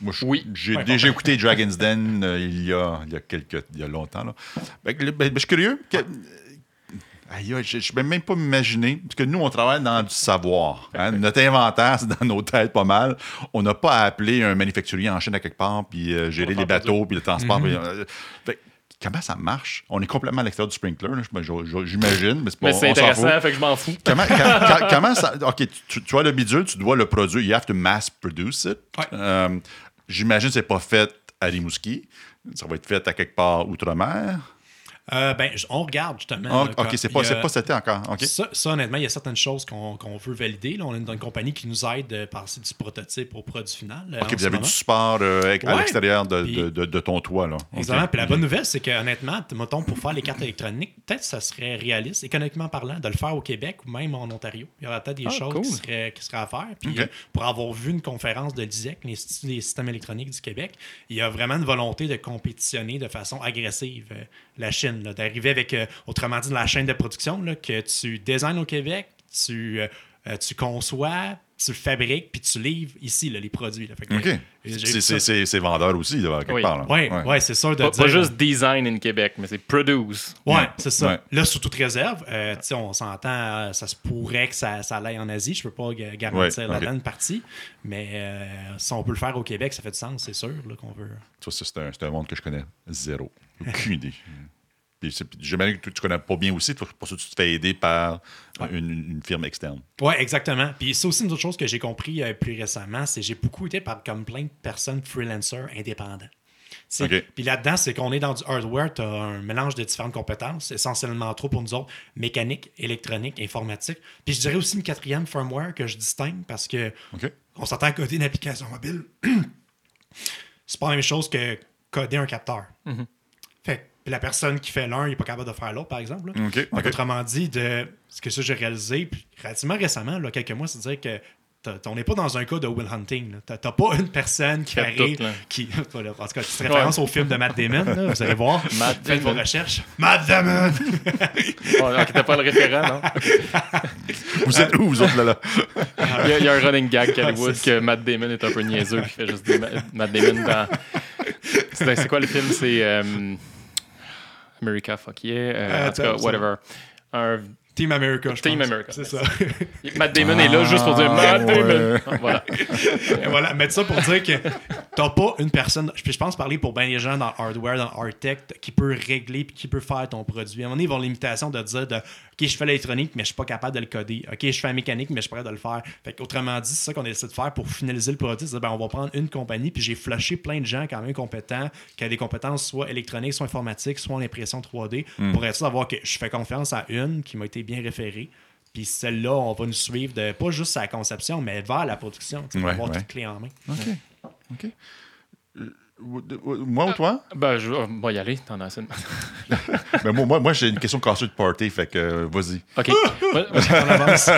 Moi, je- Oui. J'ai Ouais, déjà écouté Dragon's Den euh, il, y a, il y a quelques, il y a longtemps. Là. Ben, ben, je suis curieux. que- Aïe, je ne peux même pas m'imaginer, parce que nous, on travaille dans du savoir. hein. Notre inventaire, c'est dans nos têtes pas mal. On n'a pas à appeler un manufacturier en Chine à quelque part, puis euh, gérer les bateaux, puis le transport. Mhm. puis, euh, fait, comment ça marche? On est complètement à l'extérieur du sprinkler, j'imagine, mais c'est pas Mais c'est intéressant, fait que je m'en fous. Comment, quand- quand- comment ça. OK, tu, tu as le bidule, tu dois le produire. You have to mass produce it. Ouais. Euh, J'imagine que c'est pas fait à Rimouski. Ça va être fait à quelque part outre-mer. Euh, ben, on regarde justement. Ah, là, ok, c'est pas, a- c'est pas c'était encore. Ok. Ça, ça, honnêtement, il y a certaines choses qu'on qu'on veut valider. Là, on est dans une compagnie qui nous aide de passer du prototype au produit final. euh, Ok, vous avez moment. du support euh, à Ouais. l'extérieur de, de, de- de ton toit. Là. Exactement. Puis la bonne nouvelle, c'est que honnêtement, mettons, pour faire les cartes électroniques, peut-être que ça serait réaliste, économiquement parlant, de le faire au Québec ou même en Ontario. Il y aurait peut-être des Ah, choses cool. qui, seraient, qui seraient à faire. Puis euh, pour avoir vu une conférence de l'ISEC, l'Institut des systèmes électroniques du Québec, il y a vraiment une volonté de compétitionner de façon agressive euh, la Chine, d'arriver avec, euh, autrement dit, de la chaîne de production, là, que tu designs au Québec, tu, euh, euh, tu conçois, tu fabriques, puis tu livres ici là, les produits. là. Fait que, Ok. euh, C'est- vendeur aussi, là, quelque Oui. part. là. Ouais, ouais. c'est sûr de Pas, dire. pas juste design in Québec, mais c'est produce. Ouais, Ouais. c'est ça. Ouais. Là, sous toute réserve, euh, on s'entend, euh, ça se pourrait que ça, ça aille en Asie. Je peux pas ga- garantir Ouais, la ok. donne partie, mais euh, si on peut le faire au Québec, ça fait du sens, c'est sûr qu'on veut. Ça, c'est un, c'est un monde que je connais zéro. Aucune idée. Puis j'imagine que tu, tu connais pas bien aussi, pour ça tu te fais aider par une, une firme externe. Ouais, exactement. Puis c'est aussi une autre chose que j'ai compris euh, plus récemment, c'est que j'ai beaucoup été par comme plein de personnes freelancers indépendants. Puis là-dedans, c'est qu'on est dans du hardware, tu as un mélange de différentes compétences, essentiellement trop pour nous autres, mécanique, électronique, informatique. Puis je dirais aussi une quatrième firmware que je distingue parce que on s'entend à coder une application mobile. c'est pas la même chose que coder un capteur. Fait que puis la personne qui fait l'un, il n'est pas capable de faire l'autre, par exemple. là. Autrement dit, de ce que ça j'ai réalisé puis relativement récemment, là, quelques mois, c'est de dire que on n'est pas dans un cas de will hunting. T'as pas une personne qui arrive, tout, qui, en tout cas, petite référence au film de Matt Damon, là, vous allez voir. Matt Faites vos recherches. Matt Damon! Oh, t'as pas le référent, non? Vous êtes où, vous autres, là? là? Il y, a, il y a un running gag Hollywood c'est que Matt Damon est un peu niaiseux puis fait juste des Ma- Matt Damon dans. C'est c'est quoi le film? C'est euh, America, fuck yeah. Euh, en tout cas, attends, whatever. Un- Team America, je Team pense. America, C'est ça. Matt Damon est là juste pour dire Ah, Matt Damon. Ah, Voilà. Et voilà, mettre ça pour dire que t'as pas une personne. Puis je pense parler pour bien les gens dans hardware, dans hard tech, qui peut régler puis qui peut faire ton produit. À un moment donné, ils vont l'imitation de dire de OK, je fais l'électronique, mais je suis pas capable de le coder. OK, je fais la mécanique, mais je suis prêt de le faire. Fait autrement dit, c'est ça qu'on essaie de faire pour finaliser le produit. C'est ben, on va prendre une compagnie, puis j'ai flashé plein de gens quand même compétents, qui ont des compétences soit électroniques, soit informatiques, soit en impression 3D, pour être sûr d'avoir que je fais confiance à une qui m'a été bien référée. Puis celle-là, on va nous suivre de pas juste sa conception, mais vers la production. tu sais, pour Ouais, avoir ouais. tout clé en main. OK. OK. Moi ou toi? Ben, je vais bon, y aller. T'en as assez. de- Ben, moi, moi, moi j'ai une question cassée de party, fait que euh, vas-y. OK. Moi- On avance.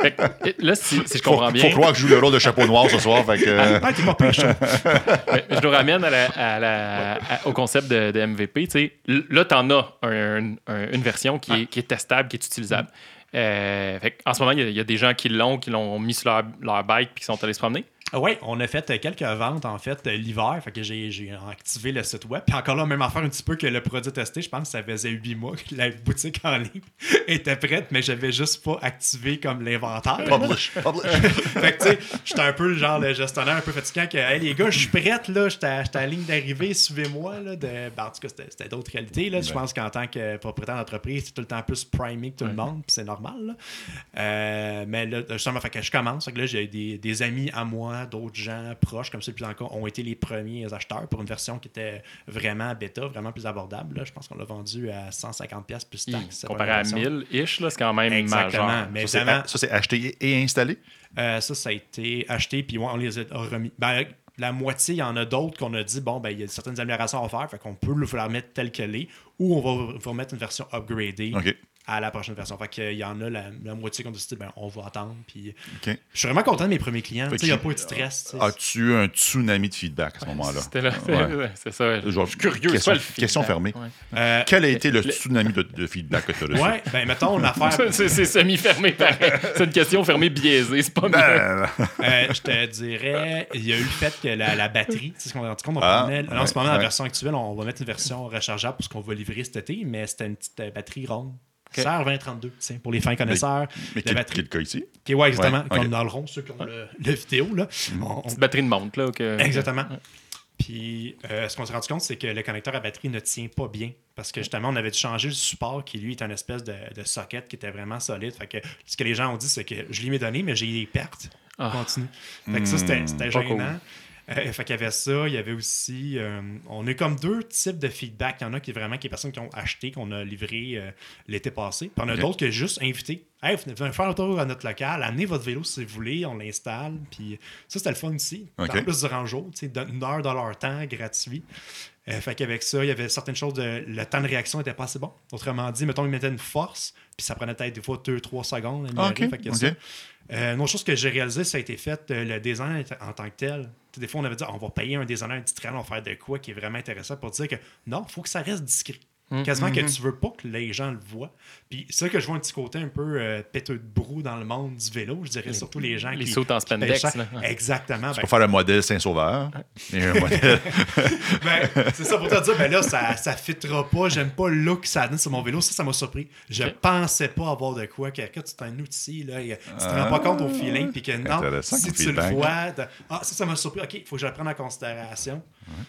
fait que, là, si, si je Faut, comprends bien. faut croire que je joue le rôle de chapeau noir ce soir, fait que... euh, Ah, t'es pas je nous ramène à la- à la- à- au concept de, de MVP. tu sais. L- Là, tu en as un- un- une version qui est, qui est testable, qui est utilisable. Euh, fait en ce moment, il y a- il y, a des gens qui l'ont, qui l'ont mis sur leur, leur bike puis qui sont allés se promener. Oui, on a fait quelques ventes en fait euh, l'hiver. Fait que j'ai activé le site web. Puis encore là, même affaire un petit peu que le produit testé, je pense que ça faisait 8 mois que la boutique en ligne était prête, mais j'avais juste pas activé comme l'inventaire. Publish, publish. fait que tu sais, j'étais un peu le genre le gestionnaire un peu fatigant que Hey les gars, je suis prête là, j'étais à à la ligne d'arrivée, suivez-moi là. De... Ben, en tout cas, c'était d'autres qualités. Là. Je pense qu'en tant que propriétaire d'entreprise, c'est tout le temps plus primé que tout le monde, puis c'est normal. là. Euh, mais là, justement, fait que je commence. Fait que là, j'ai des, des amis à moi, d'autres gens proches, comme ça, plus encore, ont été les premiers acheteurs pour une version qui était vraiment bêta, vraiment plus abordable. là. Je pense qu'on l'a vendu à 150$ pièces plus taxes. cette Comparé à première version. 1000-ish, là, c'est quand même Exactement. majeur. Mais Ça, c'est- évidemment, Ça, c'est acheté et installé? euh, ça, ça a été acheté, puis on les a remis. Ben, la moitié, il y en a d'autres qu'on a dit, bon, ben, il y a certaines améliorations à faire, fait qu'on peut le la remettre telle qu'elle est, ou on va vous remettre une version upgradée. À la prochaine version. Fait qu'il y en a la, la moitié qu'on a décidé, ben, on va attendre, puis OK. je suis vraiment content de mes premiers clients. Fait Tu sais, Il n'y a pas eu de stress. As-tu eu un tsunami de feedback à ce moment-là? C'était là. Ouais. ouais, C'est ça. Je suis curieux. c'est question- le fermée. Ouais. Euh, Quel a été le tsunami de, de feedback que tu as reçu? ouais, ben, mettons l'affaire. C'est c'est semi-fermé, pareil. C'est une question fermée biaisée, c'est pas mieux. Ben, Euh, je te dirais, il y a eu le fait que la, la batterie, sais ce qu'on a rendu compte, on Ah, prenait- là, en ce moment, la version actuelle, on va mettre une version rechargeable pour ce qu'on va livrer cet été, mais c'était une petite euh, batterie ronde. Ok. CR2032, tiens, pour les fins connaisseurs. mais la quel, batterie. quel cas ici? Qui est, ouais, exactement, Ouais, comme ok. dans le rond, ceux qui ont le, le vidéo. Là. On- batterie de montre, là. Que... Exactement. Puis, euh, ce qu'on s'est rendu compte, c'est que le connecteur à batterie ne tient pas bien. Parce que justement, on avait dû changer le support qui, lui, est un espèce de, de socket qui était vraiment solide. Fait que ce que les gens ont dit, c'est que je lui ai donné, mais j'ai des pertes Ah. continues. Fait que ça, c'était gênant. cool. Euh, fait qu'il y avait ça, il y avait aussi. euh, on a comme deux types de feedback. Il y en a qui est vraiment qui est personnes qui ont acheté, qu'on a livré euh, l'été passé. Puis on a Ok. d'autres qui ont juste invité. Hey, venez venez faire un tour à notre local, amenez votre vélo si vous voulez, on l'installe. Puis ça, c'était le fun aussi. Ok. En plus, durant le jour, une heure de leur temps gratuit. Euh, fait qu'avec ça, il y avait certaines choses, de, le temps de réaction n'était pas assez bon. Autrement dit, mettons, ils mettaient une force, puis ça prenait peut-être des fois 2-3 secondes. à Ah, améliorer. ok, Fait qu'il y a ok. ça. Euh, une autre chose que j'ai réalisé, ça a été fait, euh, le design en tant que tel. Des fois, on avait dit, on va payer un designer industriel, on va faire de quoi qui est vraiment intéressant pour dire que non, il faut que ça reste discret. Quasiment que tu veux pas que les gens le voient. Puis c'est là que je vois un petit côté un peu euh, péteux de brou dans le monde du vélo. Je dirais surtout les gens les qui. sautes en spandex, là. Exactement. Ben, Pour faire un modèle Saint-Sauveur. Et un modèle. ben, c'est ça pour te dire, ben là, ça, ça fitera pas. J'aime pas le look que ça donne sur mon vélo. Ça, ça m'a surpris. Je pensais pas avoir de quoi. Que, que c'est un outil, là. et, Tu te rends pas compte au feeling. Puis que non, Intéressant si tu le vois. de- ah, ça, ça m'a surpris. OK, il faut que je le prenne en considération.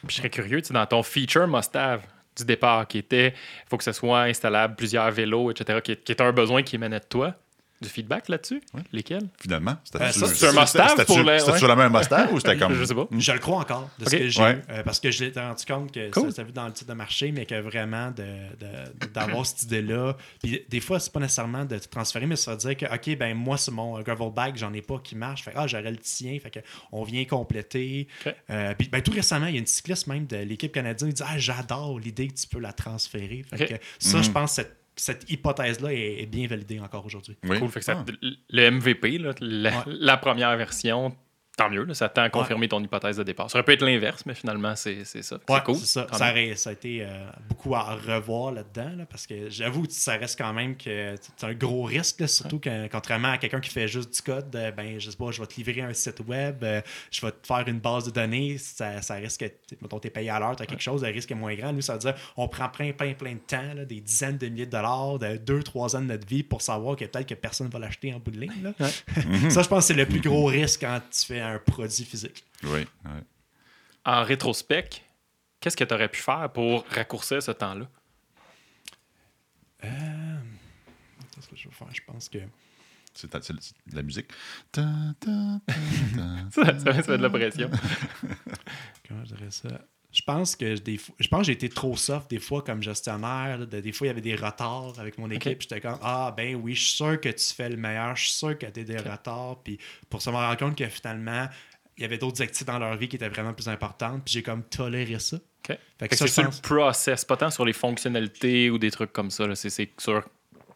Puis je serais curieux, tu sais, dans ton feature must-have du départ, qui était il faut que ce soit installable, plusieurs vélos, etc., qui, est un besoin qui émanait de toi, du feedback là-dessus? Lesquels? Finalement. C'était Euh, ça, c'est un pour C'était ouais. sur la même must-have ou c'était comme. Je sais pas. Je le crois encore de ce que j'ai Ouais. eu, euh, parce que je l'ai rendu compte que Cool. ça s'est vu dans le titre de marché, mais que vraiment de- de- d'avoir cette idée-là. Puis des fois, c'est pas nécessairement de te transférer, mais ça veut dire que, OK, ben moi, c'est mon gravel bag, j'en ai pas qui marche. Fait que, ah, j'aurais le tien. Fait que on vient compléter. Euh, puis ben, tout récemment, il y a une cycliste même de l'équipe canadienne qui dit Ah, j'adore l'idée que tu peux la transférer. Fait Ok. que ça, je pense que cette, cette hypothèse-là est, est bien validée encore aujourd'hui. Oui. Cool. Fait que ça- Ah. Le MVP, là, la, Ouais. la première version, tant mieux, là, ça tend à confirmer ton hypothèse de départ. Ça aurait pu être l'inverse, mais finalement, c'est c'est ça. Ouais, c'est cool. ça. A été euh, beaucoup à revoir là-dedans, là, parce que j'avoue ça reste quand même que c'est un gros risque, là, surtout que, contrairement à quelqu'un qui fait juste du code, euh, ben, je sais pas, je vais te livrer un site web, euh, je vais te faire une base de données, ça, ça risque, que- mettons, t'es payé à l'heure, t'as quelque chose, le risque est moins grand. Nous, ça veut dire, on prend plein, plein, plein de temps, des dizaines de milliers de dollars, de deux, trois ans de notre vie pour savoir que peut-être que personne va l'acheter en bout de ligne. ça, je pense que c'est le plus gros risque quand tu fais un produit physique. Oui. oui. En rétrospect, qu'est-ce que tu aurais pu faire pour raccourcir ce temps-là? Euh, Qu'est-ce que je vais faire? Je pense que. C'est ta- c'est de la musique. Ta, ta, ta, ta. Ça, ça, ça fait de la pression. comment je dirais ça? Je pense que des fois, je pense j'ai été trop soft des fois comme gestionnaire. là, de- des fois, il y avait des retards avec mon équipe. J'étais comme Ah ben oui, je suis sûr que tu fais le meilleur, je suis sûr que tu as des retards. Puis pour se rendre compte que finalement, il y avait d'autres activités dans leur vie qui étaient vraiment plus importantes. Puis j'ai comme toléré ça. OK. Fait que c'est sur pense- le process, pas tant sur les fonctionnalités ou des trucs comme ça. c'est sur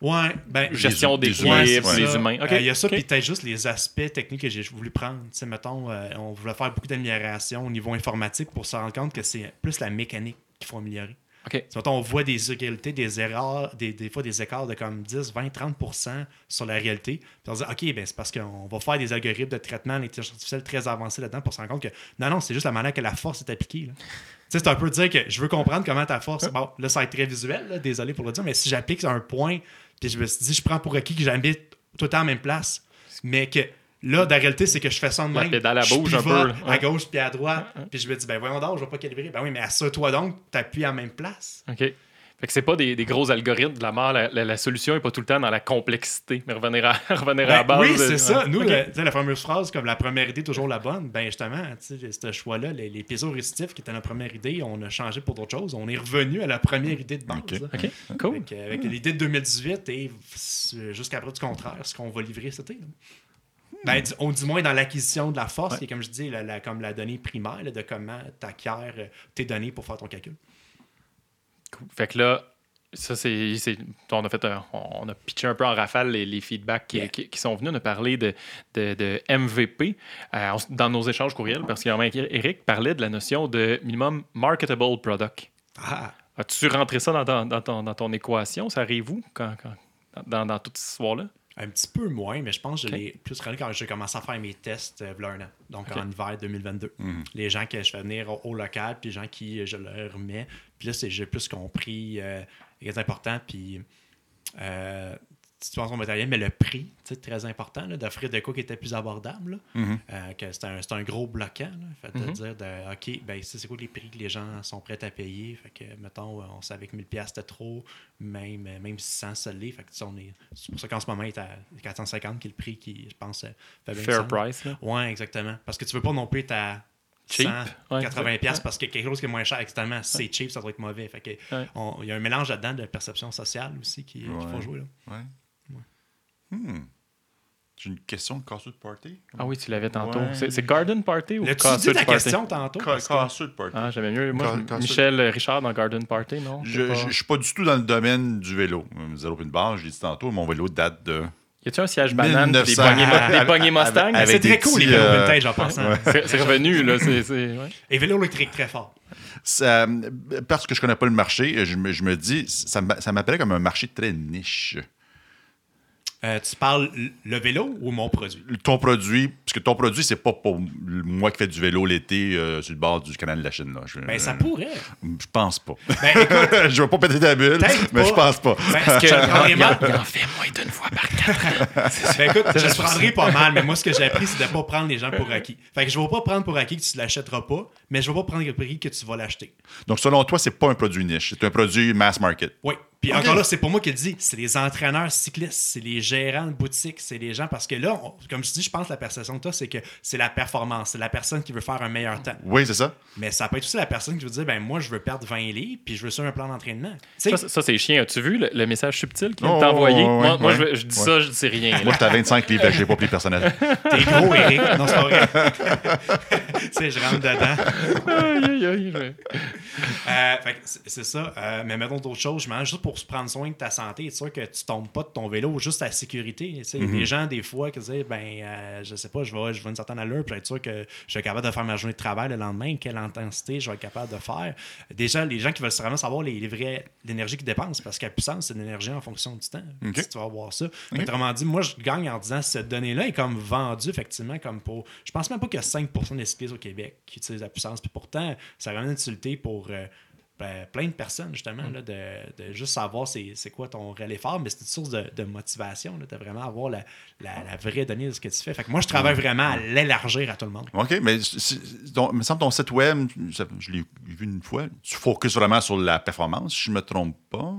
Ouais, ben. gestion des des humains, ouais. les humains. Euh, Il y a ça, puis peut-être juste les aspects techniques que j'ai voulu prendre. Sais, mettons, euh, on voulait faire beaucoup d'améliorations au niveau informatique pour se rendre compte que c'est plus la mécanique qu'il faut améliorer. OK. Tu sais, mettons, on voit des inégalités, des erreurs, des, des fois des écarts de comme 10, 20, 30% sur la réalité. Puis on se dit, OK, ben, c'est parce qu'on va faire des algorithmes de traitement d'intelligence artificielle très avancés là-dedans pour se rendre compte que non, non, c'est juste la manière que la force est appliquée. là. Tu sais, c'est un peu dire que je veux comprendre comment ta force. Bon, là, ça va être très visuel, là, désolé pour le dire, mais si j'applique un point, puis je me suis dit, je prends pour acquis que j'habite tout le temps à la même place, mais que là, la réalité, c'est que je fais ça de La même. pédale à bouge un peu. À Ouais. gauche puis à droite. Puis je me dis, ben voyons donc, je vais pas calibrer. Ben oui, mais assure-toi donc, t'appuies à la même place. OK. Fait que c'est pas des, des gros algorithmes de la mort. La, la- la solution est pas tout le temps dans la complexité, mais revenir à, revenir à la Ben base. oui, de- c'est ça. Ouais. Nous, sais, la fameuse phrase comme la première idée, toujours la bonne, ben justement, tu sais, ce choix-là, les, les récitifs qui étaient notre première idée, on a changé pour d'autres choses. On est revenu à la première idée de base. Ok. OK, cool. Avec, euh, avec l'idée de 2018 et euh, jusqu'à près du contraire, ce qu'on va livrer cet été. Ben, du- on dit moins dans l'acquisition de la force, Ouais. qui est, comme je dis, la, la- comme la donnée primaire là, de comment tu acquiers euh, tes données pour faire ton calcul. Fait que là, ça, c'est. On a fait un- on a pitché un peu en rafale les, les feedbacks qui, Yeah. qui- qui sont venus. On a parlé de, de, de MVP euh, dans nos échanges courriels, parce qu'Éric parlait de la notion de minimum marketable product. Ah! As-tu rentré ça dans, ton- dans ton, dans ton équation? Ça arrive où quand, quand- dans, dans toute cette histoire-là? Un petit peu moins, mais je pense que je l'ai plus rendu quand j'ai commencé à faire mes tests euh, un an, donc en hiver 2022. Les gens que je fais venir au, au local, puis les gens qui je leur remets. Puis là, c'est- j'ai plus compris euh, ce qui est important. Puis euh, tu penses au matériel, mais le prix, sais, très important, là, d'offrir de quoi qui était plus abordable. là. Euh, que c'est un, c'est un gros bloquant. Là. Fait de Mhm. dire, de, OK, ben, c'est quoi les prix que les gens sont prêts à payer? Fait que, mettons, on savait que 1000$ c'était trop, même, même 600 ça l'est. Fait que, tu sais, on est, c'est pour ça qu'en ce moment, il est à 450, qui est le prix qui, je pense, euh, fait bien Fair price. Là. Ouais, exactement. Parce que tu veux pas non plus être à Cheap. 100, Ouais, 80 ouais. pièces parce que quelque chose qui est moins cher extrêmement c'est cheap ça doit être mauvais fait que Ouais. on- il y a un mélange là-dedans de perception sociale aussi qui, qui Ouais. faut jouer là. Hmm. J'ai une question de casseux de party. Ah oui, tu l'avais tantôt. Ouais. C'est c'est Garden Party ou ta Party? question tantôt? Que- party. Ah, j'aimais mieux. Moi, Ca-. Michel Richard dans Garden Party, non? Je pas- je suis pas du tout dans le domaine du vélo. Zéro une barre, je l'ai dit tantôt, mon vélo date de. Y a-tu un siège banane pis des 1900. poignées, mo- des poignées Mustang? Avec c'est très cool les vélos euh, vintage en passant C'est c'est revenu, là. c'est c'est- ouais. et vélo électrique très fort Ça, parce que je connais pas le marché, je me, je me dis, ça, ça m'appelait comme un marché très niche. Euh, tu parles le vélo ou mon produit? Ton produit, parce que ton produit, c'est pas pour moi qui fais du vélo l'été euh, sur le bord du canal de la Chine. Là. Je, ben ça euh, pourrait Je pense pas. ben écoute je veux pas péter ta bulle, mais pas. je pense pas. ben, Parce que en- il en fait moins d'une fois par quatre. Ben écoute, je le prendrais pas mal, mais moi, ce que j'ai appris, c'est de pas prendre les gens pour acquis. Fait que je vais pas prendre pour acquis que tu l'achèteras pas, mais je vais pas prendre le prix que tu vas l'acheter. Donc, selon toi, c'est pas un produit niche, c'est un produit mass market. Oui. Puis encore là, c'est pas moi qui le dis, c'est les entraîneurs cyclistes, c'est les gérants de boutique, c'est les gens. Parce que là, on- comme je dis, je pense que la perception que tu c'est que c'est la performance, c'est la personne qui veut faire un meilleur temps. Oui, c'est ça. Mais ça peut être aussi la personne qui veut dire, ben moi, je veux perdre 20 livres, puis je veux suivre un plan d'entraînement. Ça, c'est- ça, c'est chiant. As-tu vu le, le message subtil qu'il Oh, vient de t'envoyer? moi, moi, ouais, je, je dis ouais. ça, je dis rien. Moi, à 25 livres, je n'ai pas pris personnel. t'es gros, Eric. Non, c'est pas vrai. tu sais, je rentre dedans. Aïe, aïe, aïe, Euh, fait que c'est c'est ça. Euh, mais mettons d'autres choses, je mange juste pour se prendre soin de ta santé, être sûr que tu tombes pas de ton vélo, juste la sécurité. A Mhm. des gens, des fois, qui disent ben, euh, je sais pas, je vais, je vais une certaine allure, puis être sûr que je être capable de faire ma journée de travail le lendemain, quelle intensité je vais être capable de faire. Déjà, les gens qui veulent vraiment savoir les, les vrais, l'énergie qu'ils dépensent, parce que la puissance, c'est l'énergie en fonction du temps. Si tu vas voir ça. Autrement dit, moi, je gagne en disant cette donnée-là est comme vendue, effectivement, comme pour. Je pense même pas qu'il y a 5% des cyclistes au Québec qui utilisent la puissance. Puis pourtant, ça a une utilité pour. euh, ben, plein de personnes, justement, là, de, de juste savoir c'est quoi ton réel effort, mais c'est une source de, de motivation, là, de vraiment avoir la, la, la vraie donnée de ce que tu fais. Fait que moi, je travaille vraiment à l'élargir à tout le monde. OK, mais ton- il me semble que ton site web, ça- je l'ai vu une fois, tu focuses vraiment sur la performance, si je ne me trompe pas.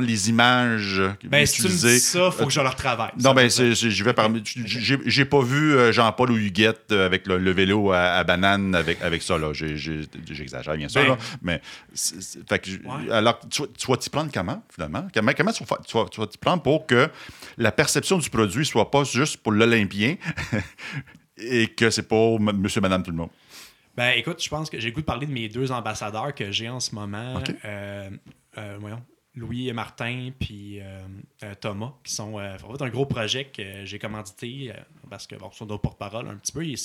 Les images Ben, si tu me utilisées- dis ça, faut que je leur travaille. Non, ben, je vais parmi. J'ai, j'ai pas vu euh, Jean-Paul ou Huguette euh, avec le, le vélo à, à banane avec, avec ça, là. J'exagère, bien sûr, Ben. là. Mais, fait que, Ouais. alors, tu, vas- tu vas t'y prendre comment, finalement? Comment, comment tu, vas, fa- tu vas- tu vas t'y prendre pour que la perception du produit soit pas juste pour l'Olympien et que c'est pour m- monsieur, madame, tout le monde? Ben écoute, je pense que j'ai le goût de parler de mes deux ambassadeurs que j'ai en ce moment. Euh, euh, voyons, Louis et Martin, puis euh, euh, Thomas, qui sont euh, un gros projet que j'ai commandité euh, parce que bon, ils sont nos porte-parole un petit peu, ils,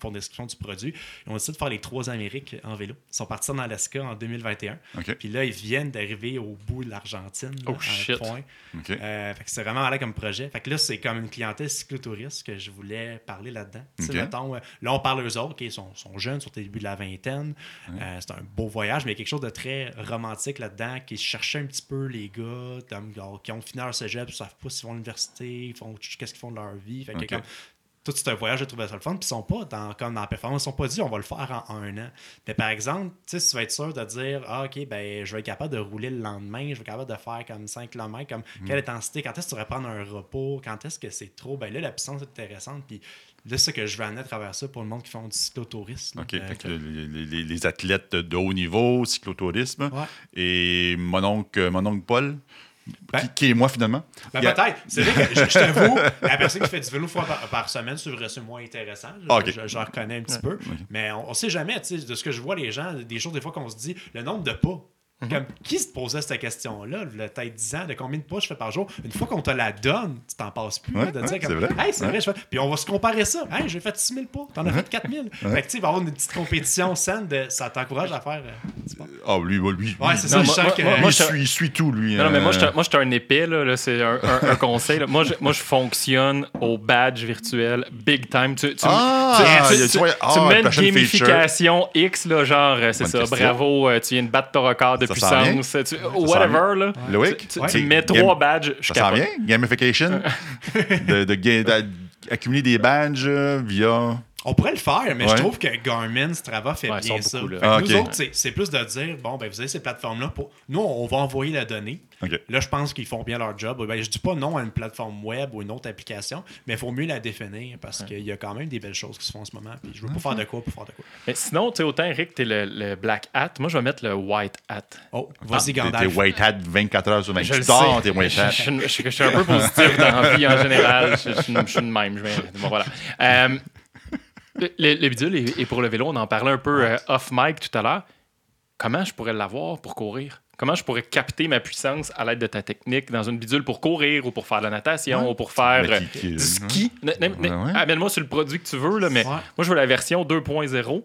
font des description du produit. Ils ont décidé de faire les trois Amériques en vélo. Ils sont partis en Alaska en 2021. OK. Puis là, ils viennent d'arriver au bout de l'Argentine. là, Oh, à un shit. point. Euh, fait que c'est vraiment malade comme projet. Fait que là, c'est comme une clientèle cyclotouriste que je voulais parler là-dedans. Mettons, euh, là, on parle eux autres, ils sont, sont jeunes, sont au début de la vingtaine. Euh, c'est un beau voyage, mais il y a quelque chose de très romantique là-dedans, qui cherchait un petit peu les gars comme, qui ont fini leur cégep, ils savent pas s'ils vont à l'université, ils font qu'est-ce qu'ils font de leur vie. Fait que Ok. comme, tout c'est un voyage, je trouvais ça le fun. Puis ils sont pas dans, comme dans la performance, ils sont pas dit on va le faire en un an. Mais par exemple, tu vas être sûr de dire Ah, ok, ben je vais être capable de rouler le lendemain, je vais être capable de faire comme 5 km, comme Mm. quelle intensité, quand est-ce que tu pourrais prendre un repos, quand est-ce que c'est trop, ben là, la puissance est intéressante. Puis là, c'est ça que je veux amener à travers ça pour le monde qui font du cyclotourisme. OK. Euh, que les, les- les athlètes de haut niveau, cyclotourisme, Ouais. et mon oncle, mon oncle Paul, Ben- qui, qui est moi, finalement. Ben, a- peut-être. C'est vrai que je, je t'avoue, la personne qui fait du vélo fois par, par semaine, c'est vrai, c'est moins intéressant. Je, Ah, ok. je- je reconnais un petit peu. Mais on, on sait jamais, tu sais, de ce que je vois, les gens, des choses des fois qu'on se dit, le nombre de pas. Mhm. Comme, qui se posait cette question-là, peut-être 10 ans, de combien de pas je fais par jour? Une fois qu'on te la donne, tu t'en passes plus. Ouais, là, de ouais, dire comme, c'est vrai. Hey, c'est vrai, je fais. Puis on va se comparer ça. Hey, j'ai fait 6 000 pas, t'en as fait 4 000. Fait que tu sais, il va y avoir une petite compétition saine, de, ça t'encourage à faire euh, du sport. Ah, lui, lui, lui. Ouais, c'est Non, ça, je moi- sens moi- que. moi- Lui, moi, il je- il suit tout, lui. Non, non, mais moi, je euh, suis- moi, je suis un épais, là, là, c'est un, un- un conseil. là. Moi, je, moi, je fonctionne au badge virtuel big time. Tu, tu, Ah, tu, ah, mets une feature. gamification X, là, genre, euh, c'est ça, bravo, euh, tu viens de battre ton record de. Puissance, tu- whatever, là. Loïc, Tu, mets Game- trois badges, je Ça s'en vient? Gamification? de, de, d'accumuler des badges euh, via. On pourrait le faire, mais Ouais. je trouve que Garmin, Strava fait Ouais, bien ça. beaucoup. Fait Ah, Nous autres, c'est- plus de dire, bon, ben, vous avez ces plateformes-là. Pour... Nous, on va envoyer la donnée. Là, je pense qu'ils font bien leur job. Ben, je dis pas non à une plateforme web ou une autre application, mais il faut mieux la définir parce qu'il y a quand même des belles choses qui se font en ce moment. Puis je veux pas faire de quoi pour faire de quoi. Mais sinon, tu sais, autant Eric, t'es le, le black hat. Moi, je vais mettre le white hat. Oh, vas-y, T'es- T'es Gandalf. white hat 24 heures sur 24 Je le Tu dors, t'es white Je, hat. je- je- je- je suis un peu positif dans la vie en général. Je, suis de même. Je vais- bon, voilà. Euh, le, le bidule est pour le vélo. On en parlait un peu euh, off mic tout à l'heure. Comment je pourrais l'avoir pour courir? Comment je pourrais capter ma puissance à l'aide de ta technique dans une bidule pour courir ou pour faire de la natation Ouais. ou pour faire euh, qui- qui- du ski? N- n- Ouais. Amène-moi sur le produit que tu veux, là, mais moi, je veux la version 2.0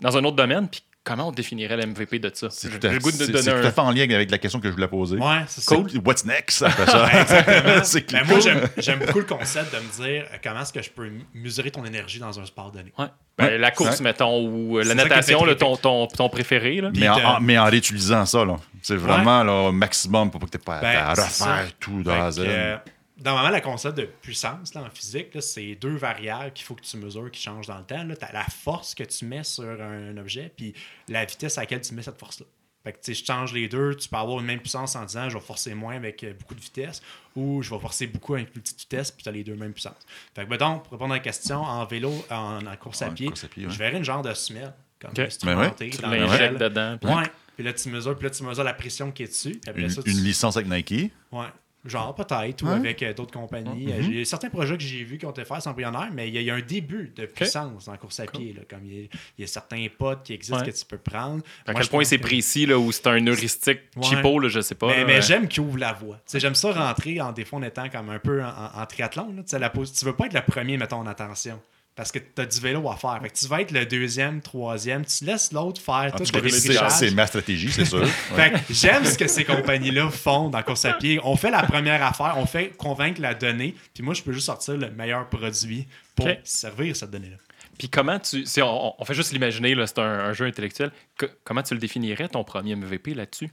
dans un autre domaine. Puis comment on définirait l'MVP de ça? C'est tout, à- le un... fait en lien avec la question que je voulais poser. Ouais, c'est ça. Cool. What's next après ça? c'est Ben, cool. moi, j'aime- beaucoup le concept de me dire euh, comment est-ce que je peux mesurer ton énergie dans un sport donné? Ouais. Ben, Ouais. La course, Ouais. mettons, ou euh, la natation, là, ton, ton, ton préféré. Là. mais, en, mais réutilisant ça. C'est vraiment là, au maximum pour pas que tu pas Ben, à c'est refaire tout de Fait A à que, Z. euh, Normalement, le concept de puissance là, en physique, c'est deux variables qu'il faut que tu mesures qui changent dans le temps. Tu as la force que tu mets sur un objet, puis la vitesse à laquelle tu mets cette force-là. Fait que, tu sais, je change les deux, tu peux avoir une même puissance en disant je vais forcer moins avec euh, beaucoup de vitesse ou je vais forcer beaucoup avec une plus petite vitesse, puis tu as les deux mêmes puissances. Fait que, mettons, pour répondre à la question, en vélo, en, en course à pied, course à pied, ouais. je verrais une genre de semelle comme Ok. instrumentée Tu dans l'injectes dedans. puis- Ouais. Puis là, tu mesures, puis là, tu mesures la pression qui est dessus. puis après Une, ça, tu- une licence avec Nike. Ouais. Genre, peut-être, ou avec euh, d'autres compagnies. Euh, J'ai certains projets que j'ai vus qui ont été faits sans embryonnaire, mais il y, a- il y a un début de puissance en course à pied. Là, comme il y, a, il y a certains potes qui existent Ouais. que tu peux prendre. À Moi, quel point c'est que- précis, là, ou c'est un heuristique Ouais. cheapo, là, je sais pas. Mais, là, mais j'aime qu'il ouvre la voie. Tu sais, J'aime ça rentrer en défaut en étant comme un peu en, en- en triathlon. Là. Tu sais, la pose- tu veux pas être le premier, mettons, en attention. Parce que tu as du vélo à faire. Fait que tu vas être le deuxième, troisième. Tu laisses l'autre faire En tout tout le cas, c'est défrichage. c'est ma stratégie, c'est sûr. Ouais. Fait que j'aime ce que ces compagnies-là font dans course à pied. On fait la première affaire, on fait convaincre la donnée, puis moi, je peux juste sortir le meilleur produit pour servir cette donnée-là. Puis comment tu. Si on, on fait juste l'imaginer, là, c'est un, un jeu intellectuel. Que- comment tu le définirais, ton premier MVP là-dessus?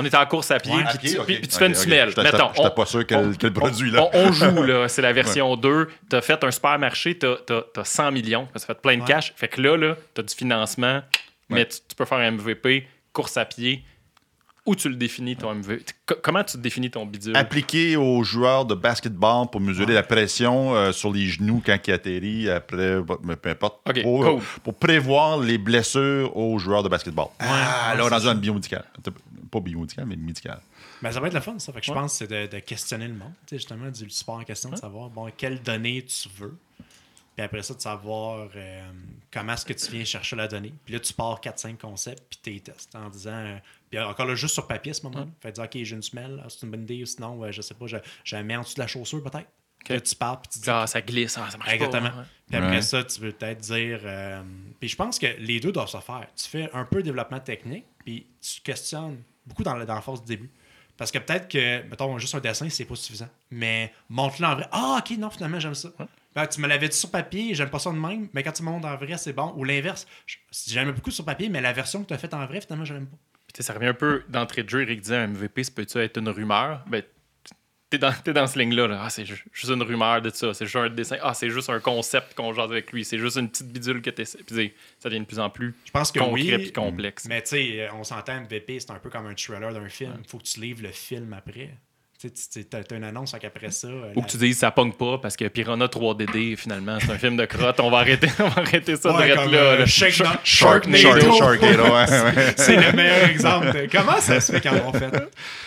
On est en course à pied, Ouais, puis, à tu, puis- fais une ok. semelle. Mettons, on- pas sûr quel- on- quel on- produit, là. On, on joue, là. C'est la version 2. Tu as fait un supermarché, tu as, 100 millions. Tu as fait plein de Ouais. cash. Fait que là, là tu as du financement, mais tu, tu peux faire un MVP, course à pied. Où tu le définis, ton MVP? Co- Comment tu définis ton bidule? Appliqué aux joueurs de basketball pour mesurer la pression euh, sur les genoux quand il atterrit, après, peu importe, pour, cool. pour prévoir les blessures aux joueurs de basketball. ah, là, c'est dans un biomédical. Pas biomédical, mais médical. Mais ça va être le fun, ça. Fait que je pense que c'est de, de questionner le monde. Justement, du sport en question, de savoir bon, quelles données tu veux. Puis après ça, de savoir euh, comment est-ce que tu viens chercher la donnée. Puis là, tu pars 4-5 concepts, puis tu les testes en disant. euh, puis encore là, juste sur papier à ce moment-là. Fait dire, OK, j'ai une semelle, ah, c'est une bonne idée, ou sinon, euh, je sais pas, je, je la mets en dessous de la chaussure peut-être. Là, tu pars, puis tu dis, Ah, ça glisse, ah, ça marche Exactement. pas. ouais. Puis après Ouais. ça, tu veux peut-être dire. euh, puis je pense que les deux doivent se faire. Tu fais un peu de développement technique, puis tu questionnes beaucoup dans la, dans la phase du début. Parce que peut-être que, mettons, juste un dessin, c'est pas suffisant. Mais montre-le en vrai. Ah, ok, non, finalement, j'aime ça. Ben, tu me l'avais dit sur papier, j'aime pas ça de même, mais quand tu me montres en vrai, c'est bon. Ou l'inverse. J'aime beaucoup sur papier, mais la version que tu as faite en vrai, finalement, je l'aime pas. Puis, tu sais, ça revient un peu d'entrée de jeu. Eric disait un MVP, ça peut-tu être une rumeur? Ben, t'es dans, t'es dans ce ligne-là. là. Ah, c'est ju- juste une rumeur de ça. C'est juste un dessin. Ah, c'est juste un concept qu'on jase avec lui. C'est juste une petite bidule que tu ça devient de plus en plus Je pense que concret oui. complexe. Mais tu sais, euh, on s'entend, MVP, c'est un peu comme un trailer d'un film. Il faut que tu livres le film après. Tu sais, tu as une annonce, qu'après ça. euh, Ou la- que tu dises ça pogne pas parce que Piranha 3DD, finalement, c'est un film de crotte. On va arrêter, on va arrêter ça Ouais, de comme, là. euh, Not- Sharknado. Sharknado. Shark, Sharknado, ouais, ouais. C'est le meilleur exemple. de- Comment ça se fait quand on fait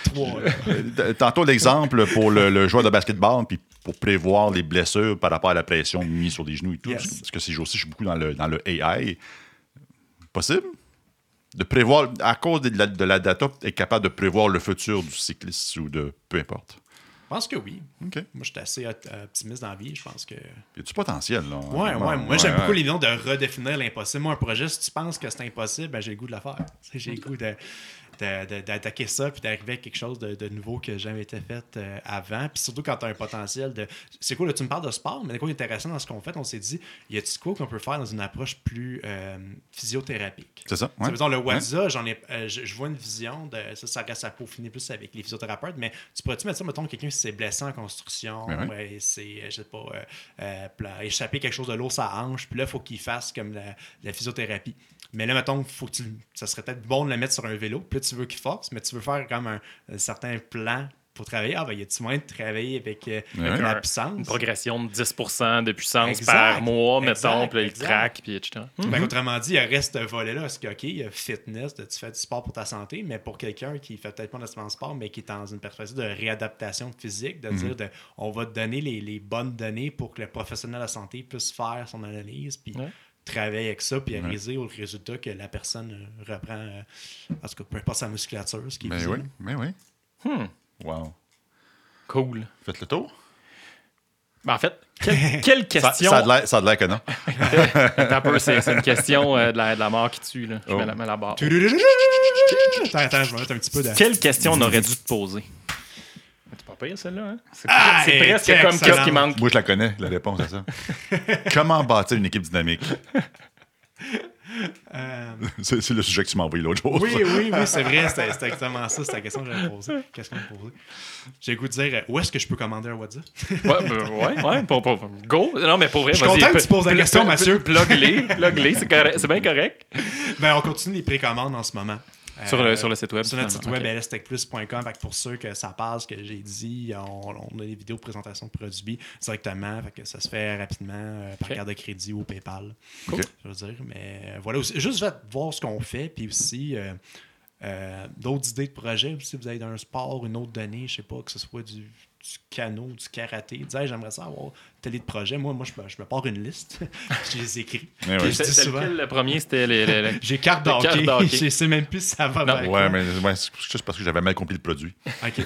trois? là? Euh, Tantôt, l'exemple pour le, le joueur de basketball, puis pour prévoir les blessures par rapport à la pression mise sur les genoux et tout. Yes. Parce que ces jours-ci, je suis beaucoup dans le, dans le AI. Possible? De prévoir, à cause de la, de la data, être capable de prévoir le futur du cycliste ou de peu importe. Je pense que oui. Moi, je suis assez op- optimiste dans la vie. Je pense que. Il y a du potentiel, là. Ouais, ouais. Moi, j'aime ouais. beaucoup l'idée de redéfinir l'impossible. Moi, un projet, si tu penses que c'est impossible, ben, j'ai le goût de la faire. J'ai le goût de- d'attaquer ça, puis d'arriver à quelque chose de, de nouveau que jamais été fait euh, avant. Puis surtout quand tu as un potentiel de. C'est cool, là, tu me parles de sport, mais quoi intéressant dans ce qu'on fait, on s'est dit, y a-t-il quoi qu'on peut faire dans une approche plus euh, physiothérapique? C'est ça? Ouais. le Ouais. WhatsApp, j'en ai, euh, je, je vois une vision de ça, ça reste à peaufiner plus avec les physiothérapeutes, mais tu pourrais-tu mettre ça, mettons, quelqu'un qui s'est blessé en construction, Ben ouais, c'est, euh, je sais pas, échapper quelque chose de l'eau sa hanche, puis là, il faut qu'il fasse comme la, la physiothérapie. Mais là, mettons, faut que tu, ça serait peut-être bon de le mettre sur un vélo, puis là, tu veux qu'il force, mais tu veux faire comme un, un certain plan pour travailler. Ah, ben, y a-tu moyen de travailler avec, euh, Ouais. avec la Un- puissance? Une progression de 10% de puissance Exact, par mois, exact, mettons, puis là, il craque, puis etc. Ben, autrement dit, il reste ce volet-là. Parce que, OK, il y a fitness, tu fais du sport pour ta santé, mais pour quelqu'un qui fait peut-être pas nécessairement de sport, mais qui est dans une perspective de réadaptation physique, de Mhm. dire de, on va te donner les, les bonnes données pour que le professionnel de la santé puisse faire son analyse, puis Ouais. Travailler avec ça, puis Ouais. arriver au résultat que la personne euh, reprend, euh, en tout cas, peu importe sa musculature, ce qui est Ben visible. oui, ben oui. Hmm, Wow. cool. Faites le tour? Ben, en fait, quelle, question. ça a de l'air- ça a de l'air que non. Attends un peu, c'est c'est une question euh, de, la, de la mort qui tue. Là. Je Oh. mets la, mets la barre. Attends, attends, je vais mettre un petit peu de. Quelle question on aurait dû te poser? Pire, celle-là. Hein? C'est Ah, c'est presque comme qu'est-ce qui manque. Moi, je la connais, la réponse à ça. Comment bâtir une équipe dynamique? Euh, C'est le sujet que tu m'as envoyé l'autre jour. Oui, oui, oui, c'est vrai. C'était exactement ça. C'était la question que j'avais posée. Qu'est-ce qu'on me posait? J'ai goût de dire euh, où est-ce que je peux commander un WhatsApp? Ouais, ben, ouais, ouais, pour, pour- go. Non, mais pour vrai, Je suis content que tu poses la question, Mathieu. Plug-les, correct- c'est bien correct. Ben, on continue les précommandes en ce moment. Sur Euh, le- sur le site web, Sur notre site web, lstechplus.com. Fait que Pour ceux que ça passe, que j'ai dit, on, on a des vidéos de présentation de produits directement. Fait que ça se fait rapidement euh, par carte de crédit ou PayPal. Cool. Je veux dire. Mais euh, voilà, aussi, juste voir ce qu'on fait. Puis aussi, euh, euh, d'autres idées de projets. Si vous avez un sport, une autre donnée, je sais pas, que ce soit du, du canot, du karaté. Dis, Hey, j'aimerais ça avoir tel de projet. Moi, moi je, me, je me pars une liste. je les écris. Ouais. je dis c'est souvent. lequel le premier? C'était les, les- les- J'ai carte d'hockey. Je sais même plus si ça va Ouais, mais ouais, c'est juste parce que j'avais mal compris le produit. OK.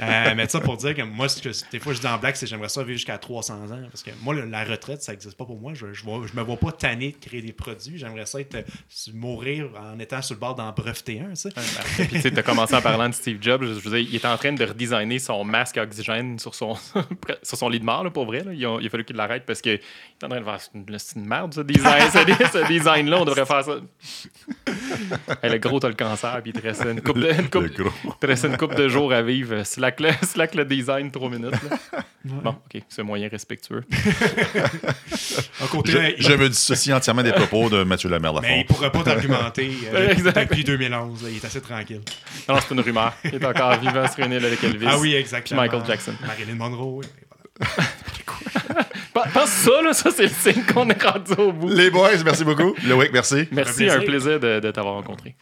Euh, mais ça pour dire que moi, ce que, des fois, je dis en blague, c'est que j'aimerais ça vivre jusqu'à 300 ans. Parce que moi, le- la retraite, ça n'existe pas pour moi. Je, je, vois- je me vois pas tanné de créer des produits. J'aimerais ça être, euh, mourir en étant sur le bord d'en breveter un. tu sais. Puis tu t'as commencé en parlant de Steve Jobs. Je veux dire, il est en train de redesigner son masque à oxygène sur son, sur son lit de mort, là, pour vrai. là. Il, a, il a fallu qu'il l'arrête parce qu'il est en train de faire c'est une, merde, ce design. ce, ce design-là, on devrait faire ça. Hey, le gros, t'as le cancer, puis il te reste une coupe de, une coupe, Le gros. il te reste une coupe de jours à vivre. Slack le, slack le design, trois minutes. là. Bon, OK, c'est moyen respectueux. Côté, Je, là, il- je me dissocie entièrement des propos de Mathieu Lamère mais il pourrait pas t'argumenter euh, depuis 2011. là. il est assez tranquille. Non, c'est une rumeur. Il est encore vivant sur une île avec Elvis. Ah oui, Puis exactement. Michael Jackson. Marilyn Monroe. oui. Et voilà. Pense ça, là, ça, c'est le signe qu'on est rendu au bout. Les boys, merci beaucoup. Loïc, merci. Merci, plaisir. un plaisir de, de t'avoir rencontré.